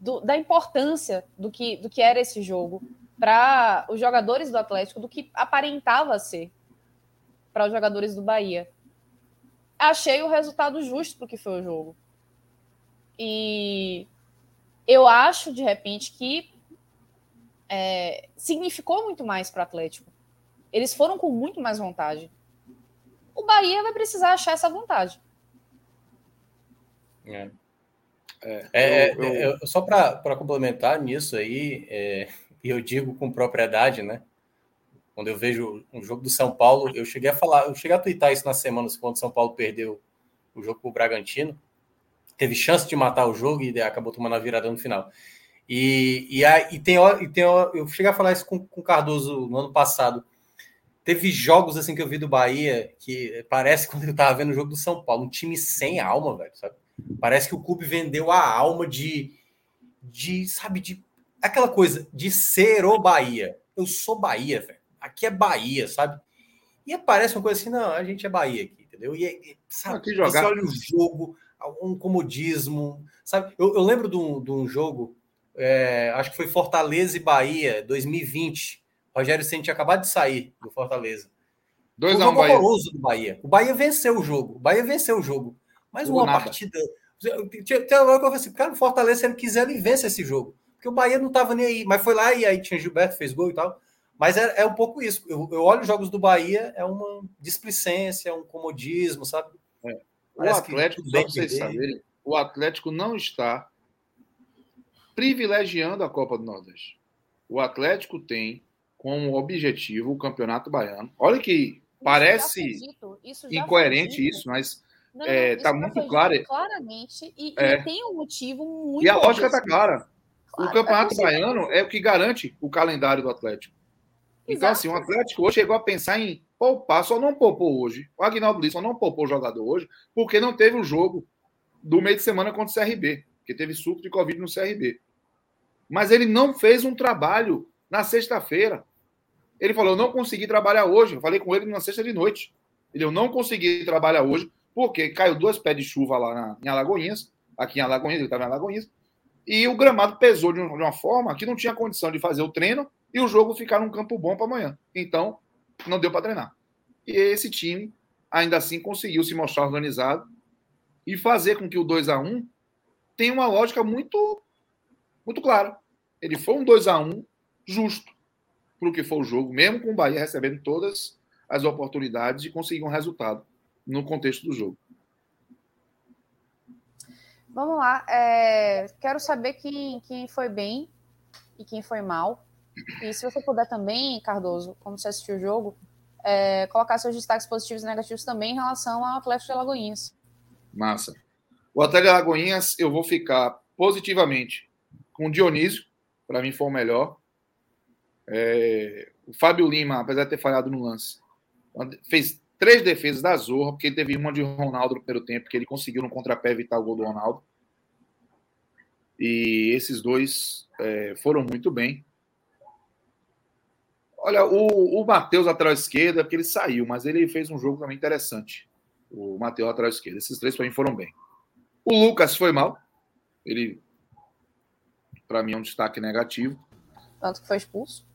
do, da importância do que, do que era esse jogo para os jogadores do Atlético, do que aparentava ser para os jogadores do Bahia. Achei o resultado justo para o que foi o jogo. E eu acho, de repente, que é, significou muito mais para o Atlético. Eles foram com muito mais vontade. O Bahia vai precisar achar essa vontade. É. É, é, eu, eu... Eu, só para complementar nisso aí, é, e eu digo com propriedade, né? Quando eu vejo um jogo do São Paulo, eu cheguei a falar, eu cheguei a twittar isso na semana, quando o São Paulo perdeu o jogo para o Bragantino. Teve chance de matar o jogo e acabou tomando a virada no final. E, e, a, e tem hora, e tem hora, eu cheguei a falar isso com o Cardoso no ano passado. Teve jogos assim que eu vi do Bahia que parece quando eu estava vendo o jogo do São Paulo, um time sem alma, velho, sabe? Parece que o clube vendeu a alma de, de sabe, de aquela coisa de ser o Bahia. Eu sou Bahia, velho. Aqui é Bahia, sabe? E parece uma coisa assim, não, a gente é Bahia aqui, entendeu? E, e sabe, aqui jogar. você olha o jogo, um comodismo, sabe? Eu, eu lembro de um, de um jogo, é, acho que foi Fortaleza e Bahia, 2020. O Rogério Ceni tinha acabado de sair do Fortaleza. Dois um jogo horroroso do Bahia. O Bahia venceu o jogo. O Bahia venceu o jogo. Mas uma nada. partida. Tem uma hora que eu falei assim, cara, o Fortaleza, se ele quiser, ele vence esse jogo. Porque o Bahia não estava nem aí. Mas foi lá e aí tinha Gilberto, fez gol e tal. Mas é, é um pouco isso. Eu, eu, olho os jogos do Bahia, é uma displicência, um comodismo, sabe? É. O Atlético, só vocês saberem, o Atlético não está privilegiando a Copa do Nordeste. O Atlético tem como objetivo o Campeonato Baiano. Olha que parece isso incoerente isso, mas está é, tá muito claro. Claramente, e, é. e, tem um motivo muito. E a lógica está clara. Claro, o Campeonato é Baiano é o que garante o calendário do Atlético. Então, Exato. assim, o Atlético hoje chegou a pensar em poupar, só não poupou hoje. O Agnaldo Lins só não poupou o jogador hoje, porque não teve o jogo do meio de semana contra o CRB, porque teve surto de Covid no CRB. Mas ele não fez um trabalho na sexta-feira. Ele falou: Eu não consegui trabalhar hoje. Eu falei com ele na sexta de noite. Ele: Eu não consegui trabalhar hoje porque caiu dois pés de chuva lá na, em Alagoinhas, aqui em Alagoinhas, ele estava em Alagoinhas, e o gramado pesou de, uma forma que não tinha condição de fazer o treino e o jogo ficar num campo bom para amanhã. Então, não deu para treinar. E esse time, ainda assim, conseguiu se mostrar organizado e fazer com que o 2 a 1 tenha uma lógica muito, muito clara. Ele foi um 2 a 1 justo para o que foi o jogo, mesmo com o Bahia recebendo todas as oportunidades de conseguir um resultado no contexto do jogo. Vamos lá. É, quero saber quem, quem foi bem e quem foi mal. E se você puder também, Cardoso, como você assistiu o jogo, é, colocar seus destaques positivos e negativos também em relação ao Atlético de Alagoinhas. Massa. O Atlético de Alagoinhas, eu vou ficar positivamente com o Dionísio, para mim foi o melhor. É, o Fábio Lima, apesar de ter falhado no lance, fez três defesas da Zorra, porque teve uma de Ronaldo no primeiro tempo, que ele conseguiu no contrapé evitar o gol do Ronaldo. E esses dois é, foram muito bem. Olha, o, o Matheus lateral esquerda, porque ele saiu, mas ele fez um jogo também interessante. O Matheus lateral esquerda. Esses três para mim foram bem. O Lucas foi mal. Ele, para mim, é um destaque negativo. Tanto que foi expulso.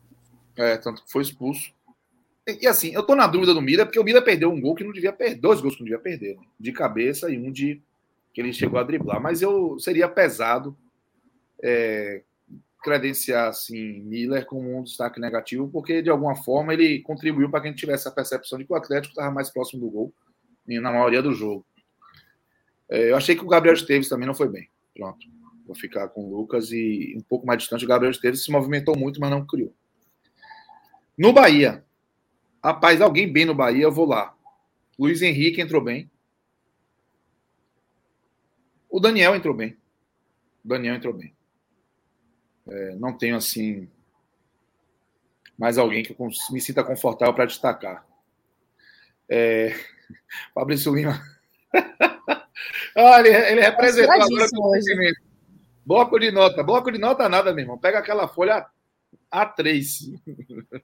É, tanto que foi expulso. E assim, eu tô na dúvida do Mira, porque o Mira perdeu um gol que não devia perder, dois gols que não devia perder, né? de cabeça e um de que ele chegou a driblar. Mas eu seria pesado é, credenciar assim Miller como um destaque negativo, porque de alguma forma ele contribuiu para que a gente tivesse a percepção de que o Atlético estava mais próximo do gol na maioria do jogo. É, eu achei que o Gabriel Esteves também não foi bem. Pronto. Vou ficar com o Lucas e um pouco mais distante. O Gabriel Esteves se movimentou muito, mas não criou. No Bahia, Rapaz, alguém bem no Bahia, eu vou lá. Luiz Henrique entrou bem. O Daniel entrou bem. O Daniel entrou bem. É, não tenho assim mais alguém que eu me sinta confortável para destacar. É, Fabrício Lima. Olha, ele, ele representou agora Bloco de nota. Bloco de nota nada, meu irmão. Pega aquela folha A3.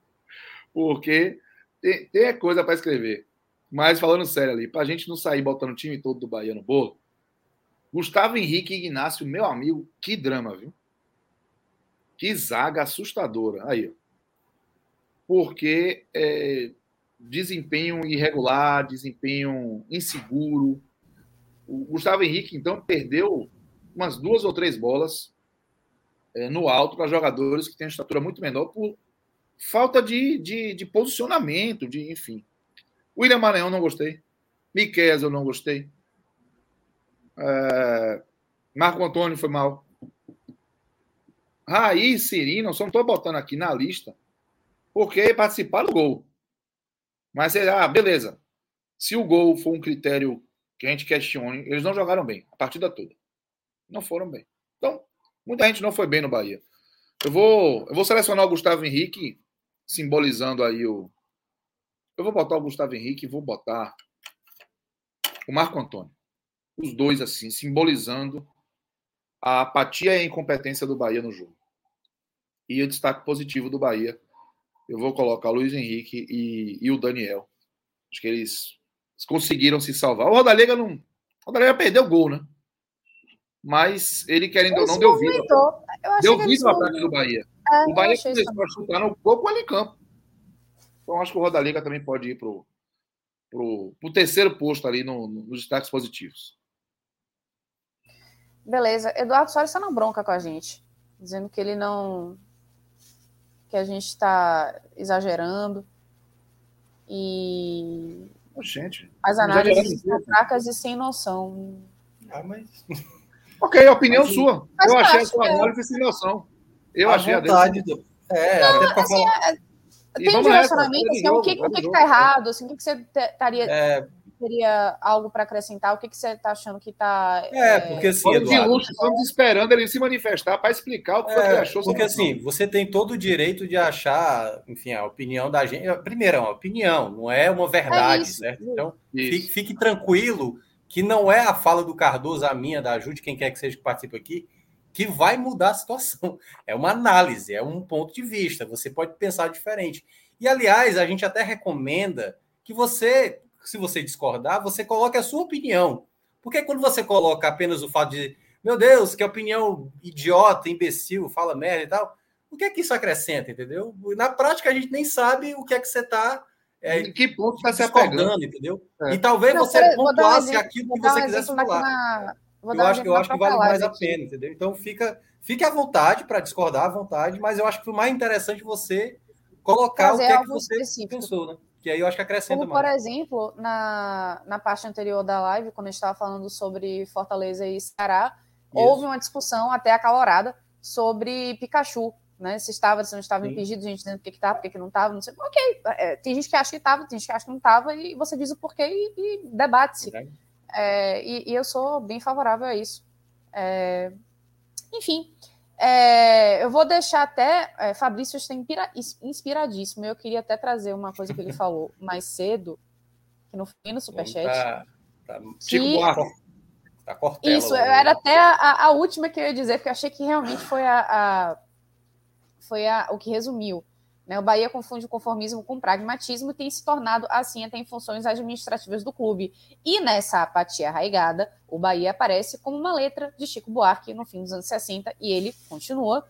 Porque tem, tem coisa para escrever. Mas falando sério ali, para a gente não sair botando o time todo do Bahia no bolo, Gustavo Henrique e Ignacio, meu amigo, que drama, viu? Que zaga assustadora. Aí. Porque é, desempenho irregular, desempenho inseguro. O Gustavo Henrique, então, perdeu umas duas ou três bolas é, no alto para jogadores que têm estatura muito menor por falta de, de, de posicionamento, de enfim. William Maranhão não gostei. Miquel eu não gostei. É, Marco Antônio foi mal. Raí e Cirino, só não estou botando aqui na lista, porque participaram do gol. Mas, ah, beleza. Se o gol for um critério que a gente questione, eles não jogaram bem a partida toda. Não foram bem. Então, muita gente não foi bem no Bahia. Eu vou, eu vou selecionar o Gustavo Henrique, simbolizando aí o. Eu vou botar o Gustavo Henrique e vou botar o Marco Antônio. Os dois, assim, simbolizando a apatia e a incompetência do Bahia no jogo. E o destaque positivo do Bahia eu vou colocar o Luiz Henrique e, e o Daniel. Acho que eles conseguiram se salvar. O Rodalega não. O Rodalega perdeu o gol, né? Mas ele, querendo ou não, deu vida. Deu vida ao ataque do Bahia. É, o Bahia começou a chutar no gol com ele em campo. Então acho que o Rodalega também pode ir pro, pro, pro terceiro posto ali no, no, nos destaques positivos. Beleza. Eduardo Soares está na bronca com a gente, dizendo que ele não que a gente está exagerando e gente, as análises são fracas e sem noção. Ah, mas... Ok, opinião mas, sua. eu achei a sua é. análise sem noção. Eu a achei vontade a do... É, não, até assim, falar... é, tem um direcionamento, assim, o que, o que, que tá errado, assim, o que, que você estaria... É, teria algo para acrescentar? O que, que você está achando que está. É, porque assim. Eduardo, estamos esperando ele se manifestar para explicar o que, é, ele achou. Porque assim, você tem todo o direito de achar, enfim, a opinião da gente. Primeiro, é uma opinião, não é uma verdade, é certo? Então, fique, fique, tranquilo que não é a fala do Cardoso, a minha, da Ajude, quem quer que seja que participe aqui, que vai mudar a situação. É uma análise, é um ponto de vista. Você pode pensar diferente. E, aliás, a gente até recomenda que você se você discordar, você coloque a sua opinião. Porque quando você coloca apenas o fato de, meu Deus, que opinião idiota, imbecil, fala merda e tal, o que é que isso acrescenta, entendeu? Na prática, a gente nem sabe o que é que você está. É, em que ponto está se apegando, entendeu? É. E talvez Não, você pontuasse aquilo que você um quisesse falar. Na... eu acho, eu acho que vale mais aqui. a pena, entendeu? Então fica, fique à vontade para discordar à vontade, mas eu acho que foi mais interessante você colocar Fazer o que é que você específico. pensou, né? Que aí eu acho que acrescenta Como, mais. Por exemplo, na, na parte anterior da live, quando a gente estava falando sobre Fortaleza e Ceará, Isso. houve uma discussão até acalorada sobre Pikachu, né? Se estava, se não estava Sim. impedido, a gente dizendo por que estava, por que não estava, não sei. Ok, é, tem gente que acha que estava, tem gente que acha que não estava, e você diz o porquê e, e debate-se. É, e, e, eu sou bem favorável a isso. É, enfim, é, eu vou deixar até. É, Fabrício está inspiradíssimo. Eu queria até trazer uma coisa que ele falou mais cedo, que não foi no Superchat. Tá, tá, que, tá isso, era até a, a, última que eu ia dizer, porque eu achei que realmente foi a, a foi a, o que resumiu. Né? O Bahia confunde o conformismo com pragmatismo e tem se tornado assim até em funções administrativas do clube. E nessa apatia arraigada, o Bahia aparece como uma letra de Chico Buarque no fim dos anos 60 e ele continua,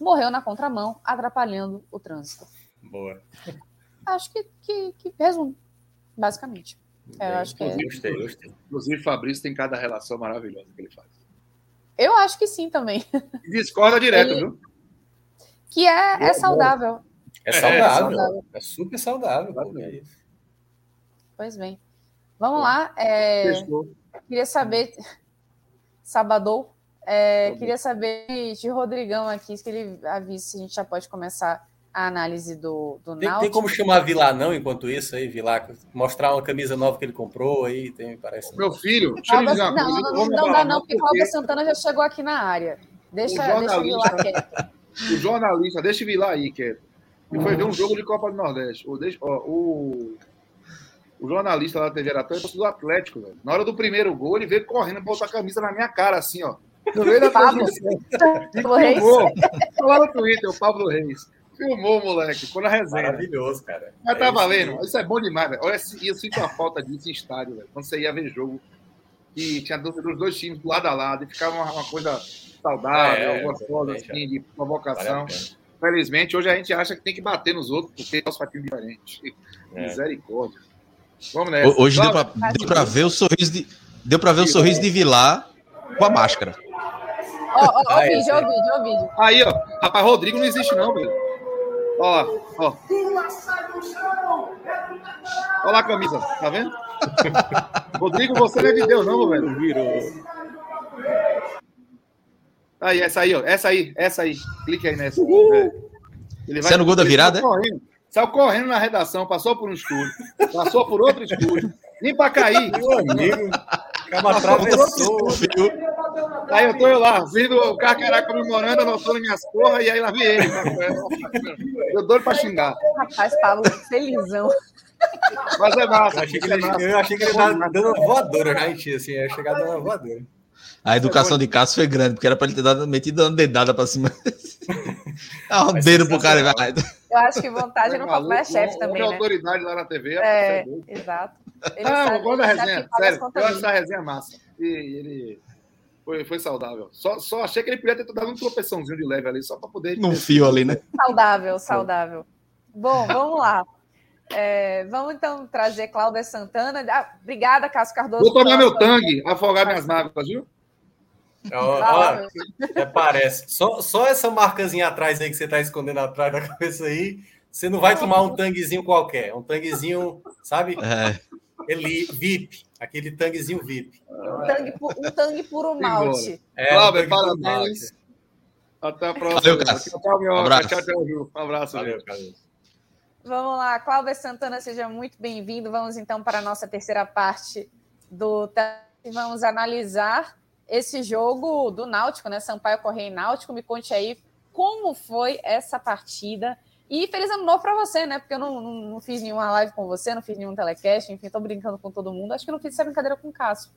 morreu na contramão, atrapalhando o trânsito. Boa. Acho que, que, que resume, basicamente. É, eu acho que é. Gostei, gostei. Inclusive, Fabrício tem cada relação maravilhosa que ele faz. Eu acho que sim também. discorda direto, ele... viu? Que é, é saudável. É, é saudável. É, saudável. é super saudável. É isso. Pois bem. Vamos lá. É, queria saber. Sabadou. É, queria saber de Rodrigão aqui, que ele avisa se a gente já pode começar a análise do, do tem, tem, como chamar Vilar não enquanto isso aí, Vilar? Mostrar uma camisa nova que ele comprou aí, tem, parece. Meu filho, deixa Alba, não, não, não, não dá não, porque o Alba Santana já chegou aqui na área. Deixa, deixa o Vilar quieto. O jornalista, deixa o Vilar aí quieto e foi ver um jogo de Copa do Nordeste. O, o, o jornalista da TV Aratã é do Atlético, velho. Na hora do primeiro gol, ele veio correndo, botou a camisa na minha cara, assim, ó. No meio da Pablo. transmissão. Pablo Reis. filmou. Tá lá no Twitter, o Pablo Reis. Filmou, moleque. Ficou na resenha. Maravilhoso, cara. Mas É tá isso valendo. Isso é bom demais, velho. Olha, eu sinto a falta disso em estádio, velho. Quando você ia ver jogo e tinha dos dos dois times do lado a lado e ficava uma, uma coisa saudável, É, gostosa, exatamente, assim, de Vale provocação. pena. Felizmente, hoje a gente acha que tem que bater nos outros porque nós faz time diferente. É. Misericórdia. Vamos nessa. Ho- Hoje deu Cláudio, pra, deu pra ver o sorriso de. Deu pra ver o sorriso de Vilar com a máscara. Ó, ó, ó o vídeo, ó o vídeo, ó o vídeo. Aí, ó. Rapaz, Rodrigo não existe, não, velho. Ó ó. Olha lá a camisa, tá vendo? Rodrigo, você não é de Deus, não, velho. Virou. Aí, essa aí, ó. Essa aí, essa aí. Clique aí nessa. Ele Isso é no gol da virada, Saiu correndo, saiu correndo na redação, passou por um estúdio, passou por outro estúdio. Nem pra cair. Meu amigo, acaba atravessou. Aí eu tô eu lá, vendo o Carcará comemorando, anotando minhas porra, e aí lá vem ele. Eu doido pra xingar. Rapaz, Pablo, felizão. Mas é massa. Eu achei que é ele, massa. eu achei que ele tava dando uma voadora já em ti, assim, ia chegar dando uma voadora. A educação de Cássio foi grande, porque era pra ele ter dado, metido uma dedada pra cima. Dá um dedo pro cara. sensacional. vai. Eu acho que vontade no Maluco, papai é chefe homem também, né? autoridade lá na TV. É, É, exato. Ele Não, sabe- eu gosto da resenha. Sério, eu acho essa resenha massa. E ele foi, foi saudável. Só, só achei que ele podia ter dado um tropeçãozinho de leve ali, só pra poder. Num fio ali, né? Saudável, saudável. Bom, vamos lá. É, vamos então trazer Cláudia Santana. Ah, obrigada, Cássio Cardoso. Vou tomar meu tangue, afogar minhas mágoas, viu? Ó, até parece. Só, só essa marcazinha atrás aí que você tá escondendo atrás da cabeça aí, você não vai tomar um tanguezinho qualquer. Um tanguezinho, sabe? É, Ele VIP. Aquele tanguezinho VIP. Um tangue, um tangue puro malte. É, Cláudio, um parabéns. Até a próxima. Valeu. Tchau, tchau, minhoca. Abraço. Tchau, tchau, Ju. Um abraço. Valeu. Vamos lá, Cláudia Santana, seja muito bem-vindo. Vamos então para a nossa terceira parte do e vamos analisar esse jogo do Náutico, né? Sampaio Correia e Náutico. Me conte aí como foi essa partida. E feliz ano novo para você, né? Porque eu não, não, não fiz nenhuma live com você, não fiz nenhum telecast, enfim, tô brincando com todo mundo. Acho que não fiz essa brincadeira com o Cássio.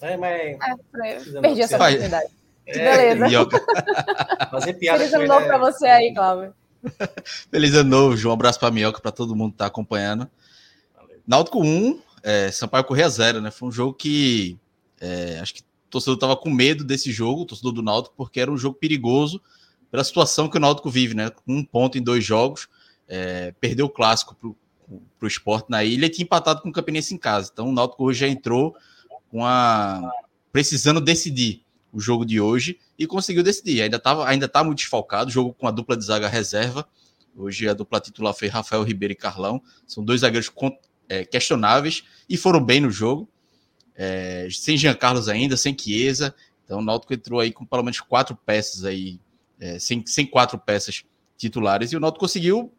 É, mas É, perdi essa oportunidade. é, Beleza. fazer piada Feliz ano novo é- para você aí, Cláudio. Feliz ano novo, João. Um abraço pra Minhoca, pra todo mundo que tá acompanhando. Valeu. Náutico 1, é, Sampaio Correia 0, né? Foi um jogo que é, acho que o torcedor tava com medo desse jogo, o torcedor do Náutico, porque era um jogo perigoso pela situação que o Náutico vive, né? Com um ponto em dois jogos, é, perdeu o clássico pro, pro esporte na ilha e tinha empatado com o Campinense em casa. Então o Náutico hoje já entrou com a precisando decidir o jogo de hoje e conseguiu decidir. Ainda tava, ainda tá muito desfalcado, jogo com a dupla de zaga reserva. Hoje a dupla titular foi Rafael Ribeiro e Carlão. São dois zagueiros é, questionáveis e foram bem no jogo. É, sem Jean Carlos ainda, sem Chiesa. Então o Náutico entrou aí com pelo menos quatro peças aí, é, sem, sem quatro peças titulares. E o Náutico conseguiu,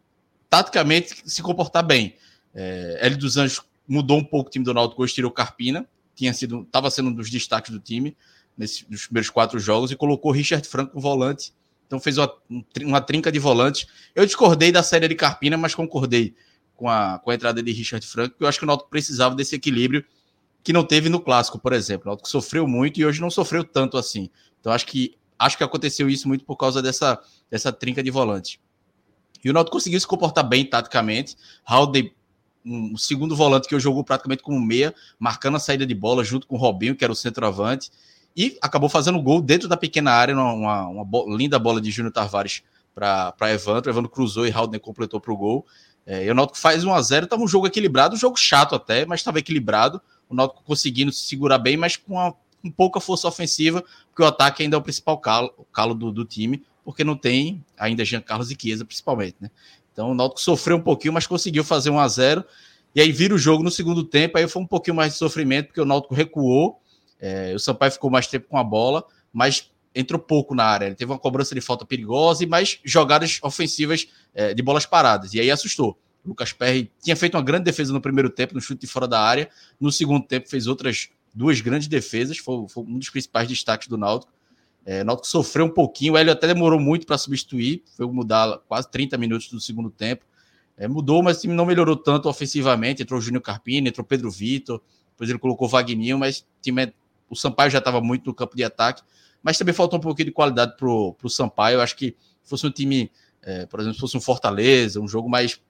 taticamente, se comportar bem. É, dos Anjos mudou um pouco o time do Náutico hoje, tirou Carpina, tinha sido, estava sendo um dos destaques do time nesses nos primeiros quatro jogos e colocou Richard Franco no volante. Então fez uma, um uma trinca de volantes. Eu discordei da série de Carpina, mas concordei com a, com a entrada de Richard Franco, eu acho que o Náutico precisava desse equilíbrio que não teve no clássico, por exemplo. O sofreu muito e hoje não sofreu tanto assim. Então acho que acho que aconteceu isso muito por causa dessa, dessa trinca de volantes. E o Náutico conseguiu se comportar bem taticamente. Haldey, um segundo volante que eu jogou praticamente como meia, marcando a saída de bola junto com o Robinho, que era o centroavante, e acabou fazendo gol dentro da pequena área, uma, uma, bo- linda bola de Júnior Tavares para Evandro. Evandro cruzou e Haldner completou para o gol. É, e o Náutico faz 1 a 0 estava um jogo equilibrado, um jogo chato até, mas estava equilibrado. O Náutico conseguindo se segurar bem, mas com, uma, com pouca força ofensiva, porque o ataque ainda é o principal calo, o calo do, do time, porque não tem ainda Jean Carlos e Chiesa, principalmente, né? Então o Náutico sofreu um pouquinho, mas conseguiu fazer 1 a 0 e aí vira o jogo no segundo tempo, aí foi um pouquinho mais de sofrimento, porque o Náutico recuou, é, o Sampaio ficou mais tempo com a bola, mas entrou pouco na área. Ele teve uma cobrança de falta perigosa e mais jogadas ofensivas é, de bolas paradas. E aí assustou. Lucas Perry tinha feito uma grande defesa no primeiro tempo, no chute de fora da área. No segundo tempo fez outras duas grandes defesas. Foi, foi um dos principais destaques do Náutico. É, o Náutico sofreu um pouquinho. O Hélio até demorou muito para substituir. Foi mudar quase 30 minutos do segundo tempo. É, mudou, mas o time não melhorou tanto ofensivamente. Entrou o Júnior Carpini, entrou Pedro Vitor. Depois ele colocou o Vagninho, mas o time é o Sampaio já estava muito no campo de ataque, mas também faltou um pouquinho de qualidade para o Sampaio. Eu acho que fosse um time, é, por exemplo, se fosse um Fortaleza, um jogo mais.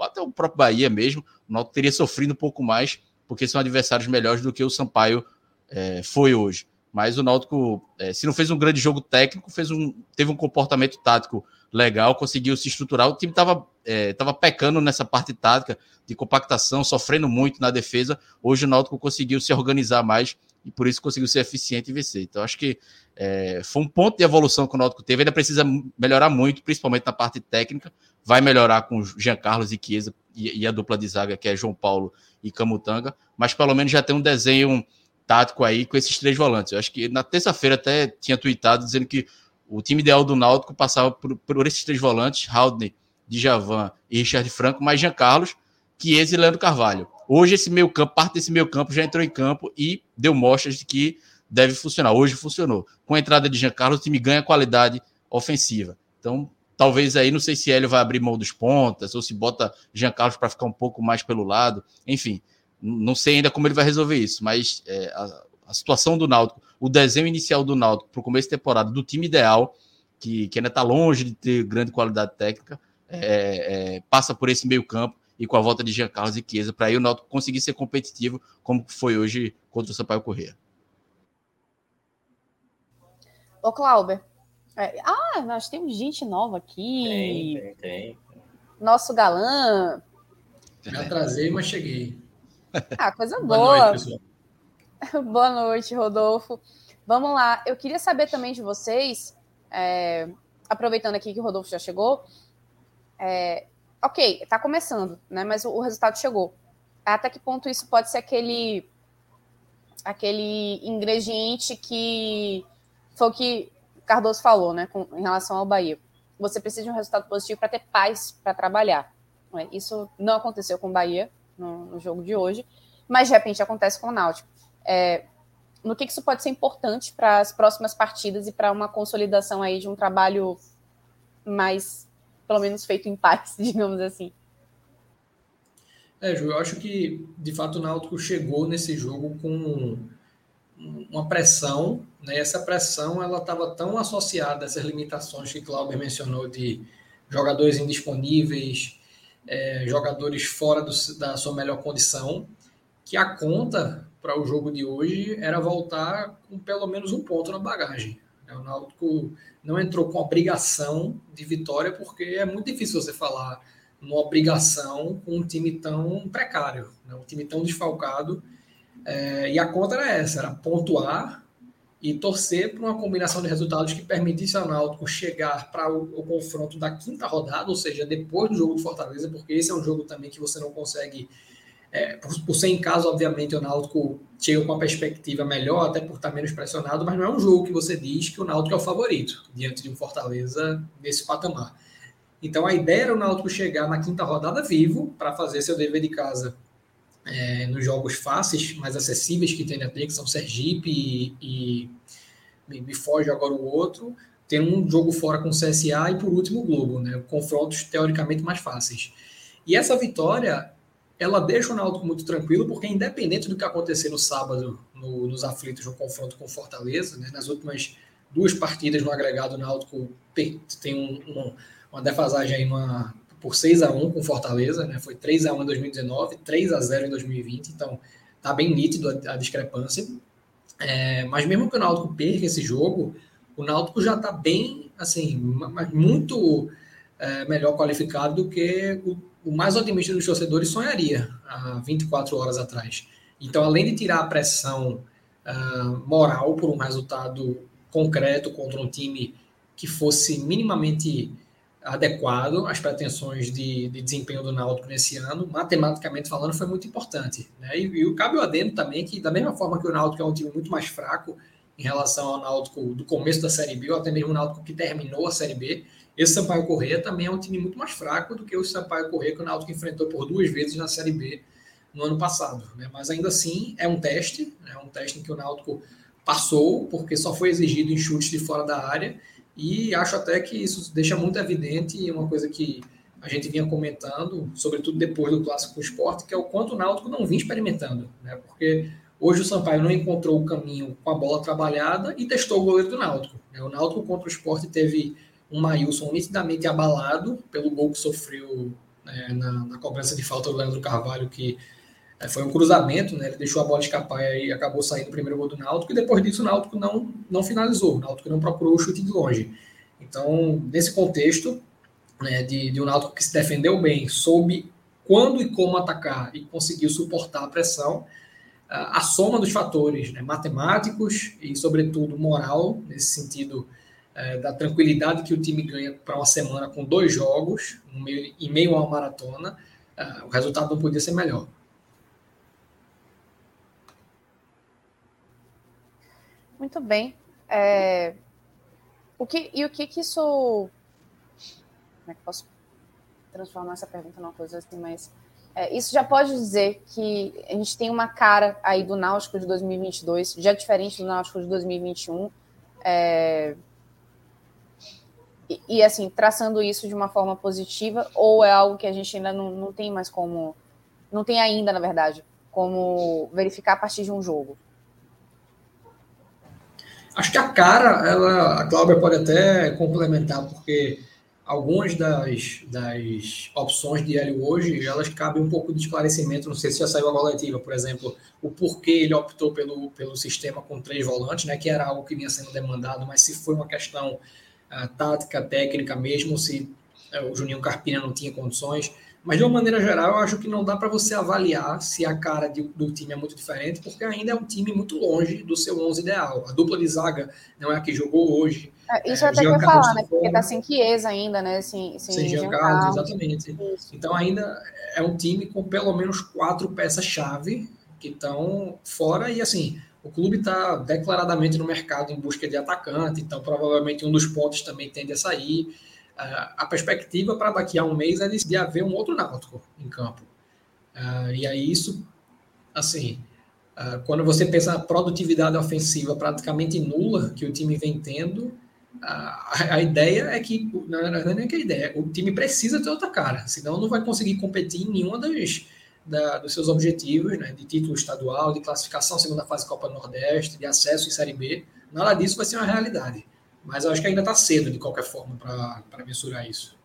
Até o próprio Bahia mesmo, o Náutico teria sofrido um pouco mais, porque são adversários melhores do que o Sampaio é, foi hoje. Mas o Náutico, é, se não fez um grande jogo técnico, fez um, teve um comportamento tático legal, conseguiu se estruturar. O time estava é, tava pecando nessa parte tática de compactação, sofrendo muito na defesa. Hoje o Náutico conseguiu se organizar mais e por isso conseguiu ser eficiente e vencer. Então acho que é, foi um ponto de evolução que o Náutico teve. Ainda precisa melhorar muito, principalmente na parte técnica. Vai melhorar com Jean Carlos e Chiesa e, e a dupla de zaga que é João Paulo e Camutanga, mas pelo menos já tem um desenho tático aí com esses três volantes. Eu acho que na terça-feira até tinha tweetado dizendo que o time ideal do Náutico passava por, por esses três volantes, Haldney, Djavan e Richard Franco, mais Jean Carlos, Chiesa e Leandro Carvalho. Hoje esse meio campo, parte desse meio campo já entrou em campo e deu mostras de que deve funcionar. Hoje funcionou. Com a entrada de Jean Carlos, o time ganha qualidade ofensiva. Então, talvez aí, não sei se Hélio vai abrir mão dos pontas ou se bota Jean Carlos para ficar um pouco mais pelo lado. Enfim, não sei ainda como ele vai resolver isso, mas é, a, a, situação do Náutico, o desenho inicial do Náutico para o começo de temporada, do time ideal, que, que ainda está longe de ter grande qualidade técnica, é, é, passa por esse meio campo e com a volta de Jean Carlos e Chiesa, para aí o Náutico conseguir ser competitivo, como foi hoje contra o Sampaio Corrêa. Ô, Clauber, é, ah, nós temos gente nova aqui. Tem, tem, tem. Nosso galã. Me atrasei, mas cheguei. Ah, coisa boa. Boa noite, boa noite, Rodolfo. Vamos lá. Eu queria saber também de vocês, é, aproveitando aqui que o Rodolfo já chegou. É, ok, está começando, né? Mas o, o, resultado chegou. Até que ponto isso pode ser aquele aquele ingrediente que foi o que Cardoso falou, né? Com, em relação ao Bahia. Você precisa de um resultado positivo para ter paz para trabalhar. Né? Isso não aconteceu com o Bahia no, no, jogo de hoje, mas de repente acontece com o Náutico. É, no que, que isso pode ser importante para as próximas partidas e para uma consolidação aí de um trabalho mais, pelo menos, feito em paz, digamos assim? É, Ju, eu acho que de fato o Náutico chegou nesse jogo com uma pressão, né? Essa pressão ela estava tão associada a essas limitações que Clauber mencionou de jogadores indisponíveis, é, jogadores fora do, da sua melhor condição, que a conta para o jogo de hoje era voltar com pelo menos um ponto na bagagem. O Náutico não entrou com obrigação de vitória, porque é muito difícil você falar uma obrigação com um time tão precário, né? um time tão desfalcado. É, e a conta era essa, era pontuar e torcer para uma combinação de resultados que permitisse ao Náutico chegar para o, o, confronto da quinta rodada, ou seja, depois do jogo de Fortaleza, porque esse é um jogo também que você não consegue, é, por, por, ser em casa, obviamente, o Náutico chega com uma perspectiva melhor, até por estar menos pressionado, mas não é um jogo que você diz que o Náutico é o favorito diante de um Fortaleza nesse patamar. Então a ideia era o Náutico chegar na quinta rodada vivo para fazer seu dever de casa é, nos jogos fáceis, mais acessíveis que tem na ter, que são Sergipe e, e me, me, foge agora o outro, tem um jogo fora com o CSA e por último o Globo, né? Confrontos teoricamente mais fáceis. E essa vitória, ela deixa o Náutico muito tranquilo, porque independente do que acontecer no sábado, no, nos aflitos, no confronto com Fortaleza, né? nas últimas duas partidas no agregado, o Náutico tem um, um, uma defasagem aí numa, por 6 a 1 com Fortaleza, né? Foi 3 a 1 em 2019, 3 a 0 em 2020, então tá bem nítido a, a discrepância. É, mas mesmo que o Náutico perca esse jogo, o Náutico já está bem, assim, muito é, melhor qualificado do que o, o, mais otimista dos torcedores sonharia há 24 horas atrás. Então, além de tirar a pressão uh, moral por um resultado concreto contra um time que fosse minimamente adequado às pretensões de, de, desempenho do Náutico nesse ano, matematicamente falando, foi muito importante. Né? E, e o cabe o adendo também que, da mesma forma que o Náutico é um time muito mais fraco em relação ao Náutico do começo da Série B, ou até mesmo o Náutico que terminou a Série B, esse Sampaio Correia também é um time muito mais fraco do que o Sampaio Correia que o Náutico enfrentou por duas vezes na Série B no ano passado. Né? Mas ainda assim é um teste, é né? um teste em que o Náutico passou, porque só foi exigido em chutes de fora da área, e acho até que isso deixa muito evidente uma coisa que a gente vinha comentando, sobretudo depois do clássico esporte, que é o quanto o Náutico não vinha experimentando, né? Porque Hoje o Sampaio não encontrou o caminho com a bola trabalhada e testou o goleiro do Náutico. Né? O Náutico contra o esporte teve um Maílson nitidamente abalado pelo gol que sofreu né, na, na, cobrança de falta do Leandro Carvalho, que é, foi um cruzamento, né, ele deixou a bola escapar e acabou saindo o primeiro gol do Náutico, e depois disso o Náutico não, não finalizou, o Náutico não procurou o chute de longe. Então, nesse contexto, né, de, de um Náutico que se defendeu bem, soube quando e como atacar e conseguiu suportar a pressão, a soma dos fatores né, matemáticos e, sobretudo, moral, nesse sentido é, da tranquilidade que o time ganha para uma semana com dois jogos, meio, em meio a uma maratona, é, o resultado não podia ser melhor. Muito bem. É... O que, e o que, que isso. Como é que posso transformar essa pergunta numa coisa assim mais. É, isso já pode dizer que a gente tem uma cara aí do Náutico de 2022, já diferente do Náutico de 2021. É, e, e, assim, traçando isso de uma forma positiva, ou é algo que a gente ainda não, não tem mais como. Não tem ainda, na verdade, como verificar a partir de um jogo? Acho que a cara, ela, a Cláudia pode até complementar, porque algumas das, das opções de Hélio hoje, elas cabem um pouco de esclarecimento, não sei se já saiu a coletiva, por exemplo, o porquê ele optou pelo, pelo sistema com três volantes, né, que era algo que vinha sendo demandado, mas se foi uma questão uh, tática, técnica mesmo, se uh, o Juninho Carpina não tinha condições, mas, de uma maneira geral, eu acho que não dá para você avaliar se a cara de, do time é muito diferente, porque ainda é um time muito longe do seu 11 ideal. A dupla de zaga não é a que jogou hoje. É, isso é, até que eu ia falar, né? Porque tá sem Chiesa ainda, né? Sem, sem, sem Jean Carlos, exatamente. Isso. Então, ainda é um time com pelo menos quatro peças-chave que estão fora. E, assim, o clube está declaradamente no mercado em busca de atacante, então provavelmente um dos pontos também tende a sair a perspectiva para daqui a um mês é de haver um outro náutico em campo. Uh, e aí isso, assim, uh, quando você pensa na produtividade ofensiva praticamente nula que o time vem tendo, uh, a, a, ideia é que, na verdade, não é que a ideia, o time precisa ter outra cara, senão não vai conseguir competir em nenhuma das, da, dos seus objetivos, né, de título estadual, de classificação segunda fase Copa Nordeste, de acesso em Série B, nada disso vai ser uma realidade. Mas acho que ainda está cedo, de qualquer forma, para mensurar isso.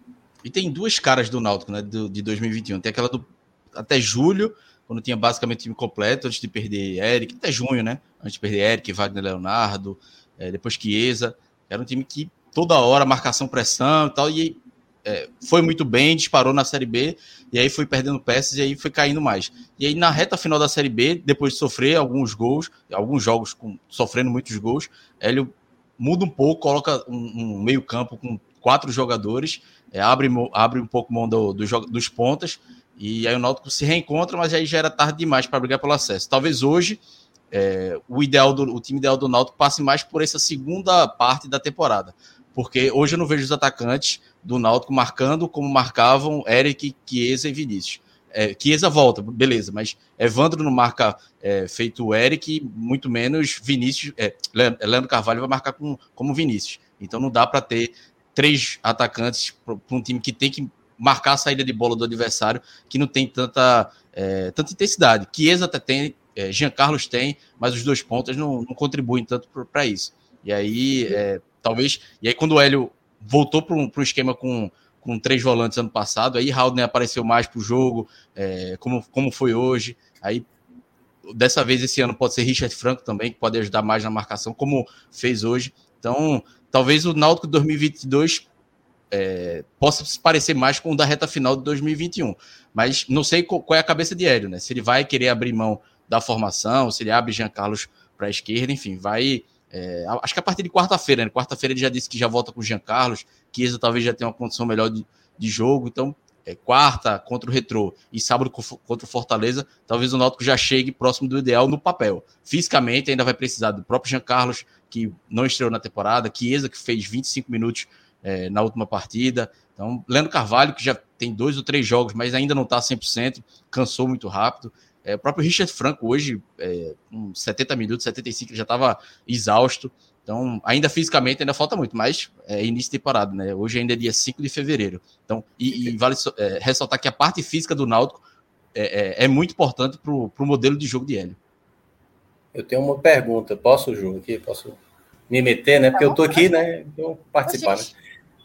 E tem duas caras do Náutico, né, do, de 2021. Tem aquela do até julho, quando tinha basicamente o time completo, antes de perder Eric, até junho, né? Antes de perder Eric, Wagner Leonardo, é, depois Chiesa. Era um time que toda hora, marcação, pressão e tal, e é, foi muito bem, disparou na Série B, e aí foi perdendo peças e aí foi caindo mais. E aí na reta final da Série B, depois de sofrer alguns gols, alguns jogos com, sofrendo muitos gols, Hélio muda um pouco, coloca um, um meio-campo com quatro jogadores, é, abre, abre um pouco mão do, do, dos pontas, e aí o Náutico se reencontra, mas aí já era tarde demais para brigar pelo acesso. Talvez hoje é, o ideal do o time ideal do Náutico passe mais por essa segunda parte da temporada, porque hoje eu não vejo os atacantes do Náutico marcando como marcavam Eric, Chiesa e Vinícius. É, Chiesa volta, beleza, mas Evandro não marca é, feito o Eric, muito menos Vinícius. É, Leandro Carvalho vai marcar com, como Vinícius. Então não dá para ter três atacantes para um time que tem que marcar a saída de bola do adversário, que não tem tanta, é, tanta intensidade. Chiesa até tem, é, Jean Carlos tem, mas os dois pontas não, não contribuem tanto para isso. E aí, é, talvez. E aí, quando o Hélio voltou para um, um esquema com com três volantes ano passado. Aí Haldner apareceu mais para o jogo, é, como, como foi hoje. Aí dessa vez esse ano pode ser Richard Franco também, que pode ajudar mais na marcação, como fez hoje. Então, talvez o Náutico 2022 é, possa se parecer mais com o da reta final de 2021. Mas não sei qual, qual é a cabeça de Hélio, né? Se ele vai querer abrir mão da formação, se ele abre Jean Carlos para a esquerda, enfim, vai é, acho que a partir de quarta-feira, né? Quarta-feira ele já disse que já volta com o Jean Carlos, que Isa talvez já tenha uma condição melhor de, de jogo, então é, quarta contra o Retrô e sábado contra o Fortaleza, talvez o Náutico já chegue próximo do ideal no papel. Fisicamente ainda vai precisar do próprio Jean Carlos, que não estreou na temporada, Chiesa, que fez 25 minutos é, na última partida, então Leandro Carvalho, que já tem dois ou três jogos, mas ainda não está 100%, cansou muito rápido, é, o próprio Richard Franco hoje, é, com 70 minutos, 75, ele já estava exausto. Então, ainda fisicamente, ainda falta muito, mas é início de temporada, né? Hoje ainda é dia 5 de fevereiro. Então, e, e vale é, ressaltar que a parte física do Náutico é, é, é muito importante para o modelo de jogo de Hélio. Eu tenho uma pergunta. Posso, Ju, aqui? Posso me meter, né? Porque eu tô aqui, né? Então, participar. Né?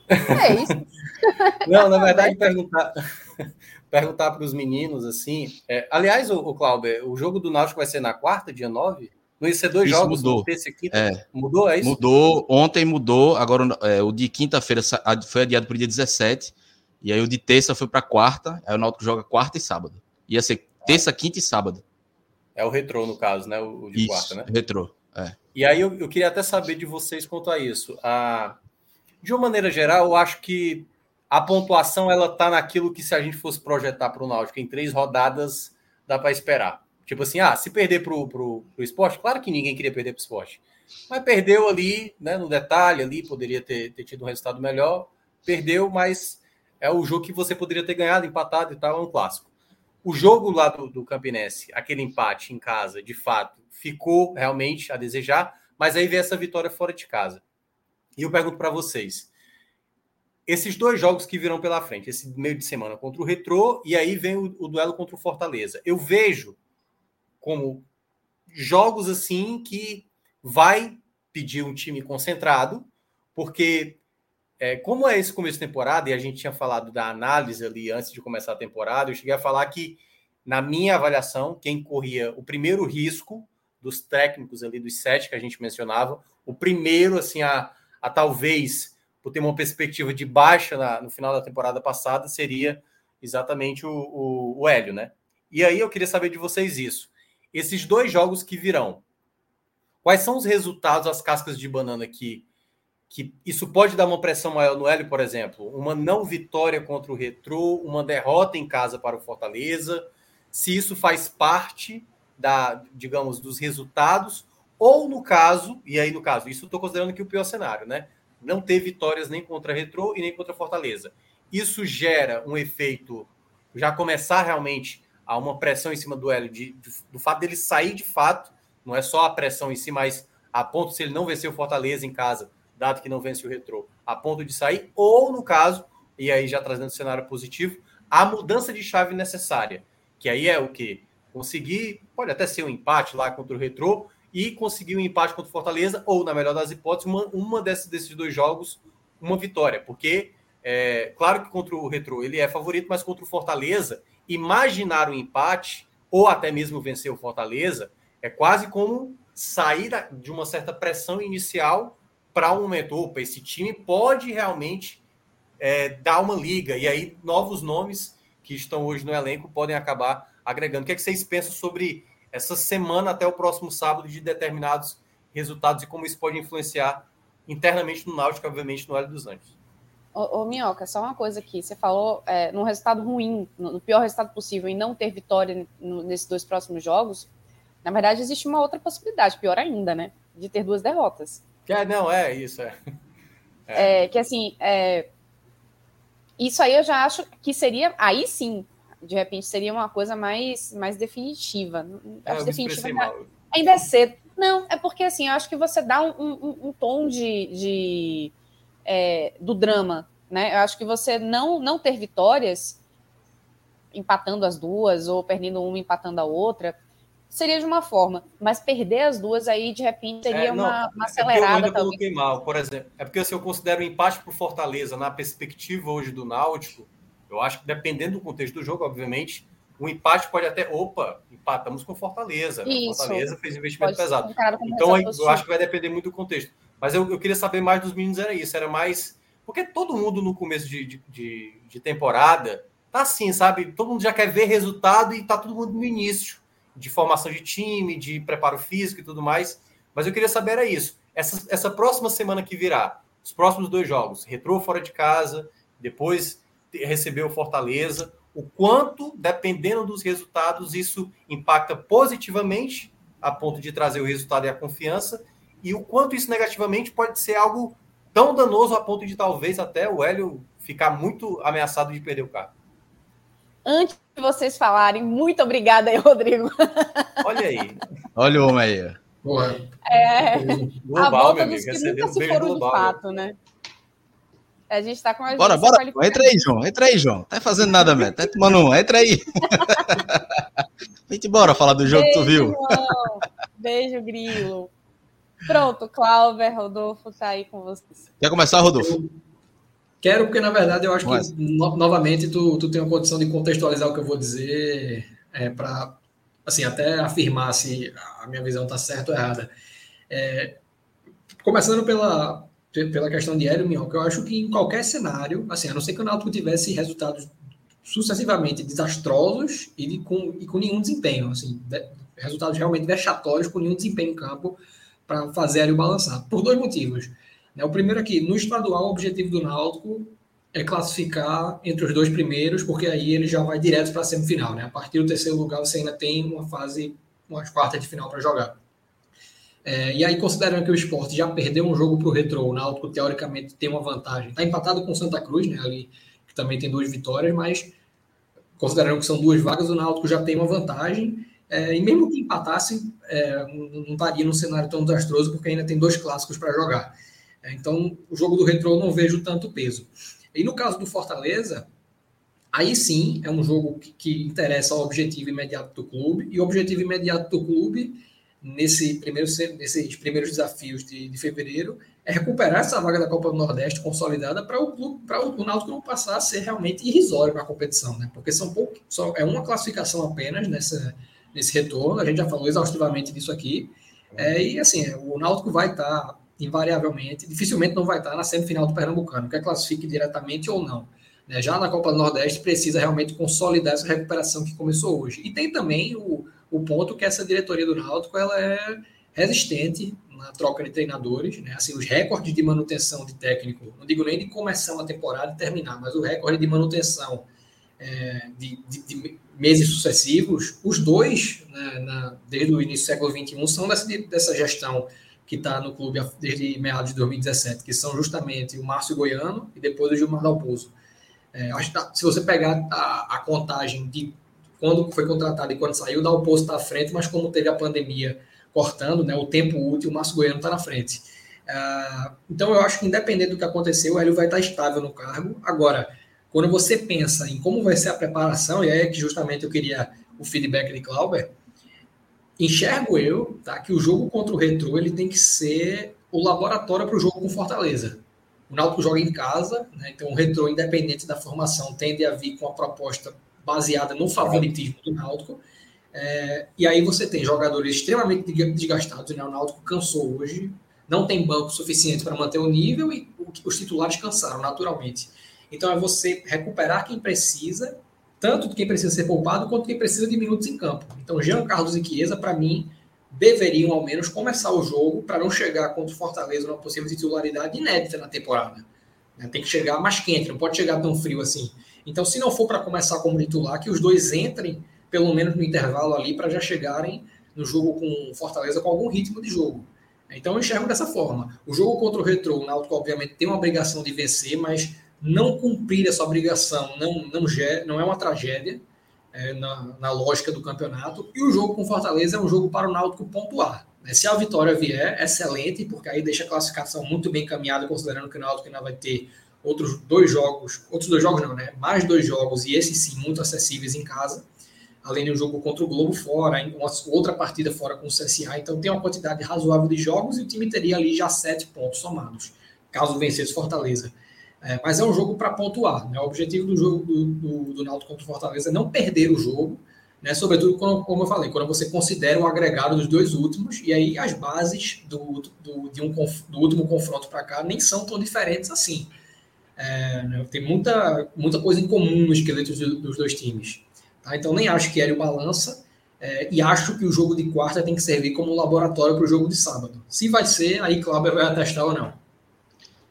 É isso. Não, na verdade, perguntar perguntar para os meninos assim. É, aliás, o, o Cláudio, o jogo do Náutico vai ser na quarta, dia 9? Não ia ser dois Isso jogos, mudou. terça e quinta? É. Mudou, é isso? Mudou, ontem mudou, agora é, o de quinta-feira foi adiado para o dia 17, e aí o de terça foi para quarta, aí o Náutico joga quarta e sábado. Ia ser terça, quinta e sábado. É o retrô, no caso, né? O, o de Isso, quarta, né? retrô. É. E aí eu, eu queria até saber de vocês quanto a isso. A, de uma maneira geral, eu acho que a pontuação ela tá naquilo que se a gente fosse projetar para o Náutico em três rodadas, dá para esperar. Tipo assim, ah, se perder pro, pro esporte, claro que ninguém queria perder pro esporte. Mas perdeu ali, né, no detalhe ali, poderia ter, ter tido um resultado melhor. Perdeu, mas é o jogo que você poderia ter ganhado, empatado e tal, é um clássico. O jogo lá do, do Campinense, aquele empate em casa, de fato, ficou realmente a desejar, mas aí veio essa vitória fora de casa. E eu pergunto para vocês: esses dois jogos que virão pela frente, esse meio de semana contra o Retrô, e aí vem o, o duelo contra o Fortaleza. Eu vejo como jogos assim que vai pedir um time concentrado, porque é, como é esse começo de temporada, e a gente tinha falado da análise ali antes de começar a temporada, eu cheguei a falar que, na minha avaliação, quem corria o primeiro risco dos técnicos ali, dos sete que a gente mencionava, o primeiro, assim, a, a talvez, por ter uma perspectiva de baixa na, no final da temporada passada, seria exatamente o, o, o Hélio, né? E aí eu queria saber de vocês isso. Esses dois jogos que virão, quais são os resultados, as cascas de banana que que isso pode dar uma pressão maior no Hélio, por exemplo, uma não vitória contra o Retrô, uma derrota em casa para o Fortaleza, se isso faz parte da, digamos, dos resultados, ou no caso, e aí no caso, isso estou considerando que o pior cenário, né? Não ter vitórias nem contra Retrô e nem contra Fortaleza. Isso gera um efeito, já começar realmente a uma pressão em cima do Hélio, de, de, do fato dele sair de fato, não é só a pressão em si, mas a ponto se ele não vencer o Fortaleza em casa, dado que não vence o retrô, a ponto de sair, ou no caso, e aí já trazendo o cenário positivo, a mudança de chave necessária, que aí é o que? Conseguir, pode até ser um empate lá contra o retrô, e conseguir um empate contra o Fortaleza, ou, na melhor das hipóteses, uma, uma desses, dois jogos, uma vitória, porque, é, claro que contra o retrô ele é favorito, mas contra o Fortaleza, imaginar um empate, ou até mesmo vencer o Fortaleza, é quase como sair de uma certa pressão inicial para um momento, opa, esse time pode realmente é, dar uma liga. E aí, novos nomes que estão hoje no elenco podem acabar agregando. O que, é que vocês pensam sobre essa semana até o próximo sábado de determinados resultados e como isso pode influenciar internamente no Náutico, obviamente, no Hélio dos Anjos? Ô, ô Minhoca, só uma coisa aqui. Você falou é, num resultado ruim, no, no, pior resultado possível, e não ter vitória no, nesses dois próximos jogos. Na verdade, existe uma outra possibilidade, pior ainda, né? De ter duas derrotas. É, não, é isso, é. É. é que assim, é, isso aí eu já acho que seria, aí sim, de repente seria uma coisa mais, mais definitiva. É, definitiva ainda, ainda é cedo. Não, é porque assim, eu acho que você dá um, um, um tom de, de é, do drama, né? Eu acho que você não, não ter vitórias, empatando as duas, ou perdendo uma, empatando a outra, seria de uma forma, mas perder as duas aí, de repente, seria é, não, uma, uma acelerada. É eu coloquei mal, por exemplo. É porque se eu considero o empate para o Fortaleza na perspectiva hoje do Náutico, eu acho que dependendo do contexto do jogo, obviamente, o empate pode até. Opa, empatamos com Fortaleza. Né? Fortaleza fez investimento pesado. Então eu acho que vai depender muito do contexto. Mas eu, eu, queria saber mais dos meninos, era isso, era mais. Porque todo mundo no começo de, de, de, de temporada tá assim, sabe? Todo mundo já quer ver resultado e tá todo mundo no início de formação de time, de preparo físico e tudo mais. Mas eu queria saber era isso. Essa, essa próxima semana que virá, os próximos dois jogos, retrô fora de casa, depois receber o Fortaleza, o quanto, dependendo dos resultados, isso impacta positivamente a ponto de trazer o resultado e a confiança, e o quanto isso negativamente pode ser algo tão danoso a ponto de talvez até o Hélio ficar muito ameaçado de perder o carro. Antes de vocês falarem, muito obrigada aí, Rodrigo. Olha aí. Olha o homem aí. Porra. É, global, a volta dos que nunca se foram global, de fato, né? A gente tá com a Bora, bora. Entra aí, João. Entra aí, João. Tá fazendo nada, mesmo. Tá tomando um. Entra aí. Vem embora falar do jogo Beijo, que tu viu. João. Beijo, Grilo. Pronto, Clauber, Rodolfo, tá aí com vocês. Quer começar, Rodolfo? Quero, porque na verdade eu acho Mas... que no, novamente tu, tu tem a condição de contextualizar o que eu vou dizer é, para assim até afirmar se a minha visão está certa ou errada. É, começando pela, pela questão de Hélio Minhoca, eu acho que em qualquer cenário, assim, a não ser que o Náutico tivesse resultados sucessivamente desastrosos e, de, com, e com nenhum desempenho, assim, de, resultados realmente vexatórios com nenhum desempenho em campo para fazer Hélio balançar, por dois motivos. Né? O primeiro aqui, no estadual, o objetivo do Náutico é classificar entre os dois primeiros, porque aí ele já vai direto para a semifinal. Né? A partir do terceiro lugar, você ainda tem uma fase, umas quartas de final para jogar. É, e aí, considerando que o esporte já perdeu um jogo para o Retro, o Náutico teoricamente tem uma vantagem. Está empatado com Santa Cruz, né, ali, que também tem duas vitórias, mas considerando que são duas vagas, o Náutico já tem uma vantagem. É, e mesmo que empatasse, é, não estaria num cenário tão desastroso, porque ainda tem dois clássicos para jogar. É, então, o jogo do Retro não vejo tanto peso. E no caso do Fortaleza, aí sim é um jogo que, que interessa ao objetivo imediato do clube, e o objetivo imediato do clube, nesse primeiro, nesses primeiros desafios de, de fevereiro, é recuperar essa vaga da Copa do Nordeste consolidada para o clube, para o Náutico não passar a ser realmente irrisório na competição, né? Porque são pouco, só é uma classificação apenas nessa, nesse retorno. A gente já falou exaustivamente disso aqui. É, e assim, o Náutico vai estar tá invariavelmente, dificilmente não vai estar na semifinal do Pernambucano, quer classifique diretamente ou não. Né? Já na Copa do Nordeste precisa realmente consolidar essa recuperação que começou hoje. E tem também o, o ponto que essa diretoria do Náutico ela é resistente na troca de treinadores, né? Assim, os recordes de manutenção de técnico, não digo nem de começar uma temporada e terminar, mas o recorde de manutenção é, de, de, de, meses sucessivos, os dois, né, na, desde o início do século XXI, são dessa, dessa gestão que está no clube desde meados de 2017, que são justamente o Márcio Goiano e depois o Gilmar Dalpozo. É, tá, se você pegar a, a, contagem de quando foi contratado e quando saiu, o Dalpozo está à frente, mas como teve a pandemia cortando, né, o tempo útil, o Márcio Goiano está na frente. É, então eu acho que independente do que aconteceu, o Hélio vai estar estável no cargo. Agora, quando você pensa em como vai ser a preparação, e aí é que justamente eu queria o feedback de Clauber, enxergo eu tá, que o jogo contra o Retro ele tem que ser o laboratório para o jogo com Fortaleza. O Náutico joga em casa, né, então o Retro, independente da formação, tende a vir com a proposta baseada no favoritismo do Náutico. É, e aí você tem jogadores extremamente desgastados, né? o Náutico cansou hoje, não tem banco suficiente para manter o nível e os titulares cansaram naturalmente. Então é você recuperar quem precisa tanto de quem precisa ser poupado quanto quem precisa de minutos em campo. Então, Jean Carlos e Chiesa, para mim, deveriam ao menos começar o jogo para não chegar contra o Fortaleza numa possível titularidade inédita na temporada. Né? Tem que chegar mais quente, não pode chegar tão frio assim. Então, se não for para começar como titular, que os dois entrem pelo menos no intervalo ali para já chegarem no jogo com Fortaleza com algum ritmo de jogo. Então eu enxergo dessa forma. O jogo contra o Retro, o Náutico obviamente tem uma obrigação de vencer, mas não cumprir essa obrigação não, não, não é uma tragédia é, na, na, lógica do campeonato. E o jogo com Fortaleza é um jogo para o Náutico pontuar. Né? Se a vitória vier, excelente, porque aí deixa a classificação muito bem caminhada, considerando que o Náutico ainda vai ter outros dois jogos, outros dois jogos não, né? Mais dois jogos, e esses sim muito acessíveis em casa, além de um jogo contra o Globo fora, uma outra partida fora com o CSA. Então tem uma quantidade razoável de jogos e o time teria ali já sete pontos somados, caso vencesse Fortaleza. É, mas é um jogo para pontuar. Né? O objetivo do jogo do, do, do Náutico contra o Fortaleza é não perder o jogo, né? sobretudo, quando, como eu falei, quando você considera o agregado dos dois últimos, e aí as bases do, do, de um, do último confronto para cá nem são tão diferentes assim. É, né? Tem muita, muita coisa em comum nos esqueletos dos dois times. Tá? Então, nem acho que Hélio balança, é, e acho que o jogo de quarta tem que servir como laboratório para o jogo de sábado. Se vai ser, aí Cláudio vai atestar ou não.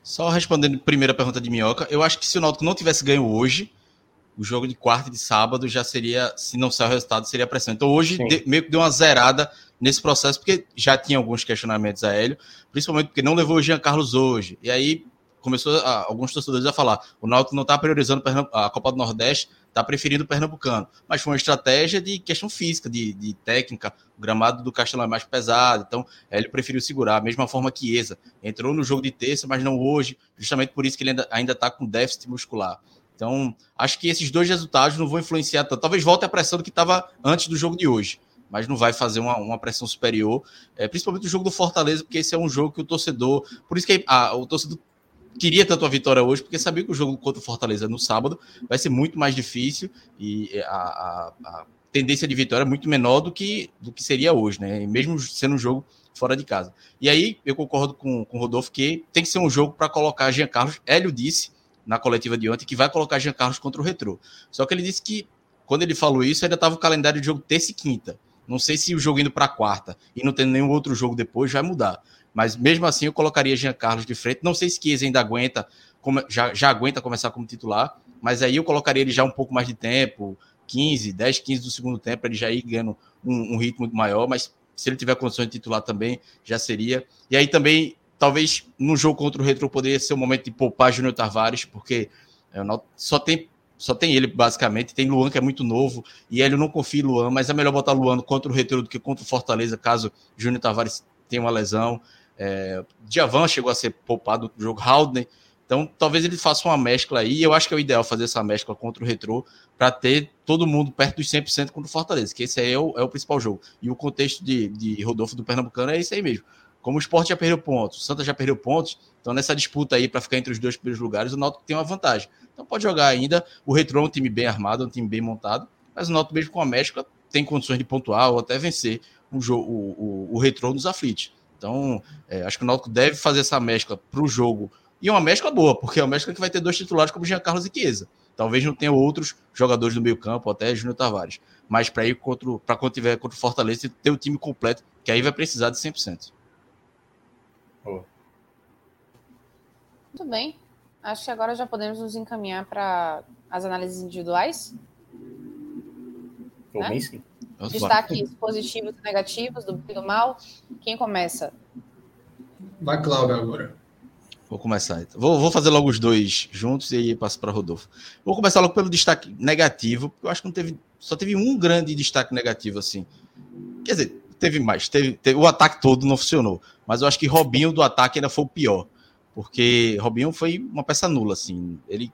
Só respondendo a primeira pergunta de Minhoca, eu acho que se o Náutico não tivesse ganho hoje, o jogo de quarta e de sábado já seria, se não sair o resultado, seria pressão. Então hoje de, meio que deu uma zerada nesse processo, porque já tinha alguns questionamentos a Hélio, principalmente porque não levou o Jean Carlos hoje. E aí começou a, alguns torcedores a falar: o Náutico não está priorizando a Copa do Nordeste, está preferindo o Pernambucano. Mas foi uma estratégia de questão física, de, de técnica. O gramado do Castelão é mais pesado, então ele preferiu segurar. A mesma forma que Eza. Entrou no jogo de terça, mas não hoje, justamente por isso que ele ainda está com déficit muscular. Então, acho que esses dois resultados não vão influenciar tanto. Talvez volte a pressão do que estava antes do jogo de hoje. mas não vai fazer uma, uma pressão superior, é, principalmente o jogo do Fortaleza, porque esse é um jogo que o torcedor. Por isso que a, o torcedor queria tanto a vitória hoje, porque sabia que o jogo contra o Fortaleza no sábado vai ser muito mais difícil e a, a, a tendência de vitória é muito menor do que, do que seria hoje, né? Mesmo sendo um jogo fora de casa. E aí eu concordo com, com o Rodolfo que tem que ser um jogo para colocar Jean Carlos. Hélio disse na coletiva de ontem que vai colocar Jean Carlos contra o Retrô. Só que ele disse que quando ele falou isso, ainda estava o calendário de jogo terça e quinta. Não sei se o jogo indo para quarta e não tendo nenhum outro jogo depois vai mudar. Mas mesmo assim eu colocaria Jean Carlos de frente. Não sei se Chiesa ainda aguenta, já, já aguenta começar como titular, mas aí eu colocaria ele já um pouco mais de tempo, 15, 10, 15 do segundo tempo, ele já ir ganhando um, um ritmo maior, mas se ele tiver condições de titular também, já seria. E aí também, talvez no jogo contra o Retro poderia ser o momento de poupar Júnior Tavares, porque é, só tem só tem ele, basicamente. Tem Luan, que é muito novo, e ele não confia em Luan, mas é melhor botar Luan contra o Retro do que contra o Fortaleza, caso Júnior Tavares tenha uma lesão. É, Diavan chegou a ser poupado no jogo, Haldner. Então, talvez ele faça uma mescla aí. Eu acho que é o ideal fazer essa mescla contra o Retro para ter todo mundo perto dos 100% contra o Fortaleza, que esse aí é o, é o principal jogo. E o contexto de, de Rodolfo do Pernambucano é esse aí mesmo. Como o esporte já perdeu pontos, o Santa já perdeu pontos, então nessa disputa aí para ficar entre os dois primeiros lugares, o Náutico tem uma vantagem. Então pode jogar ainda. O Retro é um time bem armado, um time bem montado, mas o Náutico mesmo com a mescla tem condições de pontuar ou até vencer o, jogo, o, o, o Retro nos aflitos. Então, é, acho que o Náutico deve fazer essa mescla para o jogo. E uma mescla boa, porque é uma mescla que vai ter dois titulares como Jean Carlos e Chiesa. Talvez não tenha outros jogadores do meio campo, até Júnior Tavares. Mas para ir contra para quando tiver contra o Fortaleza, ter o time completo, que aí vai precisar de 100%. Oh. Muito bem. Acho que agora já podemos nos encaminhar para as análises individuais. Né? sim. Destaques positivos e negativos do bem e do mal. Quem começa? Vai, Cláudio, agora. Vou começar. Então. Vou, vou, fazer logo os dois juntos e aí passo para Rodolfo. Vou começar logo pelo destaque negativo, porque eu acho que não teve. Só teve um grande destaque negativo, assim. Quer dizer, teve mais. Teve, teve, o ataque todo não funcionou. Mas eu acho que Robinho do ataque ainda foi o pior. Porque Robinho foi uma peça nula, assim. Ele,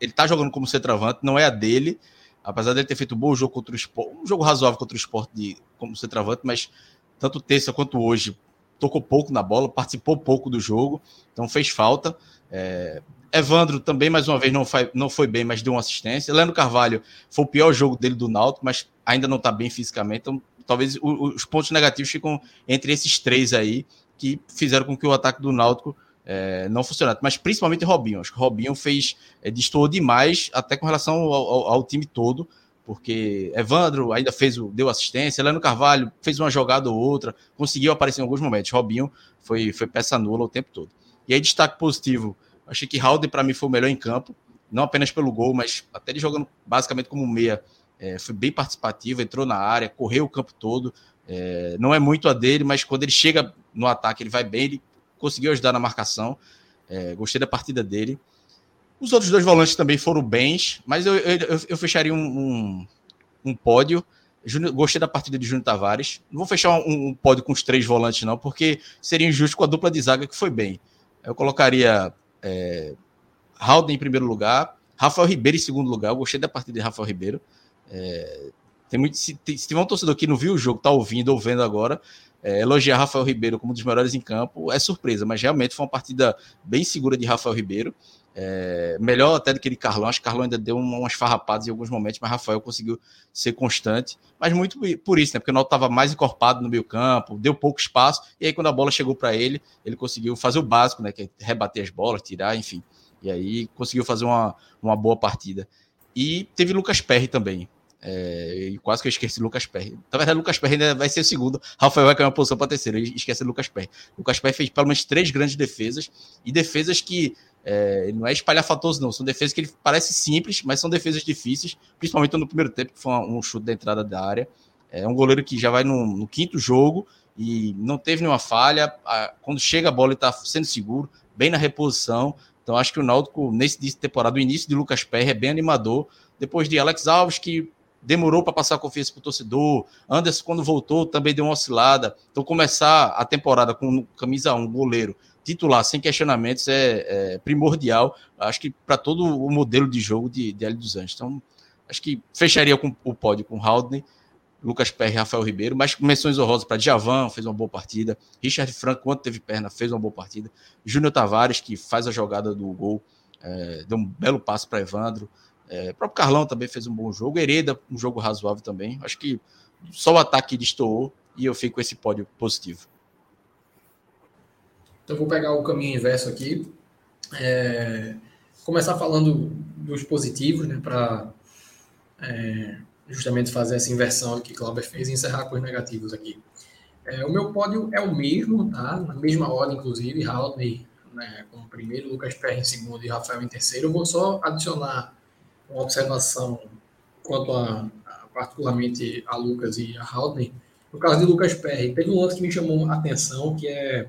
ele tá jogando como centroavante, não é a dele. Apesar dele ter feito um bom jogo contra o esporte, um jogo razoável contra o esporte de, como centroavante, mas tanto terça quanto hoje tocou pouco na bola, participou pouco do jogo, então fez falta. É, Evandro também, mais uma vez, não foi, não foi bem, mas deu uma assistência. Leandro Carvalho foi o pior jogo dele do Náutico, mas ainda não está bem fisicamente, então talvez os pontos negativos ficam entre esses três aí, que fizeram com que o ataque do Náutico é, não funcionasse, mas principalmente Robinho. Acho que Robinho fez, é, destoou demais, até com relação ao, ao, ao time todo porque Evandro ainda fez o, deu assistência, Leandro Carvalho fez uma jogada ou outra, conseguiu aparecer em alguns momentos. Robinho foi, foi peça nula o tempo todo. E aí, destaque positivo, achei que Halden para mim foi o melhor em campo, não apenas pelo gol, mas até ele jogando basicamente como meia. É, foi bem participativo, entrou na área, correu o campo todo. É, não é muito a dele, mas quando ele chega no ataque, ele vai bem, ele conseguiu ajudar na marcação. É, gostei da partida dele. Os outros dois volantes também foram bens, mas eu, eu, eu fecharia um, um, um pódio. Júnior, gostei da partida de Júnior Tavares. Não vou fechar um, um, pódio com os três volantes, não, porque seria injusto com a dupla de zaga que foi bem. Eu colocaria é, Halden em primeiro lugar, Rafael Ribeiro em segundo lugar. Eu gostei da partida de Rafael Ribeiro. É, tem muito, se, se tiver um torcedor que não viu o jogo, tá ouvindo ou vendo agora, é, elogiar Rafael Ribeiro como um dos melhores em campo é surpresa, mas realmente foi uma partida bem segura de Rafael Ribeiro. É, melhor até do que de Carlão. Acho que Carlão ainda deu umas farrapadas em alguns momentos, mas Rafael conseguiu ser constante. Mas muito por isso, né? Porque o Náutico estava mais encorpado no meio campo, deu pouco espaço, e aí quando a bola chegou para ele, ele conseguiu fazer o básico, né? Que é rebater as bolas, tirar, enfim. E aí conseguiu fazer uma, uma boa partida. E teve Lucas Perry também. É, e quase que eu esqueci Lucas Perry. Na verdade, Lucas Perry ainda vai ser o segundo. Rafael vai cair uma posição para terceiro. Esquece Lucas Perry. Lucas Perry fez pelo menos três grandes defesas e defesas que é, não é espalhafatoso, não. São defesas que ele parece simples, mas são defesas difíceis, principalmente no primeiro tempo, que foi um chute da entrada da área. É um goleiro que já vai no, no quinto jogo e não teve nenhuma falha. A, quando chega a bola, ele está sendo seguro, bem na reposição. Então, acho que o Náutico, nesse temporada, o início de Lucas Perry é bem animador. Depois de Alex Alves, que demorou para passar confiança para o torcedor. Anderson, quando voltou, também deu uma oscilada. Então, começar a temporada com camisa 1, goleiro, titular sem questionamentos é, é primordial, acho que para todo o modelo de jogo de, de L dos Anjos. Então, acho que fecharia com o pódio com Haldane. Lucas Perry Rafael Ribeiro, mas menções honrosas para Djavan, fez uma boa partida. Richard Franco, quando teve perna, fez uma boa partida. Júnior Tavares, que faz a jogada do gol, é, deu um belo passo para Evandro. É, o próprio Carlão também fez um bom jogo. Hereda, um jogo razoável também. Acho que só o ataque destoou e eu fico com esse pódio positivo. Então, vou pegar o caminho inverso aqui. É, começar falando dos positivos, né, para é, justamente fazer essa inversão que Cláudio fez e encerrar com os negativos aqui. É, o meu pódio é o mesmo, tá? Na mesma ordem, inclusive, Haldney né, como primeiro, Lucas Perry em segundo e Rafael em terceiro. Eu vou só adicionar uma observação quanto a, a particularmente a Lucas e a Haldney. No caso de Lucas Perry, teve um lance que me chamou a atenção, que é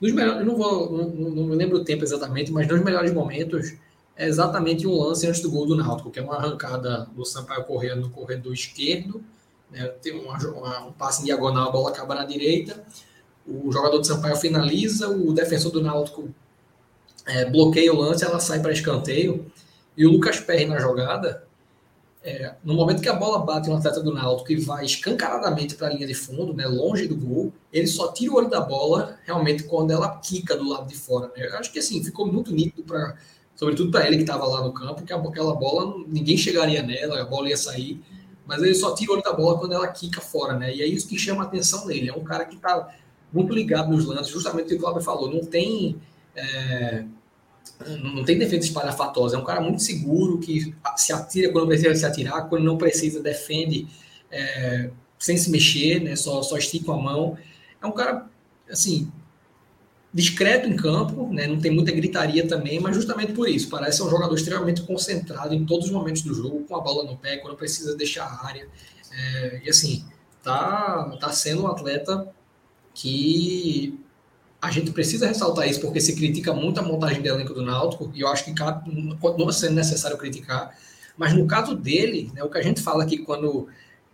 nos melhores, eu não vou, não, não me lembro o tempo exatamente, mas nos melhores momentos é exatamente um lance antes do gol do Náutico, que é uma arrancada do Sampaio Correia no corredor esquerdo, né, tem uma, uma, um passe em diagonal, a bola acaba na direita, o jogador do Sampaio finaliza, o defensor do Náutico é, bloqueia o lance, ela sai para escanteio, e o Lucas Perry na jogada, é, no momento que a bola bate no atleta do Náutico e vai escancaradamente para a linha de fundo, né, longe do gol, ele só tira o olho da bola realmente quando ela quica do lado de fora. Né? Eu acho que assim, ficou muito nítido para sobretudo para ele que estava lá no campo, que aquela bola ninguém chegaria nela, a bola ia sair, mas ele só tira o olho da bola quando ela quica fora, né? E é isso que chama a atenção dele. É um cara que está muito ligado nos lances, justamente o que o Cláudio falou, não tem é, não tem defesa espalhafatosa, é um cara muito seguro que se atira quando precisa se atirar, quando não precisa defende é, sem se mexer, né? Só só estica a mão. É um cara assim discreto em campo, né? não tem muita gritaria também, mas justamente por isso, parece ser um jogador extremamente concentrado em todos os momentos do jogo, com a bola no pé, quando precisa deixar a área. É, e assim, tá, tá sendo um atleta que a gente precisa ressaltar isso, porque se critica muito a montagem do elenco do Náutico, e eu acho que continua sendo necessário criticar, mas no caso dele, né, o que a gente fala aqui quando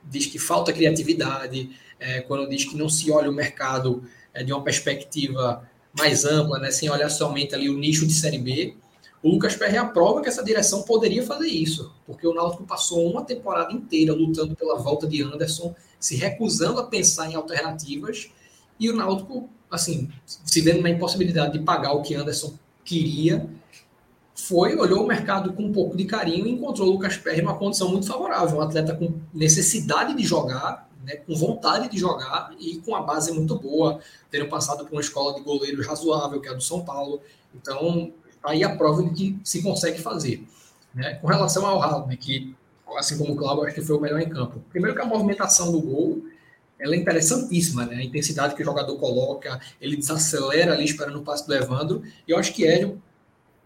diz que falta criatividade, é, quando diz que não se olha o mercado é, de uma perspectiva mais ampla, né, sem olhar somente ali o nicho de Série B, o Lucas Perry aprova que essa direção poderia fazer isso, porque o Náutico passou uma temporada inteira lutando pela volta de Anderson, se recusando a pensar em alternativas, e o Náutico, assim, se vendo na impossibilidade de pagar o que Anderson queria, foi, olhou o mercado com um pouco de carinho e encontrou o Lucas Perry numa condição muito favorável, um atleta com necessidade de jogar, né, com vontade de jogar e com a base muito boa, tendo passado por uma escola de goleiros razoável, que é a do São Paulo. Então, aí a prova de que se consegue fazer. Né? Com relação ao Haldner, que, assim como o Cláudio, acho que foi o melhor em campo. Primeiro que a movimentação do gol ela é interessantíssima, né? A intensidade que o jogador coloca, ele desacelera ali esperando o passe do Evandro. E eu acho que Hélio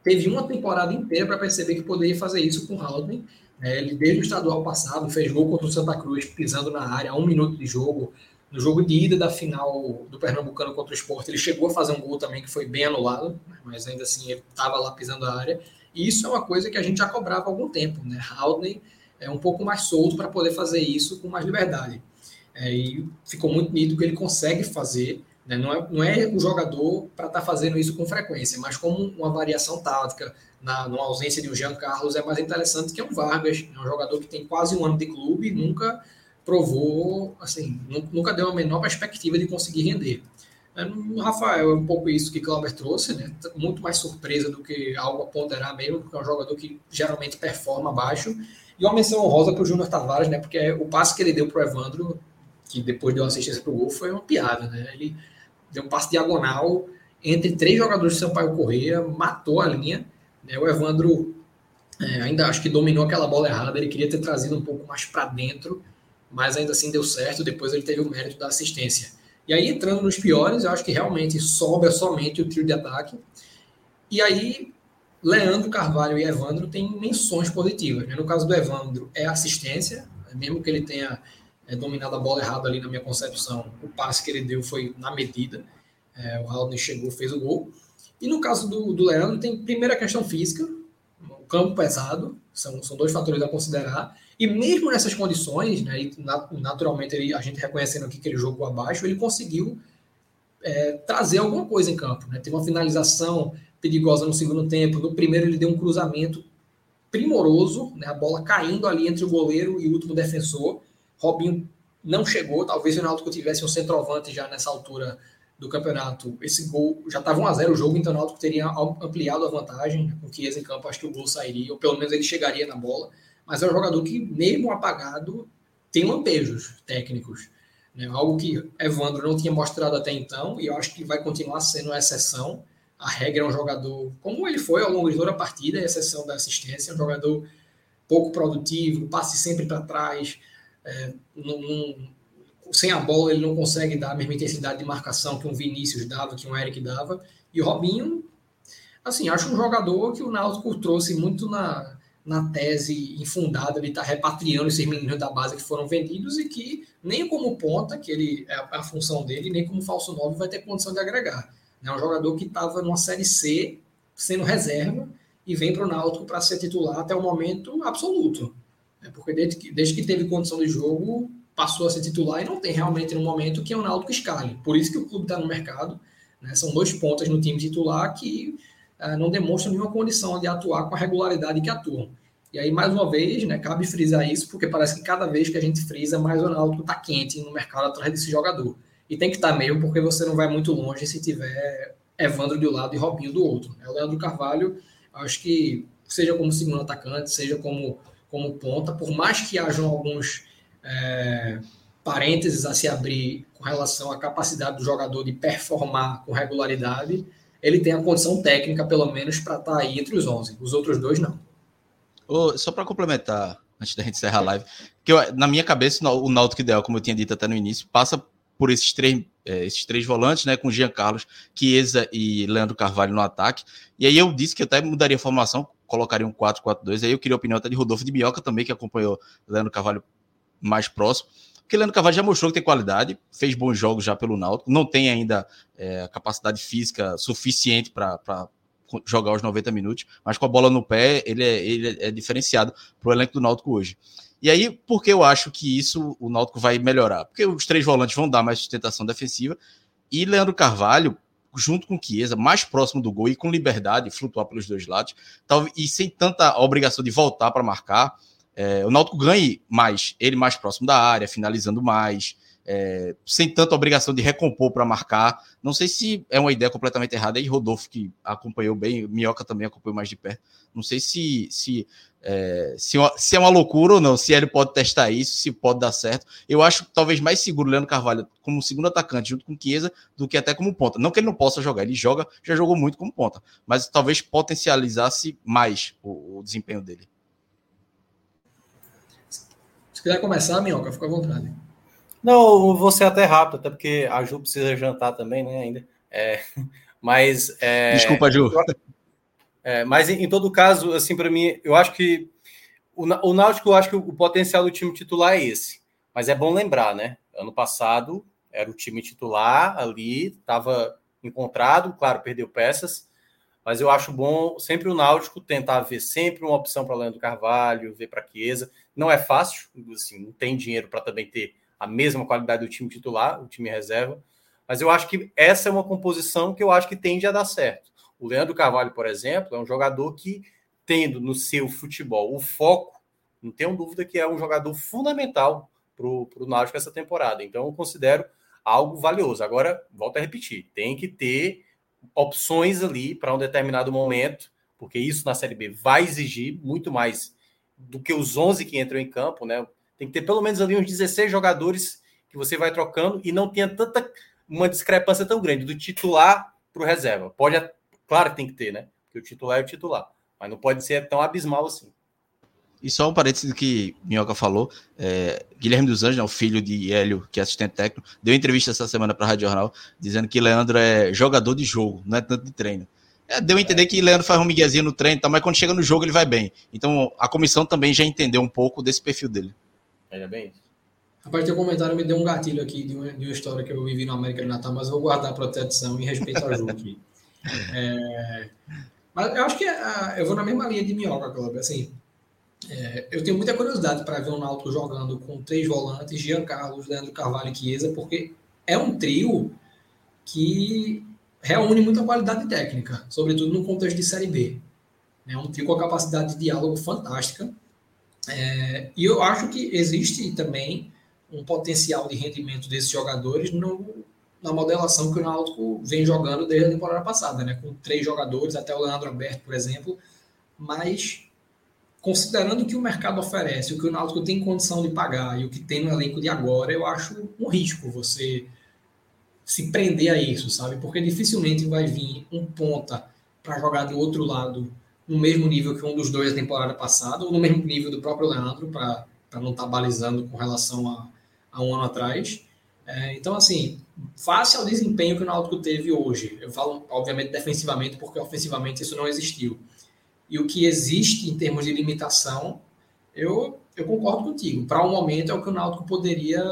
teve uma temporada inteira para perceber que poderia fazer isso com o Haldner é, ele, desde o estadual passado, fez gol contra o Santa Cruz, pisando na área, um minuto de jogo. No jogo de ida da final do Pernambucano contra o Sport, ele chegou a fazer um gol também que foi bem anulado, mas ainda assim ele estava lá pisando a área. E isso é uma coisa que a gente já cobrava há algum tempo, né? Haldney é um pouco mais solto para poder fazer isso com mais liberdade. É, e ficou muito nítido que ele consegue fazer. Né? Não, é, não é o jogador para estar tá fazendo isso com frequência, mas como uma variação tática, na, numa ausência de um Jean Carlos, é mais interessante que é um Vargas, é um jogador que tem quase um ano de clube nunca provou, assim, nunca deu a menor perspectiva de conseguir render. É, no Rafael é um pouco isso que Clauber trouxe, né? Muito mais surpresa do que algo a ponderar mesmo, porque é um jogador que geralmente performa abaixo. E uma menção honrosa para o Júnior Tavares, né? Porque o passe que ele deu para o Evandro, que depois deu assistência para o gol, foi uma piada, né? Ele deu um passe diagonal entre três jogadores de Sampaio Correia, matou a linha né? O Evandro é, ainda acho que dominou aquela bola errada, ele queria ter trazido um pouco mais para dentro, mas ainda assim deu certo. Depois ele teve o mérito da assistência. E aí, entrando nos piores, eu acho que realmente sobra somente o trio de ataque. E aí, Leandro, Carvalho e Evandro têm menções positivas. Né? No caso do Evandro, é assistência, mesmo que ele tenha é, dominado a bola errada ali na minha concepção, o passe que ele deu foi na medida. É, o Haldner chegou, fez o gol. E no caso do, do Leandro, tem primeira questão física, o campo pesado, são, são dois fatores a considerar. E mesmo nessas condições, né, naturalmente ele, a gente reconhecendo aqui que ele jogou abaixo, ele conseguiu é, trazer alguma coisa em campo. Né? Teve uma finalização perigosa no segundo tempo. No primeiro, ele deu um cruzamento primoroso, né, a bola caindo ali entre o goleiro e o último defensor. Robinho não chegou. Talvez o Náutico tivesse um centroavante já nessa altura do campeonato. Esse gol já estava 1 a 0 o jogo, então o Náutico teria ampliado a vantagem com o Chiesa em campo. Acho que o gol sairia, ou pelo menos ele chegaria na bola. Mas é um jogador que, mesmo apagado, tem lampejos técnicos. Né? Algo que Evandro não tinha mostrado até então, e eu acho que vai continuar sendo uma exceção. A regra é um jogador, como ele foi ao longo de toda a partida, a exceção da assistência, é um jogador pouco produtivo, passe sempre para trás, é, não, não, sem a bola ele não consegue dar a mesma intensidade de marcação que um Vinícius dava, que um Eric dava. E o Robinho, assim, acho um jogador que o Náutico trouxe muito na, na tese infundada de estar tá repatriando esses meninos da base que foram vendidos e que nem como ponta, que ele é a, função dele, nem como falso 9 vai ter condição de agregar. É um jogador que estava numa Série C, sendo reserva, e vem para o Náutico para ser titular até o momento absoluto. É porque desde que, desde que teve condição de jogo, passou a ser titular e não tem realmente no momento que é o Náutico escale. Por isso que o clube está no mercado. Né? São dois pontas no time titular que uh, não demonstram nenhuma condição de atuar com a regularidade que atuam. E aí, mais uma vez, né, cabe frisar isso, porque parece que cada vez que a gente frisa, mais o Náutico está quente no mercado atrás desse jogador. E tem que estar tá mesmo, porque você não vai muito longe se tiver Evandro de um lado e Robinho do outro. Né? O Leandro Carvalho, acho que, seja como segundo atacante, seja como, como ponta, por mais que hajam alguns é, parênteses a se abrir com relação à capacidade do jogador de performar com regularidade, ele tem a condição técnica, pelo menos, para estar tá aí entre os 11. Os outros dois, não. Oh, só para complementar, antes da gente encerrar a live, que eu, na minha cabeça o Náutico ideal, como eu tinha dito até no início, passa por esses três, é, esses três volantes, né, com Jean Carlos, Chiesa e Leandro Carvalho no ataque. E aí eu disse que eu até mudaria a formação, colocaria um 4-4-2. Aí eu queria a opinião até de Rodolfo de Minhoca também, que acompanhou Leandro Carvalho mais próximo. Porque Leandro Carvalho já mostrou que tem qualidade, fez bons jogos já pelo Náutico, não tem ainda é, capacidade física suficiente para jogar os 90 minutos, mas com a bola no pé, ele é, ele é diferenciado para o elenco do Náutico hoje. E aí, por que eu acho que isso o Náutico vai melhorar? Porque os três volantes vão dar mais sustentação defensiva e Leandro Carvalho, junto com Chiesa, mais próximo do gol e com liberdade, flutuar pelos dois lados, e sem tanta obrigação de voltar para marcar, é, o Náutico ganhe mais, ele mais próximo da área, finalizando mais, é, sem tanta obrigação de recompor para marcar. Não sei se é uma ideia completamente errada. Aí Rodolfo, que acompanhou bem, Minhoca também acompanhou mais de perto. Não sei se, se, é, se, se, é uma loucura ou não, se ele pode testar isso, se pode dar certo. Eu acho talvez mais seguro Leandro Carvalho como segundo atacante junto com Chiesa do que até como ponta. Não que ele não possa jogar, ele joga, já jogou muito como ponta, mas talvez potencializasse mais o, o desempenho dele. Se quiser começar, Minhoca, fica à vontade. Não, vou ser até rápido, até porque a Ju precisa jantar também, né, ainda. É, mas... É, Desculpa, Ju. É, mas, em, em, todo caso, assim, para mim, eu acho que o, o Náutico, eu acho que o, o potencial do time titular é esse. Mas é bom lembrar, né? Ano passado era o time titular ali, estava encontrado, claro, perdeu peças, mas eu acho bom sempre o Náutico tentar ver sempre uma opção para Leandro Carvalho, ver para Chiesa. Não é fácil, assim, não tem dinheiro para também ter a mesma qualidade do time titular, o time reserva. Mas eu acho que essa é uma composição que eu acho que tende a dar certo. O Leandro Carvalho, por exemplo, é um jogador que, tendo no seu futebol o foco, não tenho dúvida que é um jogador fundamental para o Náutico essa temporada. Então, eu considero algo valioso. Agora, volto a repetir, tem que ter opções ali para um determinado momento, porque isso na Série B vai exigir muito mais do que os 11 que entram em campo, né? Tem que ter pelo menos ali uns 16 jogadores que você vai trocando e não tenha tanta uma discrepância tão grande do titular para o reserva. Pode, claro que tem que ter, né? Porque o titular é o titular, mas não pode ser tão abismal assim. E só um parênteses do que Minhoca falou, é, Guilherme dos Anjos, né, o filho de Hélio, que é assistente técnico, deu entrevista essa semana para a Rádio Jornal, dizendo que Leandro é jogador de jogo, não é tanto de treino. É, deu a entender que Leandro faz um miguezinho no treino, tá, mas quando chega no jogo ele vai bem. Então a comissão também já entendeu um pouco desse perfil dele. Ainda bem isso. Rapaz, teu comentário me deu um gatilho aqui de uma, de uma história que eu vivi no América do Natal, mas eu vou guardar a proteção em respeito ao jogo aqui. É, mas eu acho que é, eu vou na mesma linha de Minhoca, Cláudio. Assim, é, eu tenho muita curiosidade para ver o Náutico jogando com três volantes, Jean Carlos, Leandro Carvalho e Chiesa, porque é um trio que reúne muita qualidade técnica, sobretudo no contexto de Série B. É um trio com a capacidade de diálogo fantástica é, e eu acho que existe também um potencial de rendimento desses jogadores no, na modelação que o Náutico vem jogando desde a temporada passada, né? Com três jogadores, até o Leandro Alberto, por exemplo, mas considerando o que o mercado oferece, o que o Náutico tem condição de pagar e o que tem no elenco de agora, eu acho um risco você se prender a isso, sabe? Porque dificilmente vai vir um ponta para jogar do outro lado no mesmo nível que um dos dois da temporada passada, ou no mesmo nível do próprio Leandro, para não estar tá balizando com relação a, a um ano atrás. É, então, assim, face ao desempenho que o Náutico teve hoje, eu falo, obviamente, defensivamente, porque ofensivamente isso não existiu, e o que existe em termos de limitação, eu, eu concordo contigo. Para o um momento é o que o Náutico poderia,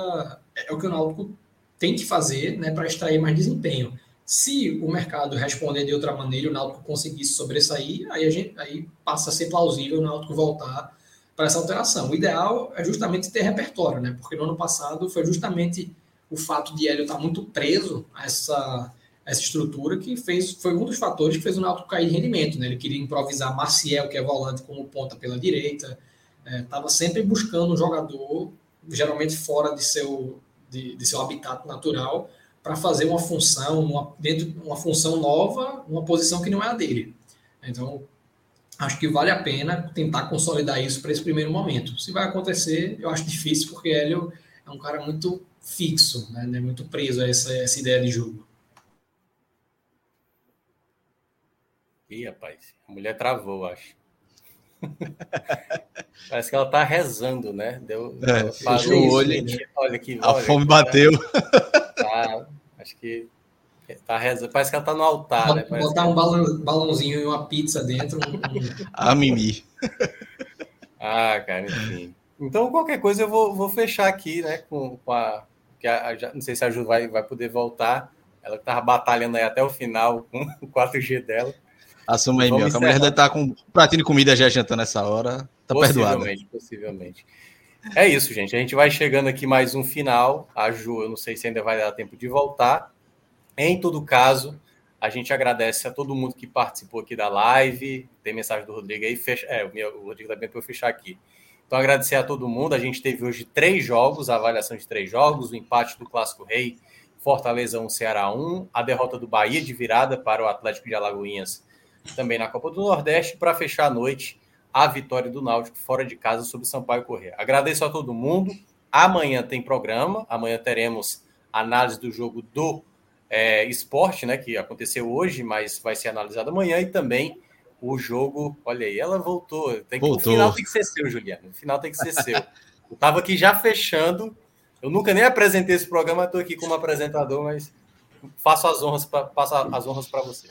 é o que o Náutico tem que fazer né, para extrair mais desempenho. Se o mercado responder de outra maneira e o Náutico conseguisse sobressair, aí, a gente, aí passa a ser plausível o Náutico voltar para essa alteração. O ideal é justamente ter repertório, né? Porque no ano passado foi justamente o fato de Hélio estar muito preso a essa, essa estrutura que fez foi um dos fatores que fez o Náutico cair de rendimento, né? Ele queria improvisar Maciel, que é volante, como ponta pela direita, estava é, sempre buscando um jogador, geralmente fora de seu, de, de seu habitat natural, para fazer uma função, uma, dentro uma função nova, uma posição que não é a dele. Então, acho que vale a pena tentar consolidar isso para esse primeiro momento. Se vai acontecer, eu acho difícil, porque Hélio é um cara muito fixo, né? É muito preso a essa, essa ideia de jogo. Ih, rapaz, a mulher travou, acho. Parece que ela tá rezando, né? Deu, é, fechou o olho. Olha aqui. A olha, fome bateu. Tá, acho que tá rezando. Parece que ela tá no altar, né? Parece botar que... um balão, balãozinho e uma pizza dentro. Um... a Mimi. Ah, cara, enfim. Então, qualquer coisa eu vou, vou fechar aqui, né? Com, com a, que a, a, Não sei se a Ju vai, vai poder voltar. Ela que tava batalhando aí até o final com o 4G dela. Assuma aí, meu. A mulher deve estar tá com um pratinho de comida já jantando nessa hora. Tá perdoada. Possivelmente, possivelmente. É isso, gente. A gente vai chegando aqui mais um final. A Ju, eu não sei se ainda vai dar tempo de voltar. Em todo caso, a gente agradece a todo mundo que participou aqui da live. Tem mensagem do Rodrigo aí. Fecha... É, o, meu, o Rodrigo também para eu fechar aqui. Então, agradecer a todo mundo. A gente teve hoje três jogos, a avaliação de três jogos, o empate do Clássico Rei, Fortaleza 1, Ceará 1, a derrota do Bahia de virada para o Atlético de Alagoinhas também na Copa do Nordeste, para fechar a noite, a vitória do Náutico fora de casa sobre Sampaio Corrêa. Agradeço a todo mundo. Amanhã tem programa, amanhã teremos análise do jogo do é, esporte, né, que aconteceu hoje, mas vai ser analisado amanhã, e também o jogo. Olha aí, ela voltou. Tem que, voltou. O final tem que ser seu, Juliano. O final tem que ser seu. Eu estava aqui já fechando. Eu nunca nem apresentei esse programa, estou aqui como apresentador, mas faço as honras, passo as honras para você.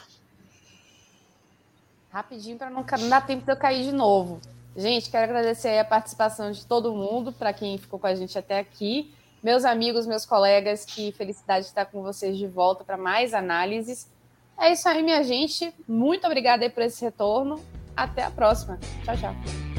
Rapidinho para não, não dar tempo de eu cair de novo. Gente, quero agradecer a participação de todo mundo, para quem ficou com a gente até aqui. Meus amigos, meus colegas, que felicidade estar com vocês de volta para mais análises. É isso aí, minha gente. Muito obrigada por esse retorno. Até a próxima. Tchau, tchau.